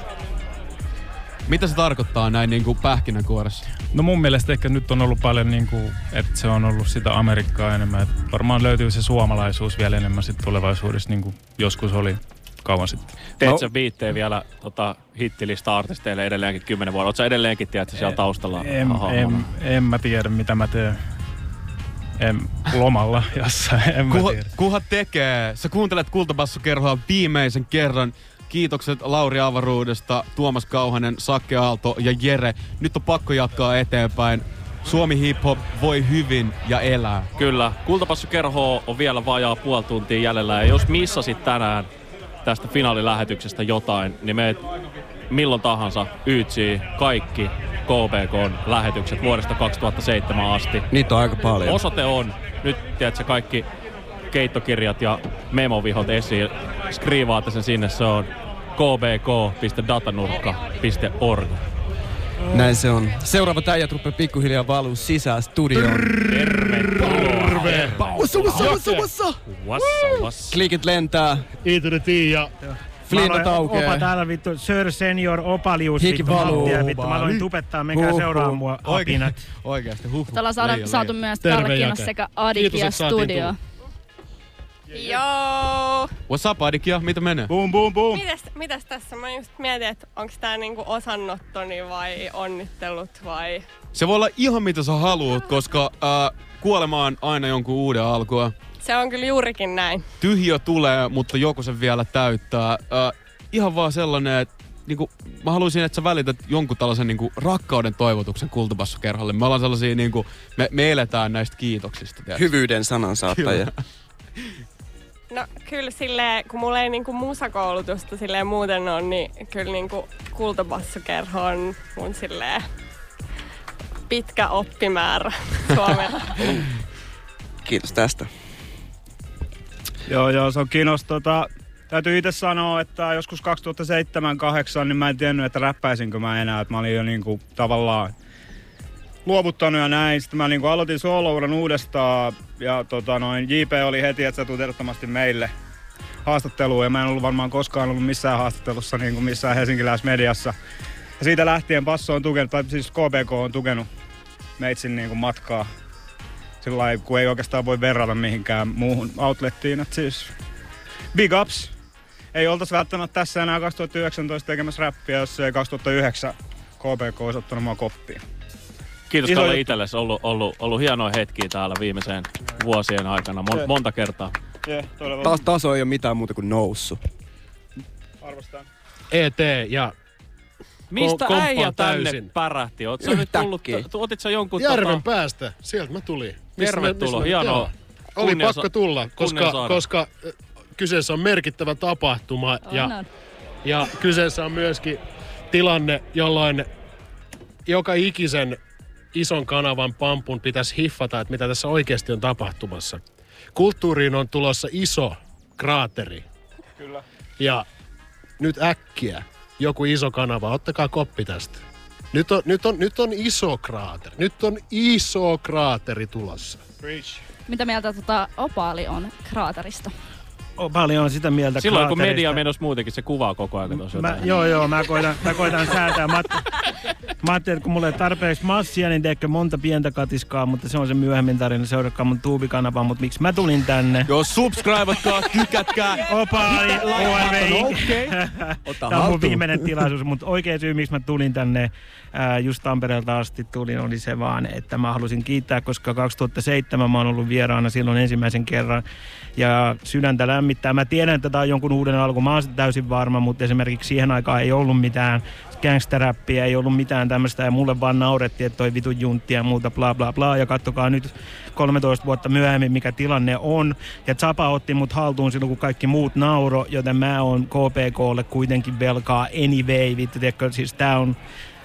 Mitä se tarkoittaa näin niin kuin pähkinänkuoressa? No mun mielestä ehkä nyt on ollut paljon niin kuin, että se on ollut sitä Amerikkaa enemmän. Että varmaan löytyy se suomalaisuus vielä enemmän sit tulevaisuudessa niin kuin joskus oli kauan sitten. Teet No. sä viitteen vielä tota, hittilista artisteille edelleenkin kymmenen vuotta? Sä edelleenkin, tiedätkö, siellä taustalla? En, Aha, en, en mä tiedä mitä mä teen. En, lomalla jossain, en mä Kuha, tiedä. kuha tekee. Sä kuuntelet Kultabassokerhoa viimeisen kerran. Kiitokset Lauri Avaruudesta, Tuomas Kauhanen, Sakke Aalto ja Jere. Nyt on pakko jatkaa eteenpäin. Suomi Hip Hop voi hyvin ja elää. Kyllä. Kultapassu kerho on vielä vajaa puoli tuntia jäljellä. Ja jos missasit tänään tästä finaalilähetyksestä jotain, niin meet milloin tahansa YTSI kaikki KBKn lähetykset vuodesta 2007 asti. Niitä on aika paljon. Osoite on, nyt tiedätkö kaikki keittokirjat ja memovihot esiin. Skriivaatte sen sinne, se on kbk.datanurkka.org. Näin se on. Seuraavat äijät rupeaa pikkuhiljaa valuu sisään studioon. Tervetuloa. Wassa, wassa, wassa, wassa. Wassa, wassa. Klikit lentää. I to the T ja... Flinnat aukee. Opa täällä vittu, Sir Senior Opalius Hiki vittu valuu. Vittu. Mä aloin tupettaa, menkää Huh, seuraa huh. mua apinat. Oikeasti, huh. Nyt ollaan saada, saatu myös Terve, Kalle Jake. sekä Adikia että saatiin studio. Joo. What's up, Adikia? Mitä menee? Boom, boom, boom. Mitäs, mitäs tässä? Mä just mietin, että onko tää niinku osannottoni vai onnittelut vai... Se voi olla ihan mitä sä haluat, koska äh, kuolema on aina jonkun uuden alkua. Se on kyllä juurikin näin. Tyhjö tulee, mutta joku sen vielä täyttää. Äh, ihan vaan sellainen, että niinku, mä haluaisin, että sä välität jonkun tällaisen niinku, rakkauden toivotuksen kultabassokerholle. Me ollaan sellaisia, niinku, me, me eletään näistä kiitoksista. tiedätkö? Hyvyyden sanansaattajia. No kyllä silleen, kun mulla ei niinku musakoulutusta silleen muuten on, niin kyllä niinku kultabassokerho on mun silleen pitkä oppimäärä Suomella. Kiitos tästä. Joo, joo, se on kiinnosta. Tota, täytyy itse sanoa, että joskus 2007-2008 niin mä en tiennyt, että räppäisinkö mä enää. Että mä olin jo niinku tavallaan luovuttanut ja näin. Sitten mä niinku aloitin soolouran uudestaan ja tota noin, JP oli heti, että sä tulet ehdottomasti meille haastatteluun. Ja mä en ollut varmaan koskaan ollut missään haastattelussa niin kuin missään helsinkiläismediassa. Ja siitä lähtien Passo on tukenut, tai siis KBK on tukenut meitsin niin kuin matkaa sillä lailla, kun ei oikeastaan voi verrata mihinkään muuhun outlettiin. Et siis big ups. Ei oltaisi välttämättä tässä enää 2019 tekemässä räppiä, jos ei 2009 KBK olisi ottanut mua koppia. Kiitos Iso Kalle itsellesi. Ollut, ollut, ollut hienoja hetkiä täällä viimeiseen vuosien aikana. Mon, monta kertaa. Yeah, todella. Taas taso ei ole mitään muuta kuin noussut. Arvostan. ET ja Mistä Kom- komppaan äijä tänne täysin. pärähti? Oot sä nyt tullut, otit sä jonkun Järven tota, päästä, sieltä mä tulin. Missä Tervetuloa, mä- hienoa. Oli Kunnia pakko sa- tulla, koska, koska kyseessä on merkittävä tapahtuma ja, on. ja kyseessä on myöskin tilanne, jolloin joka ikisen ison kanavan pampun pitäisi hiffata, että mitä tässä oikeasti on tapahtumassa. Kulttuuriin on tulossa iso kraateri. Kyllä. Ja nyt äkkiä joku iso kanava, ottakaa koppi tästä. Nyt on, nyt on, nyt on iso kraateri. Nyt on iso kraateri tulossa. Preach. Mitä mieltä tota Opaali on kraaterista? Paljon on sitä mieltä Silloin kun media menossa muutenkin, se kuvaa koko ajan tuossa Mä, joo, joo, mä koitan, mä koitan säätää. Mat, mä ajattelin, että kun mulla ei tarpeeksi massia, niin teekö monta pientä katiskaa, mutta se on se myöhemmin tarina. Seuratkaa mun tuubikanavaa, mutta miksi mä tulin tänne? Joo, subscribeatkaa, tykätkää. Opaali, ORV. Okei. Tämä on mun viimeinen tilaisuus, mutta oikea syy, miksi mä tulin tänne ää, just Tampereelta asti tulin, oli se vaan, että mä halusin kiittää, koska 2007 mä oon ollut vieraana silloin ensimmäisen kerran ja sydäntä lämmittää. Mä tiedän, että tämä on jonkun uuden alku, mä oon täysin varma, mutta esimerkiksi siihen aikaan ei ollut mitään gangsteräppiä, ei ollut mitään tämmöistä ja mulle vaan naurettiin, että toi vitun juntti ja muuta bla bla bla ja kattokaa nyt 13 vuotta myöhemmin, mikä tilanne on. Ja Zapa otti mut haltuun silloin, kun kaikki muut nauro, joten mä oon KPKlle kuitenkin velkaa anyway, vittu, tiedätkö, siis tää on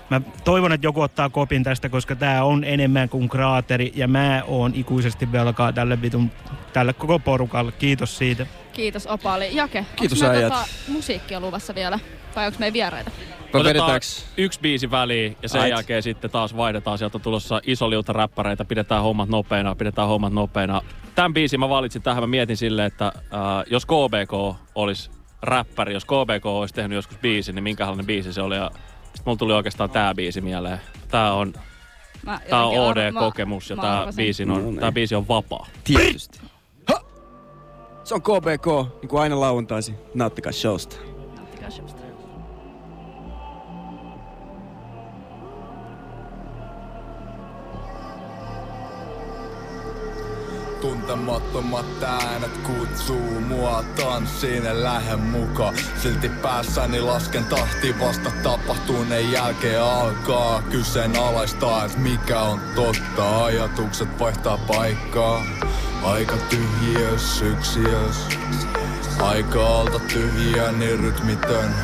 Mä toivon, että joku ottaa kopin tästä, koska tämä on enemmän kuin kraateri ja mä oon ikuisesti velkaa tälle vitun, tälle koko porukalle. Kiitos siitä. Kiitos Opali. Jake, Kiitos, onko äijät. tota musiikkia luvassa vielä? Vai onko meidän vieraita? Otetaan yksi biisi väliin ja sen Ait. jälkeen sitten taas vaihdetaan. Sieltä on tulossa iso liuta räppäreitä. Pidetään hommat nopeina, pidetään hommat nopeina. Tämän biisin mä valitsin tähän. Mä mietin silleen, että äh, jos KBK olisi räppäri, jos KBK olisi tehnyt joskus biisin, niin minkälainen biisi se oli. Ja sit mulla tuli oikeastaan tää biisi mieleen. Tää on, tää on OD-kokemus ja tää biisi, No on, niin. tää biisi on vapaa. Tietysti. Se on KBK, niin kuin aina lauantaisin. Nauttikaa showsta. Nauttikaa showsta. Tuntemattomat äänet kutsuu mua tanssiin, en lähde mukaan. Silti päässäni lasken tahti vasta tapahtuneen jälkeen alkaa kyseenalaistaa, et mikä on totta. Ajatukset vaihtaa paikkaa. Aika tyhjiös, yksiös. Aika alta tyhjiä, niin rytmitön.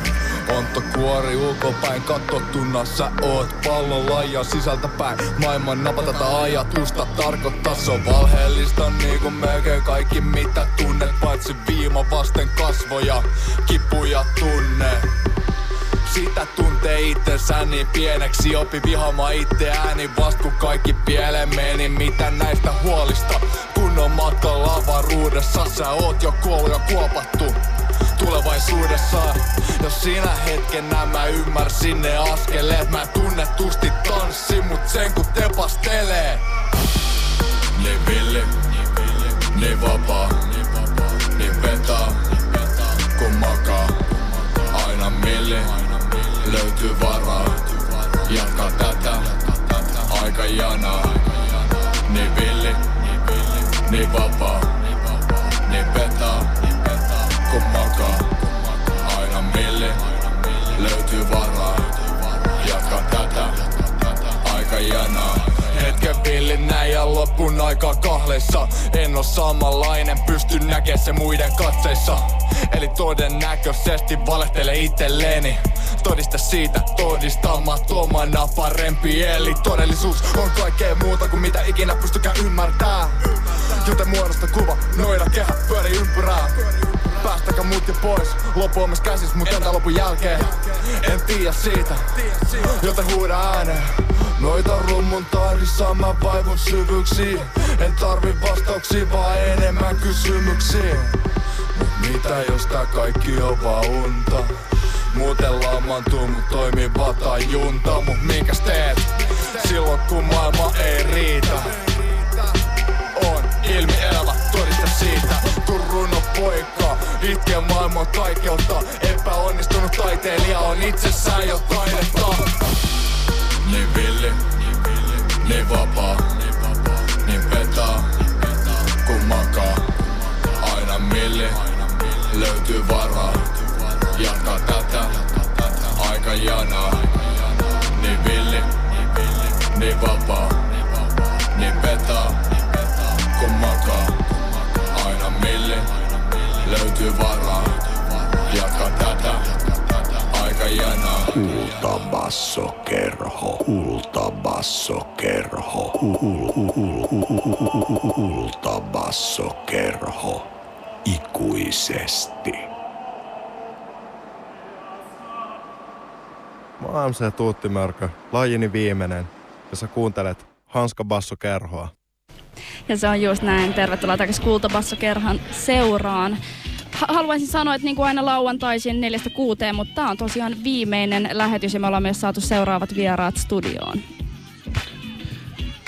Ontto kuori ulkopäin katsottuna Sä oot pallolla ja sisältäpäin Maailman napa tätä ajatusta tarkoittaa Se on valheellista niin kuin melkein kaikki mitä tunnet Paitsi viima vasten kasvoja Kipuja tunne sitä tuntee itsensä niin pieneksi Opi vihaamaan itseääni vast kun kaikki pieleen meni Mitä näistä huolista? Kun on matkalla avaruudessa Sä oot jo kuollut ja kuopattu tulevaisuudessa. Jos sinä hetken nämä ymmärsin ne askeleet. Mä tunnetusti tanssin mut sen kun tepastelee. Niin villi, niin vapaa, niin vetaa kun makaa Milli, löytyy varaa Jatka tätä, aika janaa Niin villi, niin vapaa, niin vetaa kun makaa lopun aika kahleissa. En oo samanlainen, pysty näkee se muiden katseissa. Eli todennäköisesti valehtele itselleeni Todista siitä todistamattomana parempi. Eli todellisuus on kaikkea muuta kuin mitä ikinä pystykään ymmärtää. Joten muodosta kuva, noida kehä pyöri ympyrää. Päästäkö mut jo pois, loppu on myös käsis mut entä lopun jälkeen? En tiedä siitä, joten huuda ääneen Noita rummun tahdissa mä vaivun syvyyksiin. En tarvi vastauksia vaan enemmän kysymyksiin Mut mitä jos tää kaikki on vaan unta? Muuten lamaantuu mut toimiva tajunta. Mut minkäs teet? Silloin kun maailma ei riitä. On ilmi elävä todiste siitä. Kun runo poika itkee maailman kaikeutta Epäonnistunut taiteilija on itsessään jo taidetta Niin villi, niin vapaa, niin vetaa kun makaa Aina milli, löytyy varaa. Jatka tätä, aika janaa Niin villi, niin vapaa, niin vetaa kun makaa Aina milli, löytyy varaa janaa Kultabassokerho. Kultabassokerho. Kul- kul- kul- kul- Kultabassokerho. Ikuisesti. Mä oon MC Tuuttimörkö, lajini viimeinen, ja sä kuuntelet Hanska Basso Kerhoa. Ja se on just näin. Tervetuloa takaisin Kultabassokerhan seuraan. Ha- haluaisin sanoa, että niin kuin aina lauantaisin neljästä kuuteen, mutta tämä on tosiaan viimeinen lähetys ja me ollaan myös saatu seuraavat vieraat studioon.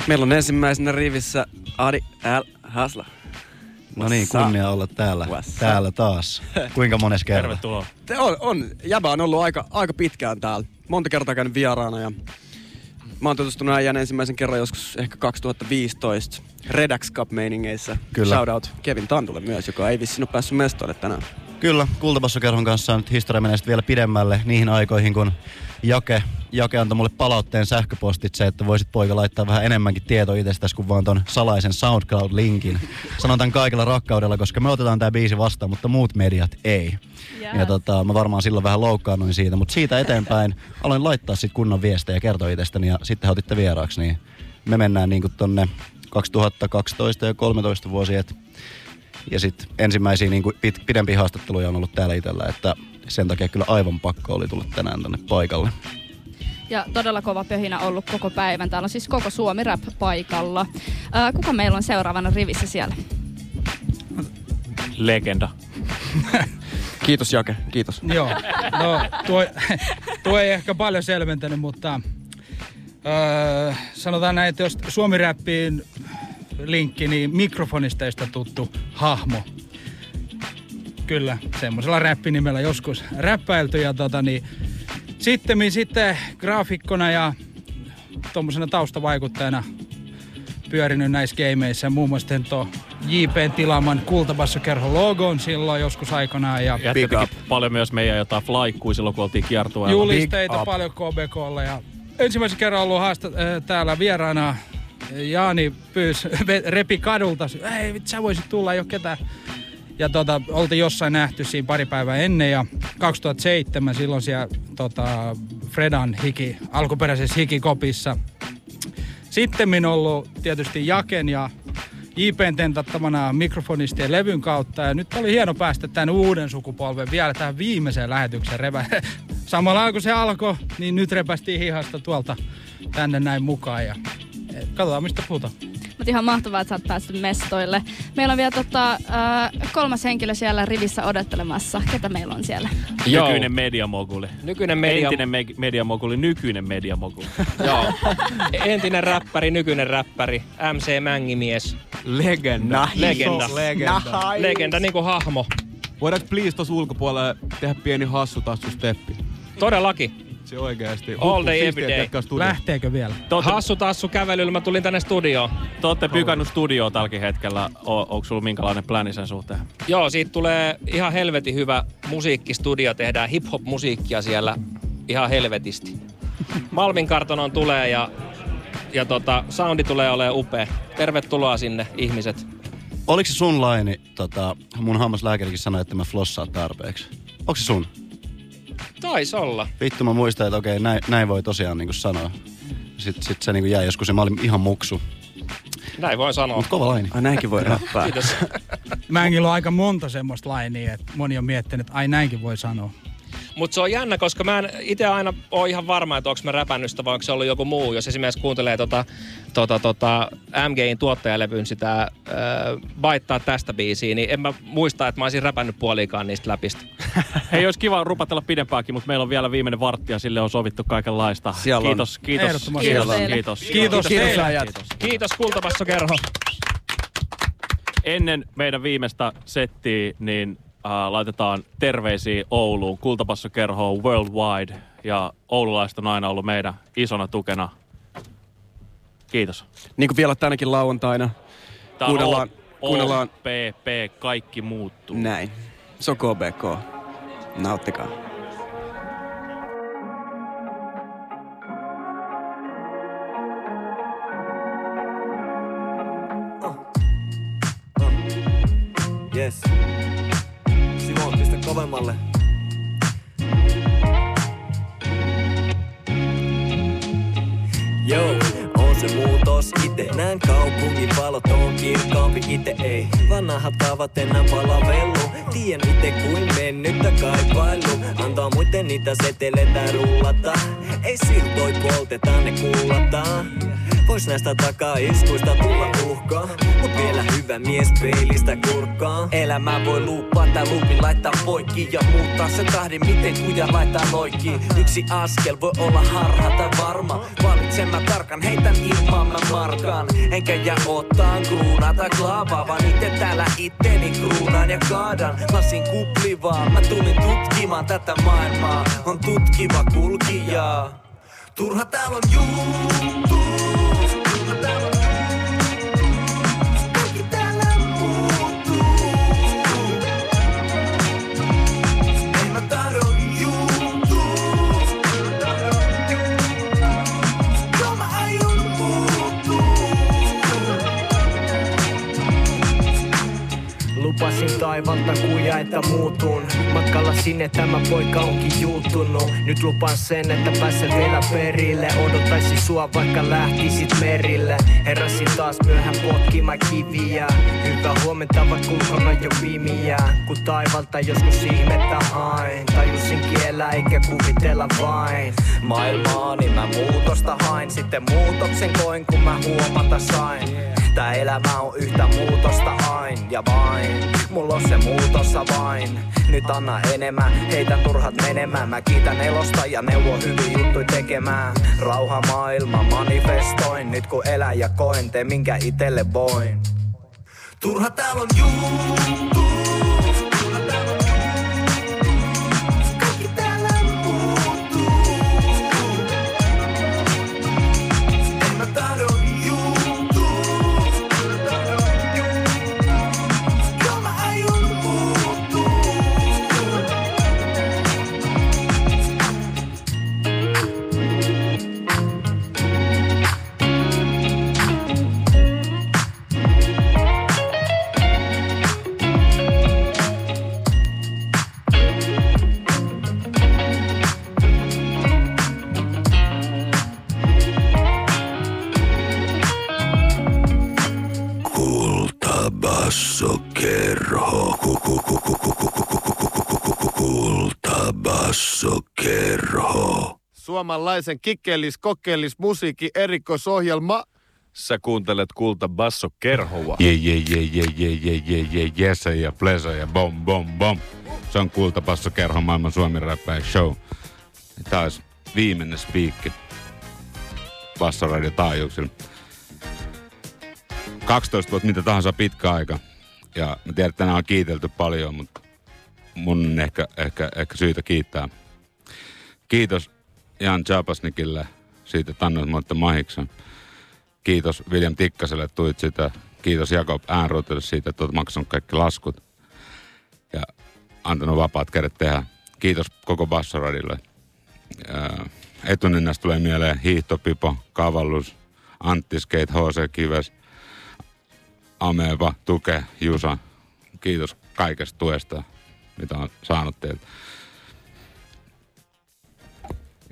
Meillä on ensimmäisenä rivissä Adi L. Hasla. No niin, kunnia olla täällä, täällä taas. Kuinka mones kerta? Tervetuloa. Te on, on, jäbä on ollut aika, aika pitkään täällä. Monta kertaa käynyt vieraana ja mä oon tutustunut äijän ensimmäisen kerran joskus ehkä 2015 Redax Cup meiningeissä. Kyllä. Shoutout Kevin Tantulle myös, joka ei vissiin ole päässyt mestoille tänään. Kyllä, Kultapassokerhon kanssa nyt historia menee vielä pidemmälle niihin aikoihin, kun Jake, Jake antoi mulle palautteen sähköpostitse, että voisit poika laittaa vähän enemmänkin tietoa itsestäsi kuin vaan ton salaisen SoundCloud-linkin. Sanon tämän kaikella rakkaudella, koska me otetaan tämä biisi vastaan, mutta muut mediat ei. Yeah. Ja tota, mä varmaan silloin vähän loukkaannuin siitä, mutta siitä eteenpäin aloin laittaa sit kunnon viestejä ja kertoa itsestäni ja sitten otitte vieraaksi, niin me mennään niinku tonne 2012 ja 13 vuosi, et ja sitten ensimmäisiä niin kuin pit, pidempiä haastatteluja on ollut täällä itsellä, että sen takia kyllä aivan pakko oli tulla tänään tänne paikalle. Ja todella kova pöhinä ollut koko päivän. Täällä on siis koko Suomi Rap paikalla. Ää, kuka meillä on seuraavana rivissä siellä? Legenda. Kiitos Jake, kiitos. Joo, no tuo, tuo ei ehkä paljon selventänyt, mutta öö, sanotaan näin, että jos Suomi-räppiin linkki, niin mikrofonisteista tuttu hahmo. Kyllä, semmoisella räppinimellä joskus räppäilty ja tota niin, sitten, sitten graafikkona ja tuommoisena taustavaikuttajana pyörinyt näissä gameissa. Muun muassa tuon JPn tilaaman kultabassokerhon logon silloin joskus aikanaan. Ja Ja paljon myös meidän jotain flaikkui silloin, kun oltiin kiertueella. julisteita paljon KBKlla ja ensimmäisen kerran ollut haasta, äh, täällä vieraana Jaani pyys, repi kadulta, ei vitsi sä voisit tulla, ei ole ketään. Ja tota, oltiin jossain nähty siinä pari päivää ennen ja 2007 silloin siellä tota, Fredan hiki, alkuperäisessä hikikopissa. Sitten ollut tietysti Jaken ja JPn tentattamana mikrofonistien levyn kautta. Ja nyt oli hieno päästä tämän uuden sukupolven vielä tähän viimeiseen lähetykseen. Revä. Samalla kun se alkoi, niin nyt repästiin hihasta tuolta tänne näin mukaan. Ja eh, katsotaan mistä puhutaan. Mutta ihan mahtavaa, että sä oot päässyt mestoille. Meillä on vielä tota, äh, kolmas henkilö siellä rivissä odottelemassa. Ketä meillä on siellä? Joo. Nykyinen mediamoguli. Nykyinen media- Entinen me- mediamoguli, nykyinen mediamoguli. Joo. Entinen räppäri, nykyinen räppäri, MC Mängimies. Legenda. Legenda. Iso legenda. Legenda niinku hahmo. Voidaanko please tuossa ulkopuolella tehdä pieni hassu tassu steppi? Todellakin. Se oikeesti. All day, every day. Lähteekö vielä? Hassu tassu kävelyllä, mä tulin tänne studioon. Te ootte pykannut studioon tälläkin hetkellä. O- onko sulla minkälainen pläni sen suhteen? Joo, siitä tulee ihan helvetin hyvä musiikkistudio. Tehdään hip-hop-musiikkia siellä ihan helvetisti. Malmin kartonon tulee ja, ja tota, soundi tulee olemaan upea. Tervetuloa sinne ihmiset. Oliko se sun laini, tota, mun hammaslääkärikin sanoi, että mä flossaan tarpeeksi. Onko se sun? Tais olla. Vittu mä muistan, että okei, näin, näin voi tosiaan niinku sanoa. Sitten sit se niinku jäi joskus ja mä olin ihan muksu. Näin voi sanoa. Mut kova laini. Ai näinkin voi räppää. Kiitos. Mängillä on aika monta semmoista lainia, että moni on miettinyt, että ai näinkin voi sanoa. Mutta se on jännä, koska mä en itse aina ole ihan varma, että onko mä räpännyt sitä vai onko se ollut joku muu. Jos esimerkiksi kuuntelee tota, tota, tota MGin tuottajalevyn sitä äh, baittaa tästä biisiä, niin en mä muista, että mä olisin räpännyt puolikaan niistä läpistä. Hei, olisi kiva rupatella pidempääkin, mutta meillä on vielä viimeinen vartti ja sille on sovittu kaikenlaista. Siellä on. kiitos, kiitos, kiitos, Kiitos kiitos. Kiitos äijät. Kiitos Kultapassokerho. Ennen meidän viimeistä settiä, niin äh, laitetaan terveisiä Ouluun, Kultapassokerhoon worldwide. Ja oululaiset on aina ollut meidän isona tukena. Kiitos. Niin kuin vielä tänäkin lauantaina. Tää on Kuunnellaan, O- kuunnellaan OPP, kaikki muuttuu. näin. Se on KBK. Nauttikaa. Yes. Simon, pistä kovemmalle. Yo, on se muutos ite. Näen kaupungin valot on kirkkaampi ite ei. Vanhat kaavat enää palavellu. Tien ite kuin mennyttä kaipailu. Antaa muiden niitä seteleitä rullata. Ei siltoi polteta, ne kullataan. Vois näistä takaiskuista tulla uhkaa. Mut vielä hyvä mies peilistä kurkkaa. Elämä voi luuppaa tää luupin laittaa poikki Ja muuttaa sen tahdin miten kuja laittaa loikki. Yksi askel voi olla harha tai varma. Valitsen mä tarkan, heitän ilmaan mä markaan Enkä jää ottaan kruunaa tai klaavaa Vaan itse täällä itteni kruunaan ja kaadan. Lasin kuplivaa, mä tulin tutkimaan tätä maailmaa. On tutkiva kulkija. Turha täällä on juttu taivalta että muutun. Matkalla sinne tämä poika onkin juuttunut. Nyt lupaan sen, että pääsen vielä perille. Odottaisin sua vaikka lähtisit merille. Heräsin taas myöhään potkimaan kiviä. Hyvää huomenta vaikka ulkona jo pimiä Kun taivalta joskus ihmettä hain. Tajusin kiellä eikä kuvitella vain. Maailmaani mä muutosta hain. Sitten muutoksen koin kun mä huomata sain Tää elämä on yhtä muutosta ain ja vain. Mulla on se muutossa vain. Nyt anna enemmän, heitän turhat menemään. Mä kiitän elosta ja neuvo hyvin juttui tekemään. Rauha maailma manifestoin. Nyt kun elän ja koen, teen minkä itelle voin. Turha täällä on juttu kerho. Kultabasso kerho. Suomalaisen kikkelis kokkelis musiikki erikoisohjelma. Sä kuuntelet kulta basso kerhoa. Je je je je je je je je jese ja flesa ja bom bom bom. Se on kulta basso kerho maailman suomi räppäjä show. Taas viimeinen spiikki Bassoradio taajuuksilla. 12 vuotta mitä tahansa pitkä aika. Ja mä tiedän, että tänään on kiitelty paljon, mutta mun on ehkä, ehkä, ehkä syytä kiittää. Kiitos Jan Chapasnikille siitä, tämän mahiksen. Kiitos William Tikkaselle, että tuit sitä. Kiitos Jakob Äänruutille siitä, että olet maksanut kaikki laskut. Ja antanut vapaat kädet tehdä. Kiitos koko Bassoradille. Ää, Etuninnasta tulee mieleen Hiihtopipo, Kavallus, Antti Skate, HC Kives, Ameba, Tuke, Jusa. Kiitos kaikesta tuesta, mitä on saanut teiltä.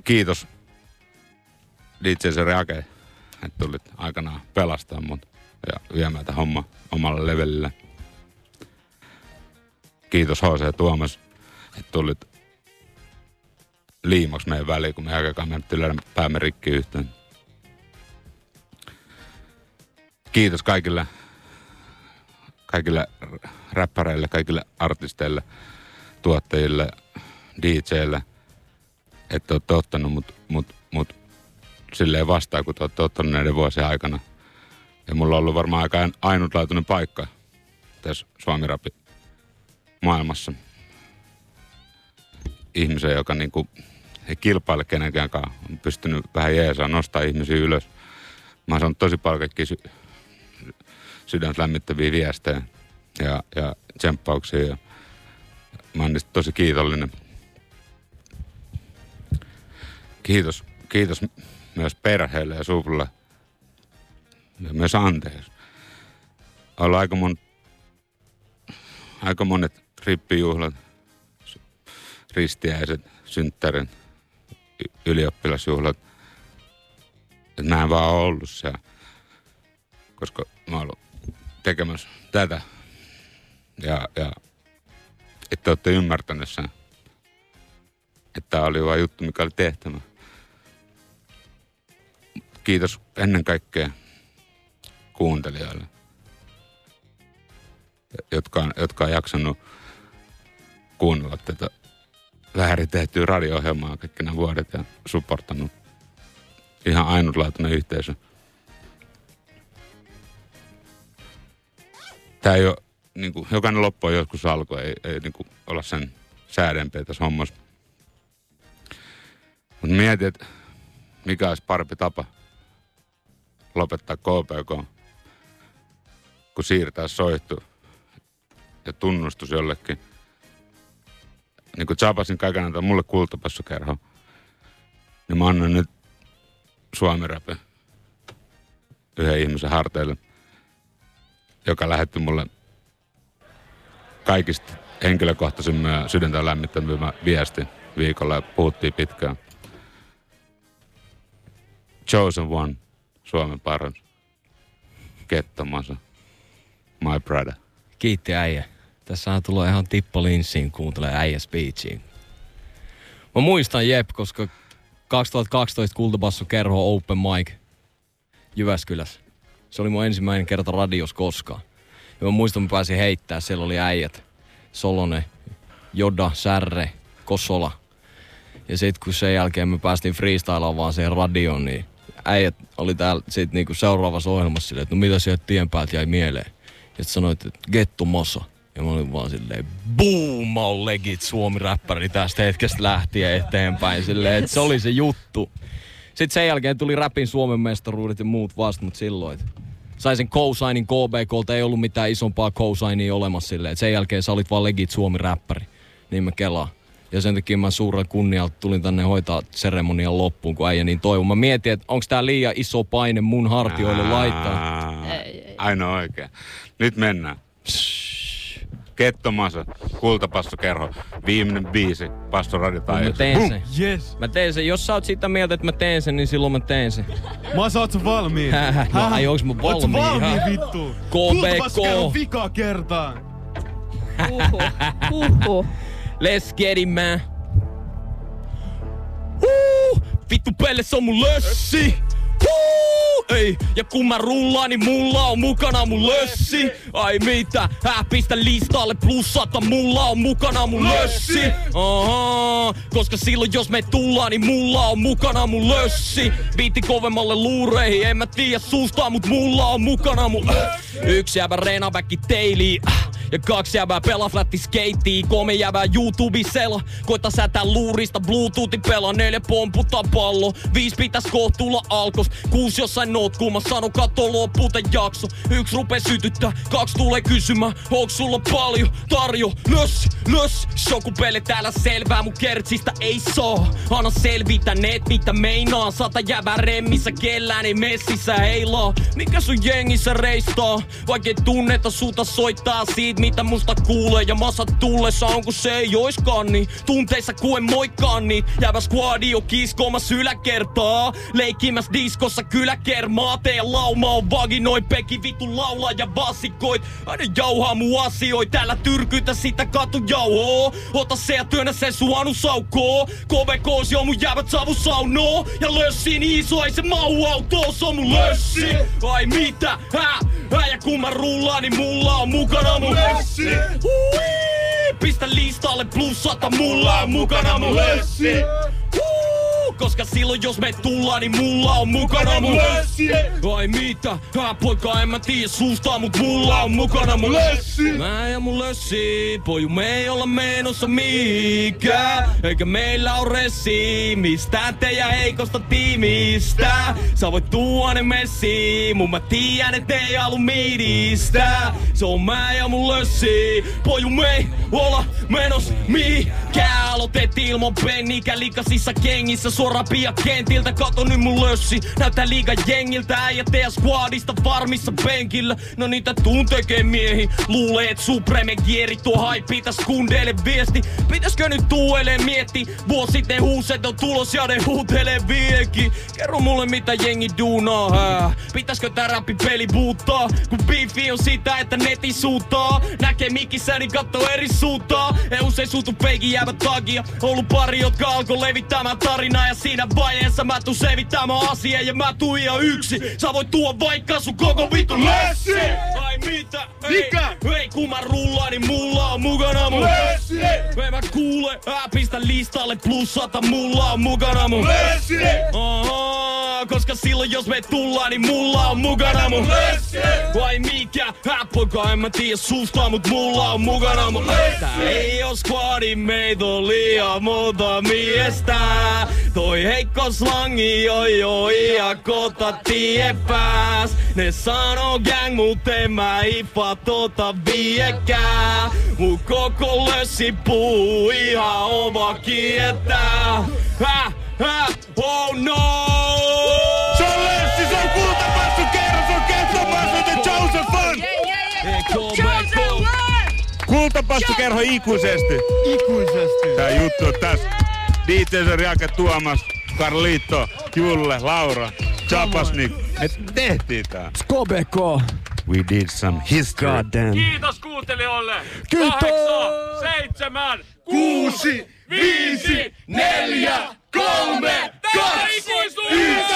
Kiitos DJ Reake, että tulit aikanaan pelastaa mut ja viemään tätä homma omalle levelille. Kiitos HC Tuomas, että tulit liimaksi meidän väliin, kun me aikaan menettiin päämme rikki yhteen. Kiitos kaikille, kaikille räppäreille, kaikille artisteille, tuottajille, DJille, että olette ottanut mut, mut, mut silleen vastaan, kun te olette ottanut näiden vuosien aikana. Ja mulla on ollut varmaan aika ainutlaatuinen paikka tässä suomi maailmassa. Ihmisen, joka niinku ei kilpaile kenenkään kanssa. On pystynyt vähän jeesaa nostaa ihmisiä ylös. Mä oon saanut tosi paljon kaikkia sydäntä lämmittäviä viestejä ja, ja tsemppauksia. Ja mä oon niistä tosi kiitollinen. Kiitos, kiitos myös perheelle ja suvulle. Ja myös anteeksi. On aika, mon, aika monet rippijuhlat, ristiäiset, synttärin, ylioppilasjuhlat. Et mä en vaan ollut siellä, koska mä oon ollut tekemässä tätä. Ja, ja että olette ymmärtäneet sen, että tämä oli vain juttu, mikä oli tehtävä. kiitos ennen kaikkea kuuntelijoille, jotka on, jotka on jaksanut kuunnella tätä väärin tehtyä radio-ohjelmaa kaikki nämä vuodet ja supportannut ihan ainutlaatuinen yhteisö. Tämä ei ole, niin kuin, jokainen loppu joskus alku, ei, ei niin kuin, olla sen säädempiä tässä hommassa. Mutta mietin, että mikä olisi parempi tapa lopettaa KPK, kun siirtää soihtu ja tunnustus jollekin. Niin kuin Chapasin kaiken antaa mulle kultapassukerho, niin mä annan nyt Suomi Rapin yhden ihmisen harteille, joka lähetti mulle kaikista henkilökohtaisimmin ja sydäntä lämmittävä viesti viikolla ja puhuttiin pitkään. Chosen One, Suomen paras. Kettomasa. My brother. Kiitti äijä. Tässähän tulee ihan tippo linssiin kuuntelee äijä speechiin. Mä muistan Jep, koska 2012 Kultabassu kerho Open Mic Jyväskylässä. Se oli mun ensimmäinen kerta radios koskaan. Ja mä muistan, mä pääsin heittää, siellä oli äijät. Solonen, Joda, Särre, Kosola. Ja sitten kun sen jälkeen me päästiin freestylaan vaan siihen radioon, niin äijät oli täällä sit niinku seuraavassa ohjelmassa silleen, että no mitä sieltä tien päältä jäi mieleen. Ja sit sanoit, että Getto Mosa. Ja mä olin vaan silleen, boom, mä oon legit suomi-räppäri tästä hetkestä lähtien eteenpäin. Silleen, että se oli se juttu. Sitten sen jälkeen tuli rapin Suomen mestaruudet ja muut vasta, mutta silloin, että sai sen cosignin KBKlta, ei ollut mitään isompaa cosignia olemassa silleen. Et sen jälkeen sä olit vaan legit Suomi-räppäri. Niin mä kelaan. Ja sen takia mä suurella kunnialla tulin tänne hoitaa seremonian loppuun, kun äijä niin toivon. Mä mietin, että onko tää liian iso paine mun hartioille laittaa. Ainoa oikein. Nyt mennään. Kettomasa, kultapassokerho, viimeinen biisi, Pasto Radio Mä teen sen. Yes. Mä teen sen. Jos sä oot sitä mieltä, että mä teen sen, niin silloin mä teen sen. Mä sä oot sä valmiin? no, ai onks mä Oot valmiin? valmiin ihan? vittu? KBK. vika kertaa. Huhhuh. Huhhuh. Let's get it, man. Huu, vittu pelle se on mun lössi. Ei, ja kun mä rullaan, niin mulla on mukana mun lössi. Ai mitä, hää pistä listalle plussata, mulla on mukana mun lössi. Aha, koska silloin jos me tullaan, niin mulla on mukana mun lössi. Viitti kovemmalle luureihin, en mä tiedä suusta, mut mulla on mukana mun Yksi jäbä reenaväkki teili. Ja kaksi jäbää pelaa flatti skeittiä, kolme jäbää YouTubisella. Koita sätää luurista, bluetoothin pelaa, neljä pomputtaa pallo. Viisi pitäis koht tulla alkos, kuusi jossain notkuu, mä sanon katto loppuu tän jakso. Yksi rupee sytyttää, kaksi tulee kysymään, onks sulla paljon tarjo? Lös, lös, shokupelle täällä selvää, mun kertsistä ei saa. Anna selvitä net, mitä meinaa, sata jäbää remmissä, kellään ei messissä heilaa. Mikä sun jengissä reistaa, vaikka ei tunneta suuta soittaa siitä, mitä musta kuulee. Ja masat tullessa on kun se ei oiskaan niin. Tunteissa kuin en moikkaan niin. Jäävä squadio kiskomas yläkertaa. Leikkimäs diskossa kyläkermaa. Teidän lauma on vaginoi peki vitu laulaa ja vasikoit. Aina jauhaa mu asioit. Täällä tyrkytä sitä katu jauhoo. Ota se ja työnnä se suanu saukoo. KVKs jo mun jäävät savu saunoo. Ja lössiin iso ei se mau autoon, se on mun lössi. Ai mitä? Hä? Hä? Ja kun mä rullaan, niin mulla on mukana mun lössi. Hui! Pistä listalle plus sata, mulla on mukana mun lössi. Huu! Koska silloin jos me tullaan, niin mulla on mukana mun lössi. Ai mitä? Hää poika, en mä tiedä suusta, mut mulla on mukana mun lössi. Mä ja mun lössi, poju me ei olla menossa mihinkään. Eikä meillä on ressi, mistään teidän heikosta tiimistä. Sä voit tuoda ne messiin, mun mä tiedän, et ei halu miidistä. Se on mä ja mun lössi, poju me ei olla menos mihinkään. Aloitettiin ilman pennikä likasissa kengissä, suoraan pia kentiltä. Kato nyt mun lössi, näyttää liiga jengiltä. Äijät teidän squadista varmissa penkillä. No niitä tuntekee miehi, luulee et Supreme kieri tuo haipi täs kundeille viesti. Pitäiskö nyt tuuelle mietti, vuosi sitten huuset on tulos ja ne huutelee viekin. Kerro mulle mitä jengi duunaa, hää. Pitäiskö tää räppi peli muuttaa? Kun beefi on sitä, että neti suutaa. Näkee mikissä, niin katto eri suuntaa. Ei usein suutu peikin jäävä takia. Ollut pari, jotka alkoi levittämään tarinaa ja siinä vaiheessa mä tuun selvittämään asiaa ja mä tuun ihan yksi. Sä voit tuoda vaikka sun koko vittu lössi! Ai mitä? Ei, Mikä? Ei kun mä rullaan, niin mulla on mukana mun Lössi! Ei mä kuule, ää pistä listalle plus sata, mulla on mukana mun Lössi! Aha, koska silloin jos me tullaan, niin mulla on mukana mun Lössi! Vai mikä? Häppoka, en mä tiedä susta, mut mulla on mukana mun Tää ei oo squadi, meitä on liian monta miestä Toi heikko slangi on jo ihan kota tie pääs Ne sanoo gang, mut en mä ipa tota viekää Mun koko lössi puu ihan oma kietää Häh, häh, oh no! Se on Lessi, se on kultapassu kerran, se on kettomassa, The Chosen Fun! Kultapassukerho ikuisesti. Ikuisesti. Tää juttu on tässä. DJ Riake Tuomas, Carlito, Julle, Laura, Chapasnik. Niin me tehtiin tää. Skobeko. We did some history. God damn. Kiitos kuuntelijoille. Kiitos. Kahdeksan, seitsemän, kuusi, viisi, neljä, kolme, kaksi, yksi.